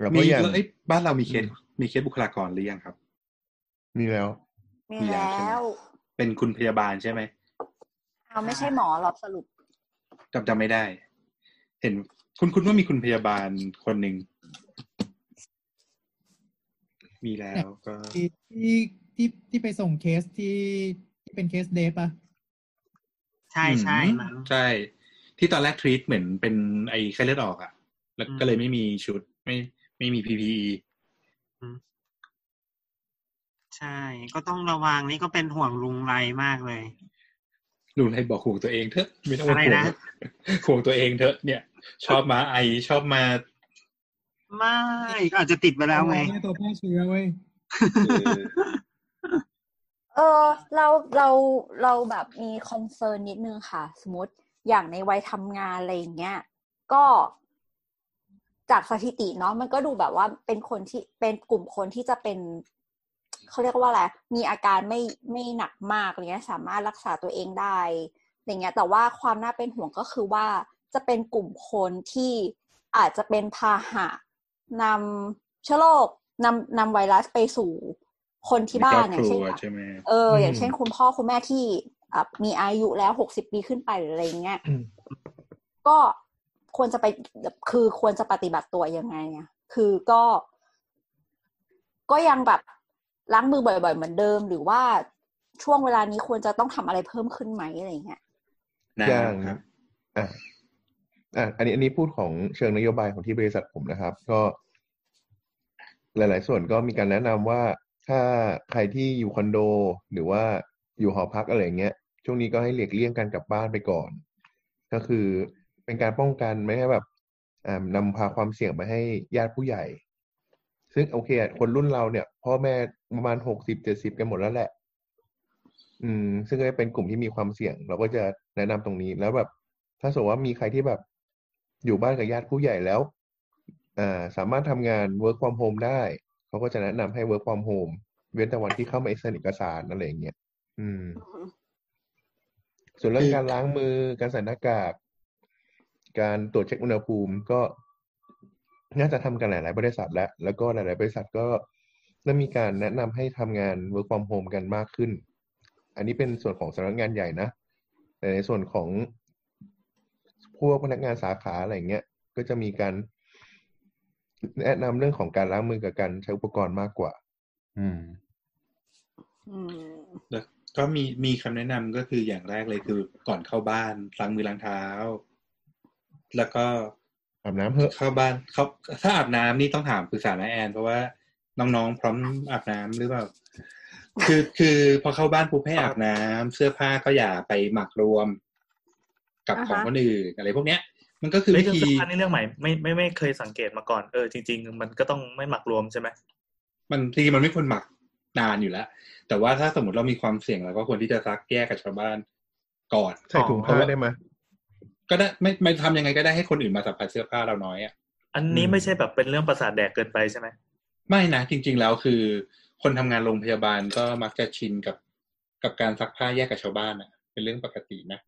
แล้วๆก็มีอย่างเอ้ยบ้านเรามีเคสอืมมีเคสบุคลากรหรือยังครับ มีแล้ว มีมีแล้วแล้ใช่ไหมวเป็นคุณพยาบาลใช่ไหมเอาไม่ใช่หมอหรอกสรุปจำจำไม่ได้ เห็น คุณคุณว่ามีคุณพยาบาลคนหนึ่ง มีแล้วก็ที่ที่ที่ที่ไปส่งเคสที่ที่เป็นเคสเดทปะใช่ใช่อืมมั้งใช่ ที่ตอนแรกทรีตเหมือนเป็นไอ้ไข้เลือดออกอะแล้วอืมก็เลยไม่มีชุดไม่ไม่มี PPE ใช่ ก็ต้องระวังนี่ก็เป็นห่วงลุงไรมากเลย ลุงเลยบอกห่วงตัวเองเถอะไม่ต้องมาอะไรห่วงนะห่วงตัวเองเถอะ เนี่ย ชอบมาไอชอบมา ไม่ก็อาจจะติดไปแล้วไงม่ตัวแพร่เชื้อเว้ยเออเออเราเราเราแบบมีคอนเซิร์นนิดนึงค่ะ สมมติอย่างในวัยทำงานอะไรอย่างเงี้ยก็จากสถิติเนาะมันก็ดูแบบว่าเป็นคนที่เป็นกลุ่มคนที่จะเป็น เขาเรียกว่าอะไรมีอาการไม่ไม่หนักมากอะไรเงี้ยสามารถรักษาตัวเองได้อย่างเงี้ยแต่ว่าความน่าเป็นห่วงก็คือว่าจะเป็นกลุ่มคนที่อาจจะเป็นพาหะนำเชื้อโรคนำนำไวรัสไปสู่คนที่บ้านอย่างเช่นใครอบครัวแบบใช่ไหมเออ อย่างเช่นคุณพ่อคุณแม่ที่อะมีอายุแล้วหกสิบปีขึ้นไปหรืออะไรเงี้ยอืมก็ควรจะไปคือควรจะปฏิบัติตัวยังไงอะคือก็ ก็ยังแบบ ล้างมือบ่อย ๆ เหมือนเดิม หรือว่าช่วงเวลานี้ควรจะต้องทำอะไรเพิ่มขึ้นไหมอะไรเงี้ยอย่างน้ำครับอะอะอันนี้อันนี้พูดของเชิงนโยบายของที่บริษัทผมนะครับ ก็ หลาย ๆ ส่วนก็มีการแนะนำว่าถ้าใครที่อยู่คอนโด หรือว่าอยู่หอพักอะไรเงี้ยช่วงนี้ก็ให้หลีกเลี่ยงการกลับบ้านไปก่อน ก็คือเป็นการป้องกันไม่ให้แบบอ่านำพาความเสี่ยงไปให้ญาติผู้ใหญ่ ซึ่งโอเคคนรุ่นเราเนี่ยพ่อแม่ประมาณหกสิบเจ็ดสิบกันหมดแล้วแหละ อืม ซึ่งก็เป็นกลุ่มที่มีความเสี่ยง เราก็จะแนะนำตรงนี้แล้วแบบ ถ้าสมมติว่ามีใครที่แบบอยู่บ้านกับญาติผู้ใหญ่แล้วอ่าสามารถทำงาน work from home ได้เขาก็จะแนะนำให้ work from home เว้นแต่วันที่เข้ามาเซ็นเอกสารอะไรอย่างเงี้ยอืม ส่วนเรื่องการล้างมือการใส่หน้ากากการตรวจเช็คอุณหภูมิ ก็ น่าจะทำกันหลาย ๆ บริษัทแล้ว แล้วก็หลาย ๆ บริษัทก็เริ่มมีการแนะนำให้ทำงาน work from home กันมากขึ้น อันนี้เป็นส่วนของสำนักงานใหญ่นะ แต่ในส่วนของพวกพนักงานสาขาอะไรอย่างเงี้ย ก็จะมีการแนะนำเรื่องของการล้างมือกับการใช้อุปกรณ์มากกว่า อืมอืมแล้วก็มีมีคำแนะนำก็คืออย่างแรกเลยคือก่อนเข้าบ้านล้างมือล้างเท้า แล้วก็ อาบน้ำเถอะเข้าบ้านเขาถ้าอาบน้ำนี่ต้องถามปรึกษาน้าแอนเพราะว่าน้องๆพร้อมอาบน้ำหรือเปล่าคือคือพอเข้าบ้านปุ๊บให้อาบน้ำเสื้อผ้าก็อย่าไปหมักรวม กับอ่าฮะของคนอื่นอะไรพวกเนี้ย มันก็คือเรื่วิองธีเสื้อผ้านี่เรื่องใหม่ไม่ไม่ไม่เคยสังเกตมาก่อนเออจริง ๆ มันก็ต้องไม่หมักรวมใช่ไหมมันจริงๆมันไม่ควรหมักนานอยู่แล้ว แต่ว่าถ้าสมมติเรามีความเสี่ยงเราก็ควรที่จะซักแยกกับชาวบ้านก่อนใส่ถุงผ้าได้ไหม ก็ได้ไม่ไม่ทำยังไงก็ได้ให้คนอื่นมาสัมผัสเสื้อผ้าเราน้อยอะอันนี้อืมไม่ใช่แบบเป็นเรื่องประสาทแดกเกินไปใช่ไหมไม่นะจริง ๆ แล้วคือ คนทำงานโรงพยาบาลก็มักจะชินกับกับการซักผ้าแยกกับชาวบ้านอะ เป็นเรื่องปกตินะ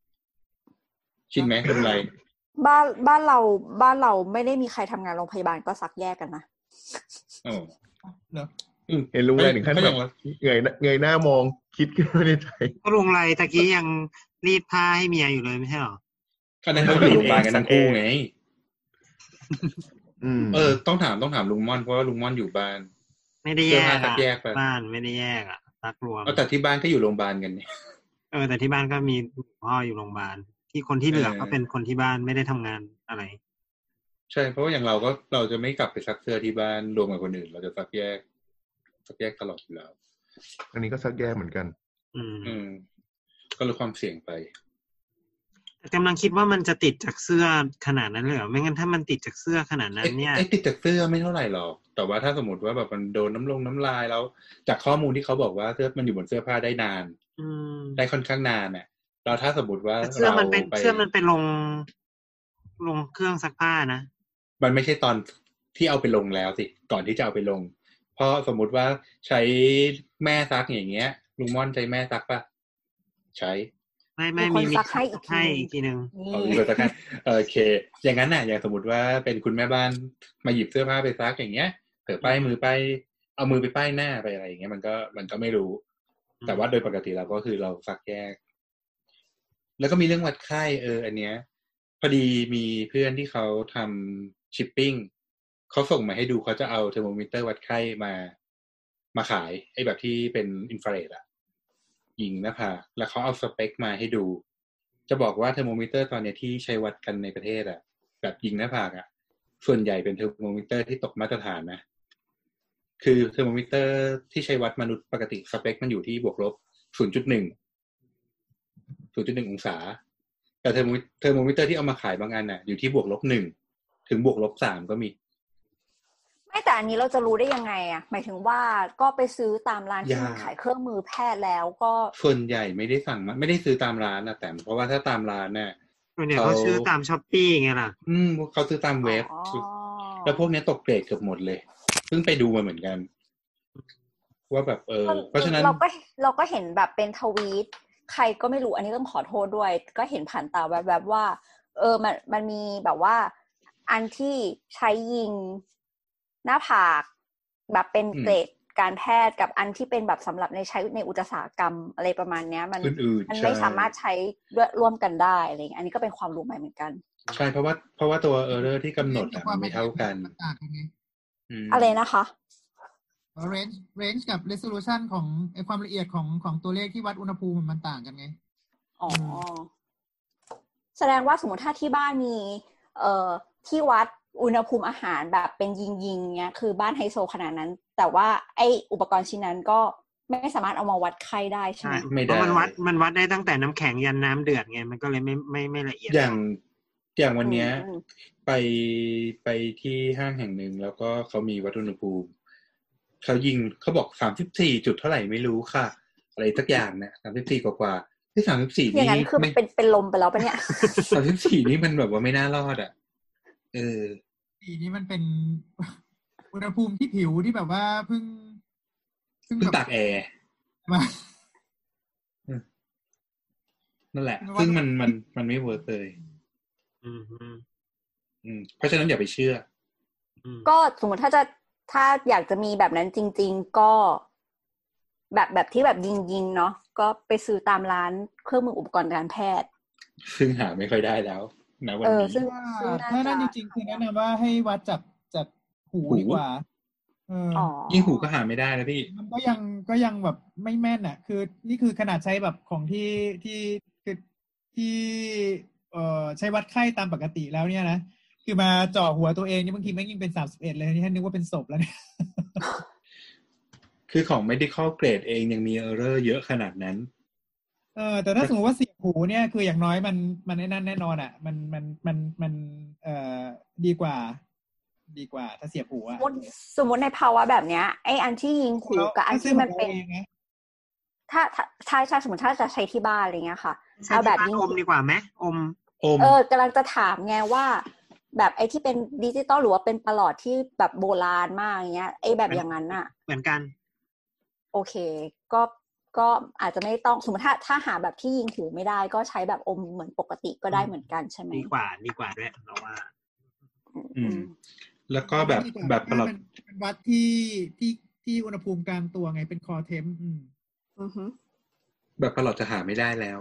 ชินไหมเป็นไร บ้านบ้านเราบ้านเราไม่ได้มีใครทำงานโรงพยาบาลก็ซักแยกกันนะโอ้เนอะอืมเห็นลุงไรถึงขั้นก็แบอบย่างว่าเงยหน้าเงยหน้ามองคิดขึ้นมาในใจก็ลุงไรตะกี้ยังรีดผ้าให้เมียอยู่เลยไม่ใช่หรอ ก็นั่นเขาอยู่โรงพยาบาลกันทั้งคู่ไงอืมเออ ต้องถามต้องถามลุงม่อนเพราะว่าลุงม่อนอยู่บ้าน ไม่ได้เสื้แยอกผ้าซักอะแยกไปบ้านไม่ได้แยกอะซักรวมเอาแต่ที่บ้านก็อยู่โรงพยาบาลกันเนี่ยเออแต่ที่บ้านก็มีพ่ออยู่โรงพยาบาลที่คนที่เหลือเออก็เป็นคนที่บ้านไม่ได้ทำงานอะไร ใช่ เพราะว่าอย่างเราก็เราจะไม่กลับไปซักเสื้อที่บ้านรวมกับคนอื่น เราจะซักแยกซักแยกตลอดอยู่แล้ว อันนี้ก็ซักแยกเหมือนกัน อืมอืมก็ลดความเสี่ยงไป แต่กำลังคิดว่ามันจะติดจากเสื้อขนาดนั้นเลยเหรอไม่งั้นถ้ามันติดจากเสื้อขนาดนั้นเนี่ยไอ้ไอ้ติดจากเสื้อไม่เท่าไหร่หรอก แต่ว่าถ้าสมมติว่าแบบมันโดนน้ำลงน้ำลายแล้ว จากข้อมูลที่เขาบอกว่าเสื้อมันอยู่บนเสื้อผ้าได้นานอืมได้ค่อนข้างนานเนี่ยเราถ้าสมมติว่าแต่เสื้อมันเป็นราไปเสื้อมันเป็นลงลงเครื่องซักผ้านะมันไม่ใช่ตอนที่เอาไปลงแล้วสิก่อนที่จะเอาไปลง เพราะสมมุติว่าใช้แม่ซักอย่างเงี้ยลุงม่อนใช้แม่ซักปะใช้ ไม่ไม่มีมีคนซักให้อีกทีให้อีกทีหนึ่งนี่เอามีคนซักให้โอเค อย่างนั้นน่ะ อย่างสมมติว่าเป็นคุณแม่บ้านมาหยิบเสื้อผ้าไปซักอย่างเงี้ยเผลอป้ายมือป้ายเอามือไปป้ายหน้าไปอะไรอย่างเงี้ยมันก็มันก็ไม่รู้ แต่ว่าโดยปกติเราก็คือเราซักแยก แล้วก็มีเรื่องวัดไข้เออ อันเนี้ย พอดีมีเพื่อนที่เขาทำชิปปิ้งเขาส่งมาให้ดูเขาจะเอาเทอร์โมมิเตอร์วัดไข้มา มาขายไอ้แบบที่เป็นอินฟราเรดอะ ยิงหน้าผากแล้วเขาเอาสเปคมาให้ดู จะบอกว่าเทอร์โมมิเตอร์ตอนเนี้ยที่ใช้วัดกันในประเทศอะแบบยิงหน้าผากอะส่วนใหญ่เป็นเทอร์โมมิเตอร์ที่ตกมาตรฐานนะ คือเทอร์โมมิเตอร์ที่ใช้วัดมนุษย์ปกติสเปคมันอยู่ที่บวกลบ0.1 0.1องศา แต่เทอร์โมมิเทอร์โมมิเตอร์ที่เอามาขายบางอันน่ะอยู่ที่บวกลบหนึ่งถึงบวกลบสามก็มี แต่อันนี้เราจะรู้ได้ยังไงอะ หมายถึงว่าก็ไปซื้อตามร้านที่ยากมันขายเครื่องมือแพทย์แล้วก็ ส่วนใหญ่ไม่ได้สั่งมาไม่ได้ซื้อตามร้านนะแต่เพราะว่าถ้าตามร้านเนี่ยส่วนใหญ่เขาเขาซื้อตามช้อปปี้ไงล่ะ อืมเขาซื้อตามเว็บอ๋อแล้วพวกเนี้ยตกเกรดเกือบหมดเลยเพิ่งไปดูมาเหมือนกัน ว่าแบบเออ เพราะฉะนั้นเราก็เราก็เห็นแบบเป็นทวีตใครก็ไม่รู้อันนี้ต้องขอโทษด้วย ก็เห็นผ่านตาแวบๆว่า เออมันมันมีแบบว่า อันที่ใช้ยิง หน้าผากแบบเป็นอืมเกรดการแพทย์กับอันที่เป็นแบบสำหรับในใช้ในอุตสาหกรรมอะไรประมาณเนี้ย มันอื่นๆมันใช่ไม่สามารถใช้ด้วยร่วมกันได้อะไรเงี้ยอันนี้ก็เป็นความรู้ใหม่เหมือนกันใช่เพราะว่าเพราะว่าตัวเออร์เรอร์ที่กำหนดอะมันไม่เท่ากันมันต่างกันไงมอะไรนะคะ range range กับ resolution ของไอความละเอียดของของตัวเลขที่วัดอุณหภูมิมันต่างกันไงอ๋ออแสดงว่าสมมติถ้าที่บ้านมี เอ่อที่วัด อุณหภูมิอาหารแบบเป็นยิงยิงๆเนี้ยคือบ้านไฮโซขนาดนั้น แต่ว่าไออุปกรณ์ชิ้นนั้นก็ไม่สามารถเอามาวัดไข้ได้ใช่ใช่ไหมไม่เพได้ราะมันวัดมันวัดได้ตั้งแต่น้ำแข็งยันน้ำเดือดไงมันก็เลยไม่ไม่ไม่ละเอียด อย่างอย่างวันเนี้ยอืมไปไปที่ห้างแห่งหนึ่งแล้วก็เขามีวัดอุณหภูมิเขายิงเขาบอกสามสิบสี่จุดเท่าไหร่ไม่รู้ค่ะ อะไรสักอย่างเนี่ยสามสิบสี่กว่าๆที่สามสิบสี่อย่างนี่นั้นคือไม่เป็นเป็นลมไปแล้วปะเนี่ยสามสิบสี่นี่มันแบบว่าไม่น่ารอดอะ เออปีนี้มันเป็นอุณหภูมิที่ผิวที่แบบว่าเพิ่งเพิ่งแบบตากแอร์มานั่นแหละคือว่าซึ่งมันมันมันไม่เวิร์กเลยอืมอืมอืมเพราะฉะนั้นอย่าไปเชื่ออืมก็สมมติถ้าจะถ้าอยากจะมีแบบนั้นจริง ๆ ก็ แบบแบบที่แบบยิงยิงๆเนาะก็ไปซื้อตามร้านเครื่องมืออุปกรณ์การแพทย์ ซึ่งหาไม่ค่อยได้แล้ว นะวันเออนี้ซึ่งว่าซึ่งน่าถ้านั่นจจะริงๆคือแนะนำว่าให้วัดจากจากหูหูดีกว่าเออออ๋อยิ่งหูก็หาไม่ได้แล้วพี่ มันก็ยังก็ยังแบบไม่แม่นอะ คือนี่คือขนาดใช้แบบของที่ที่คือที่ เอ่อใช้วัดไข้ตามปกติแล้วเนี่ยนะคือมาเจาะหัวตัวเองนี่บางทีแม่งยิ่งเป็นสามสิบเอ็ดเลยนี่ท่านนึกว่าเป็นศพแล้วเนี่ยคือของ medical grade เองยังมี error เยอะขนาดนั้น เออแต่ถ้าสมมติว่าเสียบหูเนี่ยคืออย่างน้อยมันมันไอ้นั่นแน่นอนอะ มันมันมันมันเอ่อดีกว่า ดีกว่า ถ้าเสียบหูสอะมมติสมมติในภาวะแบบเนี้ยไออันที่ยิงหูกับอันที่มันเป็นถ้าซื้อของราองะถ้าถ้าใช่ใช่สมมติถ้าจะใช้ที่บ้านอะไรเงี้ยค่ะใช้เอาที่แบบบ้านยิงอมดีกว่าไหมอมอมเออกำลังจะถามไงว่า แบบไอที่เป็นดิจิตอลหรือว่าเป็นประหลอดที่แบบโบราณมากอย่างเงี้ยไอแบบอย่างนั้นอะเหมือนกัน โอเค ก็ ก็อาจจะไม่ต้องสมมติถ้าถ้าหาแบบที่ยิงหูไม่ได้ก็ใช้แบบอมเหมือนปกติก็ได้เหมือนกันใช่ไหมดีกว่าดีกว่าด้วยเราว่า อืม แล้วก็แบบดีกว่าแบบประหลอดมันเป็นวัดที่ที่ที่อุณหภูมิกลางตัวไงเป็นคอเทมอืมอือฮึแบบประหลอดจะหาไม่ได้แล้ว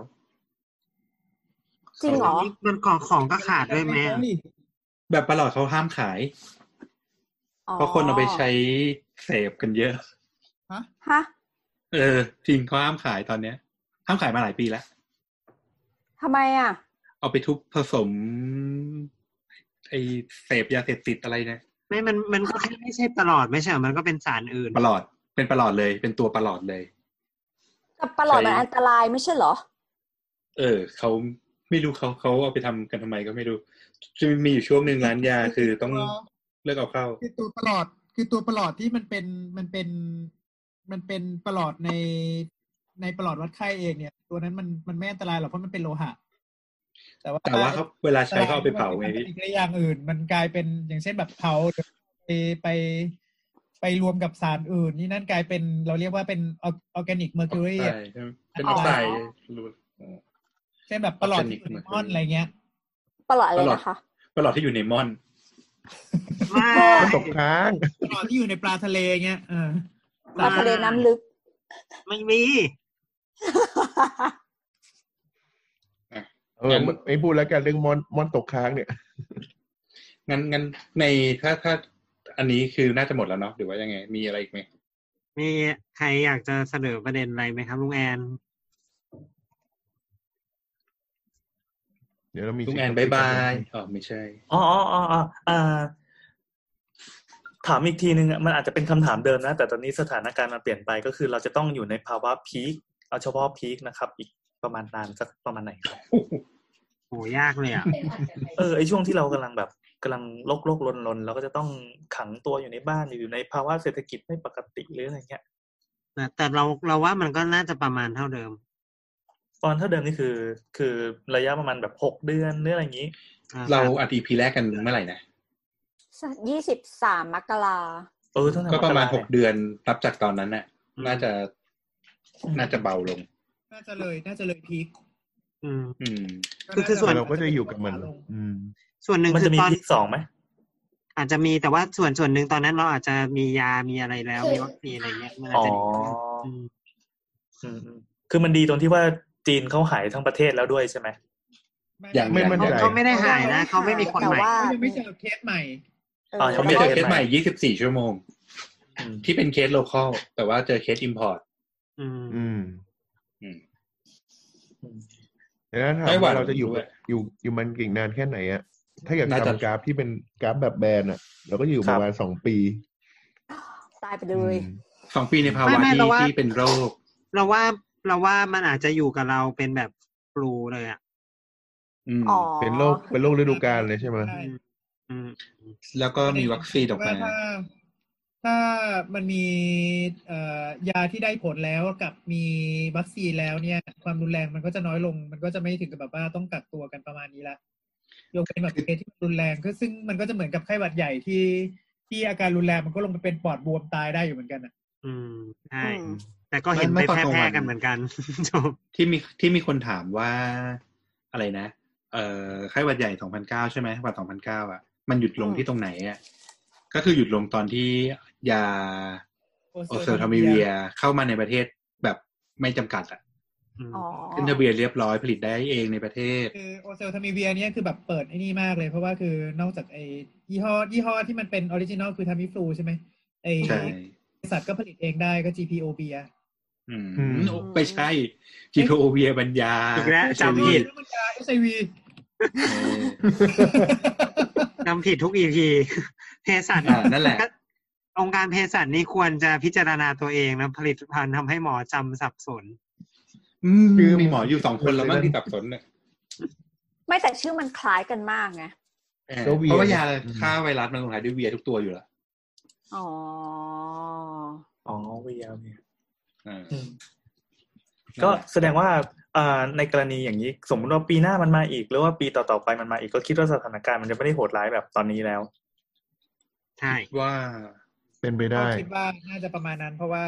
จริงเหรอมันของของก็ขาดด้วยไหมอะแบบประหลอดเขาห้ามขายอ๋อเพราะคนเอาไปใช้เสพกันเยอะ ฮะฮะ เออจริงเขาห้ามขายตอนเนี้ยห้ามขายมาหลายปีแล้วทำไมอะ เอาไปทุบผสม ไอเสพยาเสพติดอะไรเนี่ยไม่มันมันก็แค่ไม่ใช่ประหลอดไม่ใช่เหรอมันก็เป็นสารอื่นประหลอด เป็นประหลอดเลย เป็นตัวประหลอดเลยแต่ประหลอดมันใช้อันตรายไม่ใช่เหรอ เออเขาไม่รู้เขาเขาเอาไปทำกันทำไมก็ไม่รู้จะมีอยู่ช่วงหนึ่งร้านยาคือต้องเลิกเอาเข้า คือตัวประหลอดคือตัวประหลอดที่มันเป็นมันเป็น มันเป็นประหลอดในในประหลอดวัดไข้เองเนี่ย ตัวนั้นมันมันไม่อันตรายหรอกเพราะมันเป็นโลหะ แต่ว่าแต่ว่าเขาเวลาใช้เขาเอาไปเผาไงแต่พี่ว่อีกอย่างอื่น มันกลายเป็นอย่างเช่นแบบเผาหรือไปไปไปรวมกับสารอื่น นี่นั่นกลายเป็นเราเรียกว่าเป็นออร์แกนิกเมอร์คิวรีใช่ใช่ไหมเป็นออ๋ออกไซด์รู้เช่นแบบประหลอดที่อยู่ Organic ในมอนอะไรเงี้ยประหลอดอะไรประหลอดนะคะประหลอดที่อยู่ในม่อนไม่มันตกค้างประหลอดที่อยู่ในปลาทะเลเงี้ยเออ ปลาทะเลน้ำลึก ไม่มีเออไม่พูดแล้วกันเรื่องมอนมอนตกค้างเนี่ยงั้นงั้นในถ้าถ้าอันนี้คือน่าจะหมดแล้วเนาะหรือว่ายังไง มีอะไรอีกไหมมีใครอยากจะเสนอประเด็นอะไรไหมครับลุงแอน เดี๋ยวเรามีลุงแอนบายบายอ๋อไม่ใช่อ๋ออ๋ออ๋ออ๋ออ่า ถามอีกทีนึงอะมันอาจจะเป็นคำถามเดิมนะ แต่ตอนนี้สถานการณ์มันเปลี่ยนไปก็คือเราจะต้องอยู่ในภาวะพีคเอาเฉพาะพีคนะครับ อีกประมาณนานสักประมาณไหนครับโหยากเลยอะเออไอช่วงที่เรากำลังแบบกำลังโลกโลกลนลนเราก็จะต้องขังตัวอยู่ในบ้านอยู่ในภาวะเศรษฐกิจไม่ปกติหรืออะไรเงี้ยแต่แต่เราเราว่ามันก็น่าจะประมาณเท่าเดิม ตอนถ้าเดิมนี่คือ คือระยะประมาณแบบหกเดือนหรืออะไรอย่างนี้อ่เราครับอัดอีพีแรกกันเมื่อไหร่นะ ยี่สิบสามมกราเออตั้งแต่ก็ประมาณกหรกเดือนนับจากตอนนั้นน่ะ น่าจะ น่าจะเบาลง น่าจะเลย น่าจะเลยพีคอืมอืมคือคือส่วนเราก็จะอยู่กับมัน อืม ส่วนหนึ่งมันคืจะอมีตอนพีคสองไหมอาจจะมีแต่ว่าส่วนส่วนหนึ่งตอนนั้นเราอาจจะมียามีอะไรแล้วมีวัคซีนอะไรเงี้ยมันอาจอ๋อจะดีขึ้นอืมอืมอืมคือมันดีตรงที่ว่าจีนเขาหายทั้งประเทศแล้วด้วยใช่ไหมอย่างไม่มั่นเขาใจเขาไม่ได้หายนะเขาไม่มีคนแต่ใหม่ว่าเขายังไม่เจอเคสใหม่ เอออ๋อเขาไม่เจอเคสใหม่24ชั่วโมงอืมที่เป็นเคสโลคอลแต่ว่าเจอเคสอิมพอร์ตอืม อืมอืมแล้วถามไต้หวัว่านเราจะอยู่ด้วยอยู่อยู่มันกี่นานแค่ไหนอะถ้าอยากน่าจะทำกราฟที่เป็นกราฟแบบแบนอะเราก็อยู่ประมาณสองปี ตายไปเลยอืมสองปีในภาวะไม่ไม่ที่เราว่าที่เป็นโรค เราว่าเราว่ามันอาจจะอยู่กับเราเป็นแบบฟลูเลยอะอืมอ๋อเป็นโรคเป็นโรคฤดูกาลเลยใช่ไหมใช่อืม แล้วก็มีวัคซีนออกมาว่าถ้าถ้ามันมีเอ่อยาที่ได้ผลแล้วกับมีวัคซีนแล้วเนี่ย ความรุนแรงมันก็จะน้อยลง มันก็จะไม่ถึงกับแบบว่าต้องกักตัวกันประมาณนี้ละยกเป็นแบบเคสที่รุนแรงก็ซึ่งมันก็จะเหมือนกับไข้หวัดใหญ่ที่ที่อาการรุนแรงมันก็ลงไปเป็นปอดบวมตายได้อยู่เหมือนกันอะ อืมใช่อืมแต่ก็เห็นไม่ไปไม่ตอนกลางแพร่วันๆกันเหมือนกันจบที่มีที่มีคนถามว่าอะไรนะ เอ่อไข้หวัดใหญ่2009ใช่ไหมหวัด2009อะ มันหยุดลงอืมที่ตรงไหนอะก็คือหยุดลงตอนที่ยาโอ oseltamivirเข้ามาในประเทศแบบไม่จำกัดอะอืมอ๋อขึ้นทะเบียนเรียบร้อยผลิตได้เองในประเทศคือ oseltamivir เนี่ยคือแบบเปิดไอ้นี่มากเลย เพราะว่าคือนอกจากไอ้ยี่ห้อยี่ห้อที่มันเป็น original คือทามิฟลูใช่ไหมไอ้ใช่บริษัทก็ผลิตเองได้ก็ GPO เบียอืมอืมไม่ใช่ GPO เวียบรรยาอีกแล้วไม่ใช่จำผิดมันจะ HIV เออ จำผิดทุกอีพีเภสัชอ่านั่นแหละ องค์การเภสัชนี่ควรจะพิจารณาตัวเองนะผลิตภัณฑ์ทำให้หมอจำสับสนอืมคือมีหมออยู่สองคนแล้วมั้งที่สับสนเนี่ยไม่แต่ชื่อมันคล้ายกันมากไงเออก็เวียเพราะว่ายาอืมฆ่าไวรัสมันลงท้ายด้วยเวียทุกตัวอยู่แล้วอ๋ออ๋อเวียเวียอ่าอืมก็แสดงว่าอ่า ในกรณีอย่างนี้สมมติว่าปีหน้ามันมาอีก หรือว่าปีต่อๆไปมันมาอีกก็คิดว่าสถานการณ์มันจะไม่ได้โหดร้ายแบบตอนนี้แล้วใช่ว่าเป็นไปก็ได้คิดว่าน่าจะประมาณนั้น เพราะว่า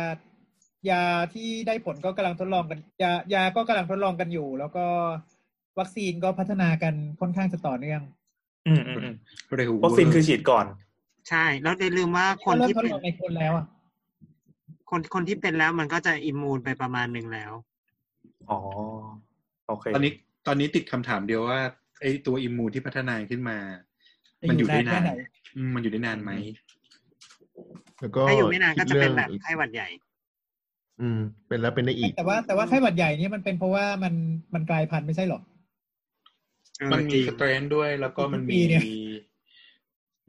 ยาที่ได้ผลก็กำลังทดลองกันยายาก็กำลังทดลองกันอยู่ แล้วก็วัคซีนก็พัฒนากันค่อนข้างจะต่อเนื่อง อืมอืมอืมเร็ววัคซีนคือฉีดก่อน ใช่ แล้วอย่าลืมว่าคนเริ่มที่ทดเป็นลองในคนแล้วอะคนคนที่เป็นแล้วมันก็จะอิมมูนไปประมาณหนึ่งแล้ว อ๋อโอเค ตอนนี้ตอนนี้ติดคำถามเดียวว่าไอ้ตัวอิมมูนที่พัฒนาขึ้นมาจะมันออยู่ยู่นาได้นแค่นานไหนอืมมันอยู่ได้นานไหมแล้วก็ถ้าอยู่ไม่นานก็จะเป็นแบบคิดไข้หวัดใหญ่ อืม เป็นแล้วเป็นได้อีก แต่ว่าแต่ว่าไข้หวัดใหญ่เนี่ยมันเป็นเพราะว่ามันมันกลายพันธุ์ไม่ใช่หรอเออมันจมีริงสเตรนด้วยแล้วก็มันทุกปีมีเนี่ย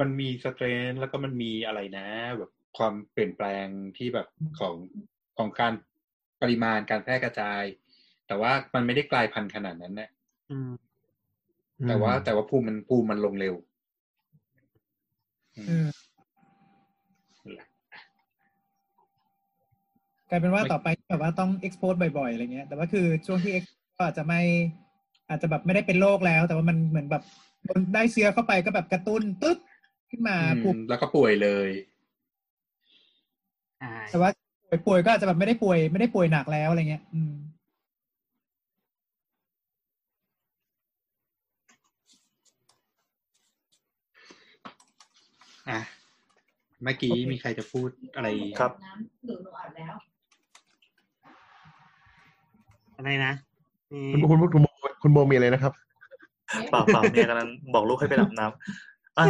มันมีสเตรนแล้วก็มันมีอะไรนะ แบบความเปลี่ยนแปลงที่แบบของของการปริมาณการแพร่กระจาย แต่ว่ามันไม่ได้กลายพันธุ์ขนาดนั้นนะอืมแต่ว่าแต่ว่าภูมิมันภูมิมันลงเร็วอืมอืมนั่นแหละกลายเป็นว่าไม่ต่อไปแบบว่าต้อง expose บ่อยๆอะไรเงี้ย แต่ว่าคือช่วงที่ expose ก็อาจจะไม่ อาจจะแบบไม่ได้เป็นโรคแล้ว แต่ว่ามันเหมือนแบบโดนได้เชื้อเข้าไปก็แบบกระตุ้นตึ๊ดขึ้นมาอืมภูมิแล้วก็ป่วยเลยใช่แต่ว่าป่วยป่วยก็อาจจะแบบไม่ได้ป่วย ไม่ได้ป่วยหนักแล้วอะไรเงี้ย อืม อะเมื่อกี้มีใครจะพูดอะไรครับน้ำหรือหนูอาบแล้วอะไรนะนี่คุณคุณคุณโบคุณโบมีอะไรนะครับเปล่าเปล่าเนี่ยกำลังบอกลูกให้ไปอาบน้ำอะ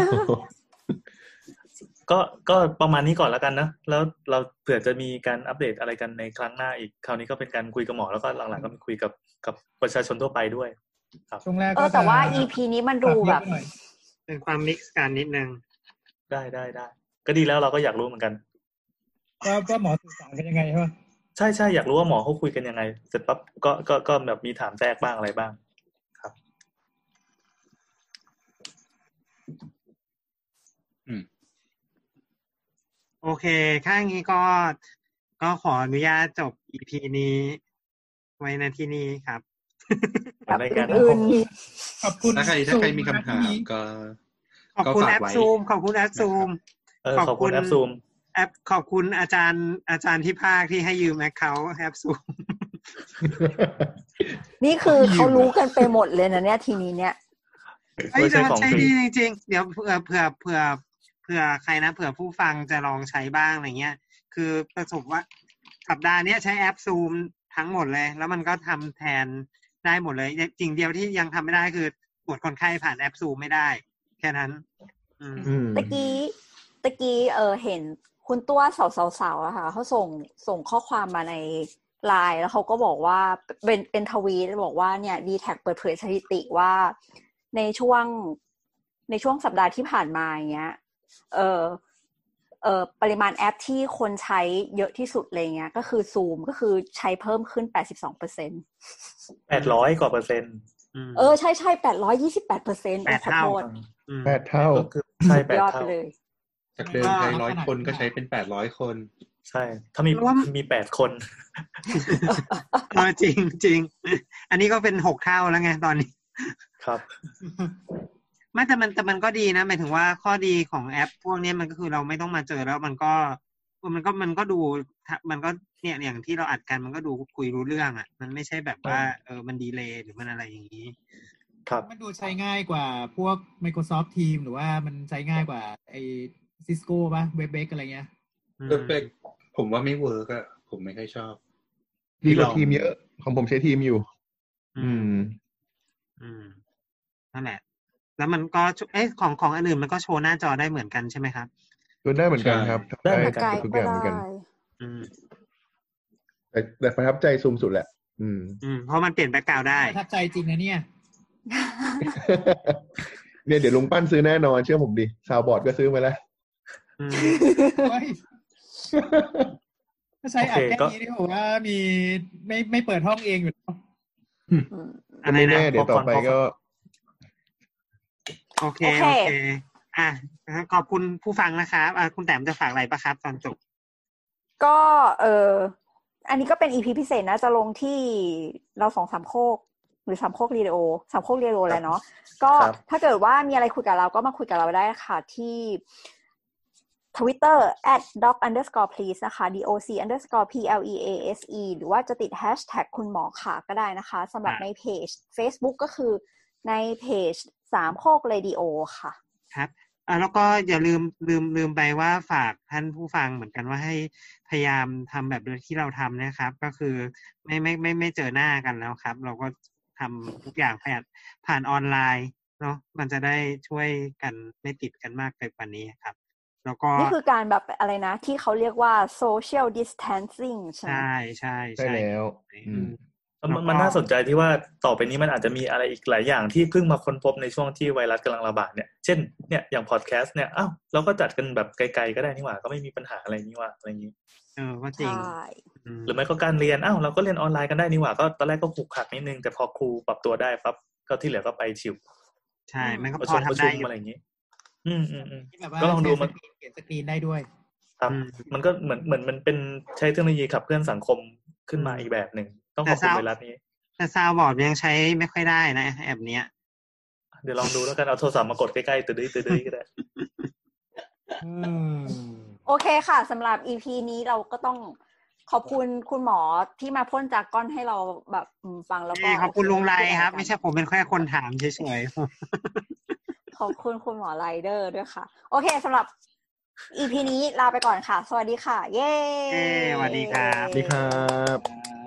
ก็ก็ประมาณนี้ก่อนแล้วกันนะแล้วเราเผื่อจะมีการอัปเดตอะไรกันในครั้งหน้าอีกคราวนี้ก็เป็นการคุยกับหมอแล้วก็หลังๆก็มีคุยกับกับประชาชนทั่วไปด้วยช่วงแรกเอก็อแต่ว่าจะ EP นี้มันดูแบบปรับเยอะไปหน่อยเป็นความมิกซ์กันนิดนึง ได้ได้ได้ก็ดีแล้วเราก็อยากรู้เหมือนกันว่าว่าหมอสื่อสารกันยังไงใช่ปะใช่ใช่อยากรู้ว่าหมอเขาคุยกันยังไง เสร็จปั๊บก็ก็ก็แบบมีถามแทรกบ้างอะไรบ้างโอเคถ้าอย่างนี้ก็ก็ขออนุญาตจบ EP นี้ ไว้ในที่นี้ครับแบบรายการอื่นขอบคุณถ้าใครถ้าใครมีคำถามก็ ขอบคุณก็ฝากแอปไว้ซูมขอบคุณแอปซูมเออขอบขอบคุคุณณแอปซูมแอปขอบคุณอาจารย์อาจารย์ที่ภาคที่ให้ยืมแอคเคาท์แอปซูมนี่คือเขารู้กันไปหมดเลยนะเนี่ยทีนี้เนี่ยเฮ้ยไม่ใช่แต่มันของใช้ฟรีดีจริงๆ เดี๋ยวเผื่อเผื่อเผื่อเผื่อผื่อใครนะเผื่อผู้ฟังจะลองใช้บ้างอะไรเงี้ย คือประสบว่าสัปดาห์เนี้ยใช้แอปซูมทั้งหมดเลย แล้วมันก็ทำแทนได้หมดเลยจริงเดียวที่ยังทำไม่ได้คือตรวจคนไข้ผ่านแอปซูมไม่ได้ แค่นั้นอืมอืมตะกี้ตะกี้เออเห็นคุณตัวสาวๆๆอะค่ะเขาส่งส่งข้อความมาในไลน์แล้วเขาก็บอกว่าเป็นเป็นทวีตบอกว่าเนี่ยดีแท็เปิดเผยสถิติว่าในช่วงในช่วงสัปดาห์ที่ผ่านมาอย่างเงี้ย เออเออปริมาณแอปที่คนใช้เยอะที่สุดเลยเงี้ย ก็คือซูมก็คือใช้เพิ่มขึ้น82เปอร์เซ็นแปดร้อยกว่าเปอร์เซ็นต์อืมเออใช่ใช่แปดร้อยยี่สิบแปดเปอร์เซ็นต์แปดขอเท่าโทษอืม แปดเท่าก็คือใช่แปดยอดไปเท่าเลยจากเดิมใช้ร้อยคนก็ใช้เป็นแปดร้อยคน ใช่ ถ้ามีรวมมีแปดคนเออจริงจริงอันนี้ก็เป็นหกเท่าแล้วไงตอนนี้ ครับไม่แต่มันแต่มันก็ดีนะหมายถึงว่าข้อดีของแอป พวกเนี้ยมันก็คือเราไม่ต้องมาเจอแล้วมันก็มันก็มันก็ดูมันก็เนี่ยอย่างที่เราอัดกันมันก็ดูคุยรู้เรื่องอะ มันไม่ใช่แบบว่า เออมันดีเลย์หรือมันอะไรอย่างนี้ ครับมันดูใช้ง่ายกว่าพวก Microsoft Team หรือว่ามันใช้ง่ายกว่าไอ้ Cisco ป่ะ Webex อะไรเงี้ยอืมเล็กๆผมว่าไม่เวิร์กอะผมไม่ค่อยชอบดีกว่าลองทีมเยอะ ของผมใช้ Teams อยู่ อืม อืมนั่นแหละ แล้วมันก็เอ๊ะของของอันอื่นมันก็โชว์หน้าจอได้เหมือนกันใช่ไหมครับก็ได้เหมือนกันครับได้ได้เหมือนกันไกลทุกอก็ย่างเหมือนกันได้อืมแต่แต่ประทับใจซูมสุดแหละ อืม อืมเพราะมันเปลี่ยน background ได้ประทับใจจริงนะเนี่ย เนี่ยเดี๋ยวลุงปั้นซื้อแน่นอนเชื่อผมดิ soundboard ก็ซื้อมาแล้วอืมเฮ้ยถ้าใช้อัดโอเคแค่ก็นี้นี่ผมว่ามีไม่ไม่เปิดห้องเองอยู่แล้วอืมอะไรไม่นะแน่เดี๋ยวต่อไปก็โอเคโอเคโอเคอะขอบคุณผู้ฟังนะครับอะคุณแต้มจะฝากอะไรปะครับตอนจบก็เอออันนี้ก็เป็นอีพีพิเศษนะ จะลงที่เราสองสามโคกห รือสามโคกเรียโอสามโคกเรียโอแหล้วเนาะก็ครับถ้าเกิดว่ามีอะไรคุยกับเราก็มาคุยกับเราได้ค่ะที่ Twitter at doc underscore please นะคะ doc underscore please หรือว่าจะติด hashtag คุณหมอขาก็ได้นะคะสำหรับครับในเพจ Facebook ก็คือในเพจสามโคกเรดิโอค่ะ ครับอะแล้วก็อย่าลืมลืมลืมไปว่าฝากท่านผู้ฟังเหมือนกันว่าให้พยายามทำแบบที่เราทำนะครับ ก็คือไม่ไม่ไม่ไม่เจอหน้ากันแล้วครับ เราก็ ทำทุกอย่างผ่านผ่านออนไลน์เนาะมันจะได้ช่วยกันไม่ติดกันมากไปกว่านี้ครับ แล้วก็นี่คือการแบบอะไรนะ ที่เขาเรียกว่า social distancing ใช่ไหมใช่ใช่ใช่แล้วอืมมันมันน่าสนใจที่ว่าต่อไปนี้มันอาจจะมีอะไรอีกหลายอย่างที่เพิ่งมาค้นพบในช่วงที่ไวรัสกำลังระบาดเนี่ย เช่นเนี่ยอย่างพอดแคสต์เนี่ยอ้าวเราก็จัดกันแบบไกลๆก็ได้นี่หว่า ก็ไม่มีปัญหาอะไรนี่หว่าอะไรอย่างนี้เออก็จริงใช่อืมหรือไม่ก็การเรียนอ้าวเราก็เรียนออนไลน์กันได้นี่หว่าก็ตอนแรกก็ผูกขัดนิดนึงแต่พอครูปรับตัวได้ปั๊บก็ที่เหลือก็ไปชิวใช่มันก็ประพชุอมประทำชุได้มอยู่อะไรอย่างนี้ อืมอืมอืมที่แบบว่าก็ลองดูมันเขียนสกรีนได้ด้วยครับอืมมันก็เหมือนเหมือนมันเป็นใช้เทคโนโลยีขับเคลื่อนสังคมขึ้นมาอีกแบบหนึ่งต้องขอบคุณไวรัสนี้ แต่ซาวบอร์ดยังใช้ไม่ค่อยได้นะแอปเนี้ย เดี๋ยวลองดูแล้วกันเอาโทรศัพท์มากดใกล้ๆตื่นๆตื่นๆก็ได้อืม โอเคค่ะสำหรับ EP นี้เราก็ต้องขอบคุณคุณหมอที่มาพ่นจากก้อนให้เราแบบอืมฟังแล้วก็เอ้ยขอบคุณลุงไรครับกันไม่ใช่ผมเป็นแค่คนถามเฉยขอบคุณคุณหมอไรเดอร์ด้วยค่ะ โอเคสำหรับ EP นี้ลาไปก่อนค่ะ สวัสดีค่ะ เย้เย้สวัสดีครับสวัสดีครับครับ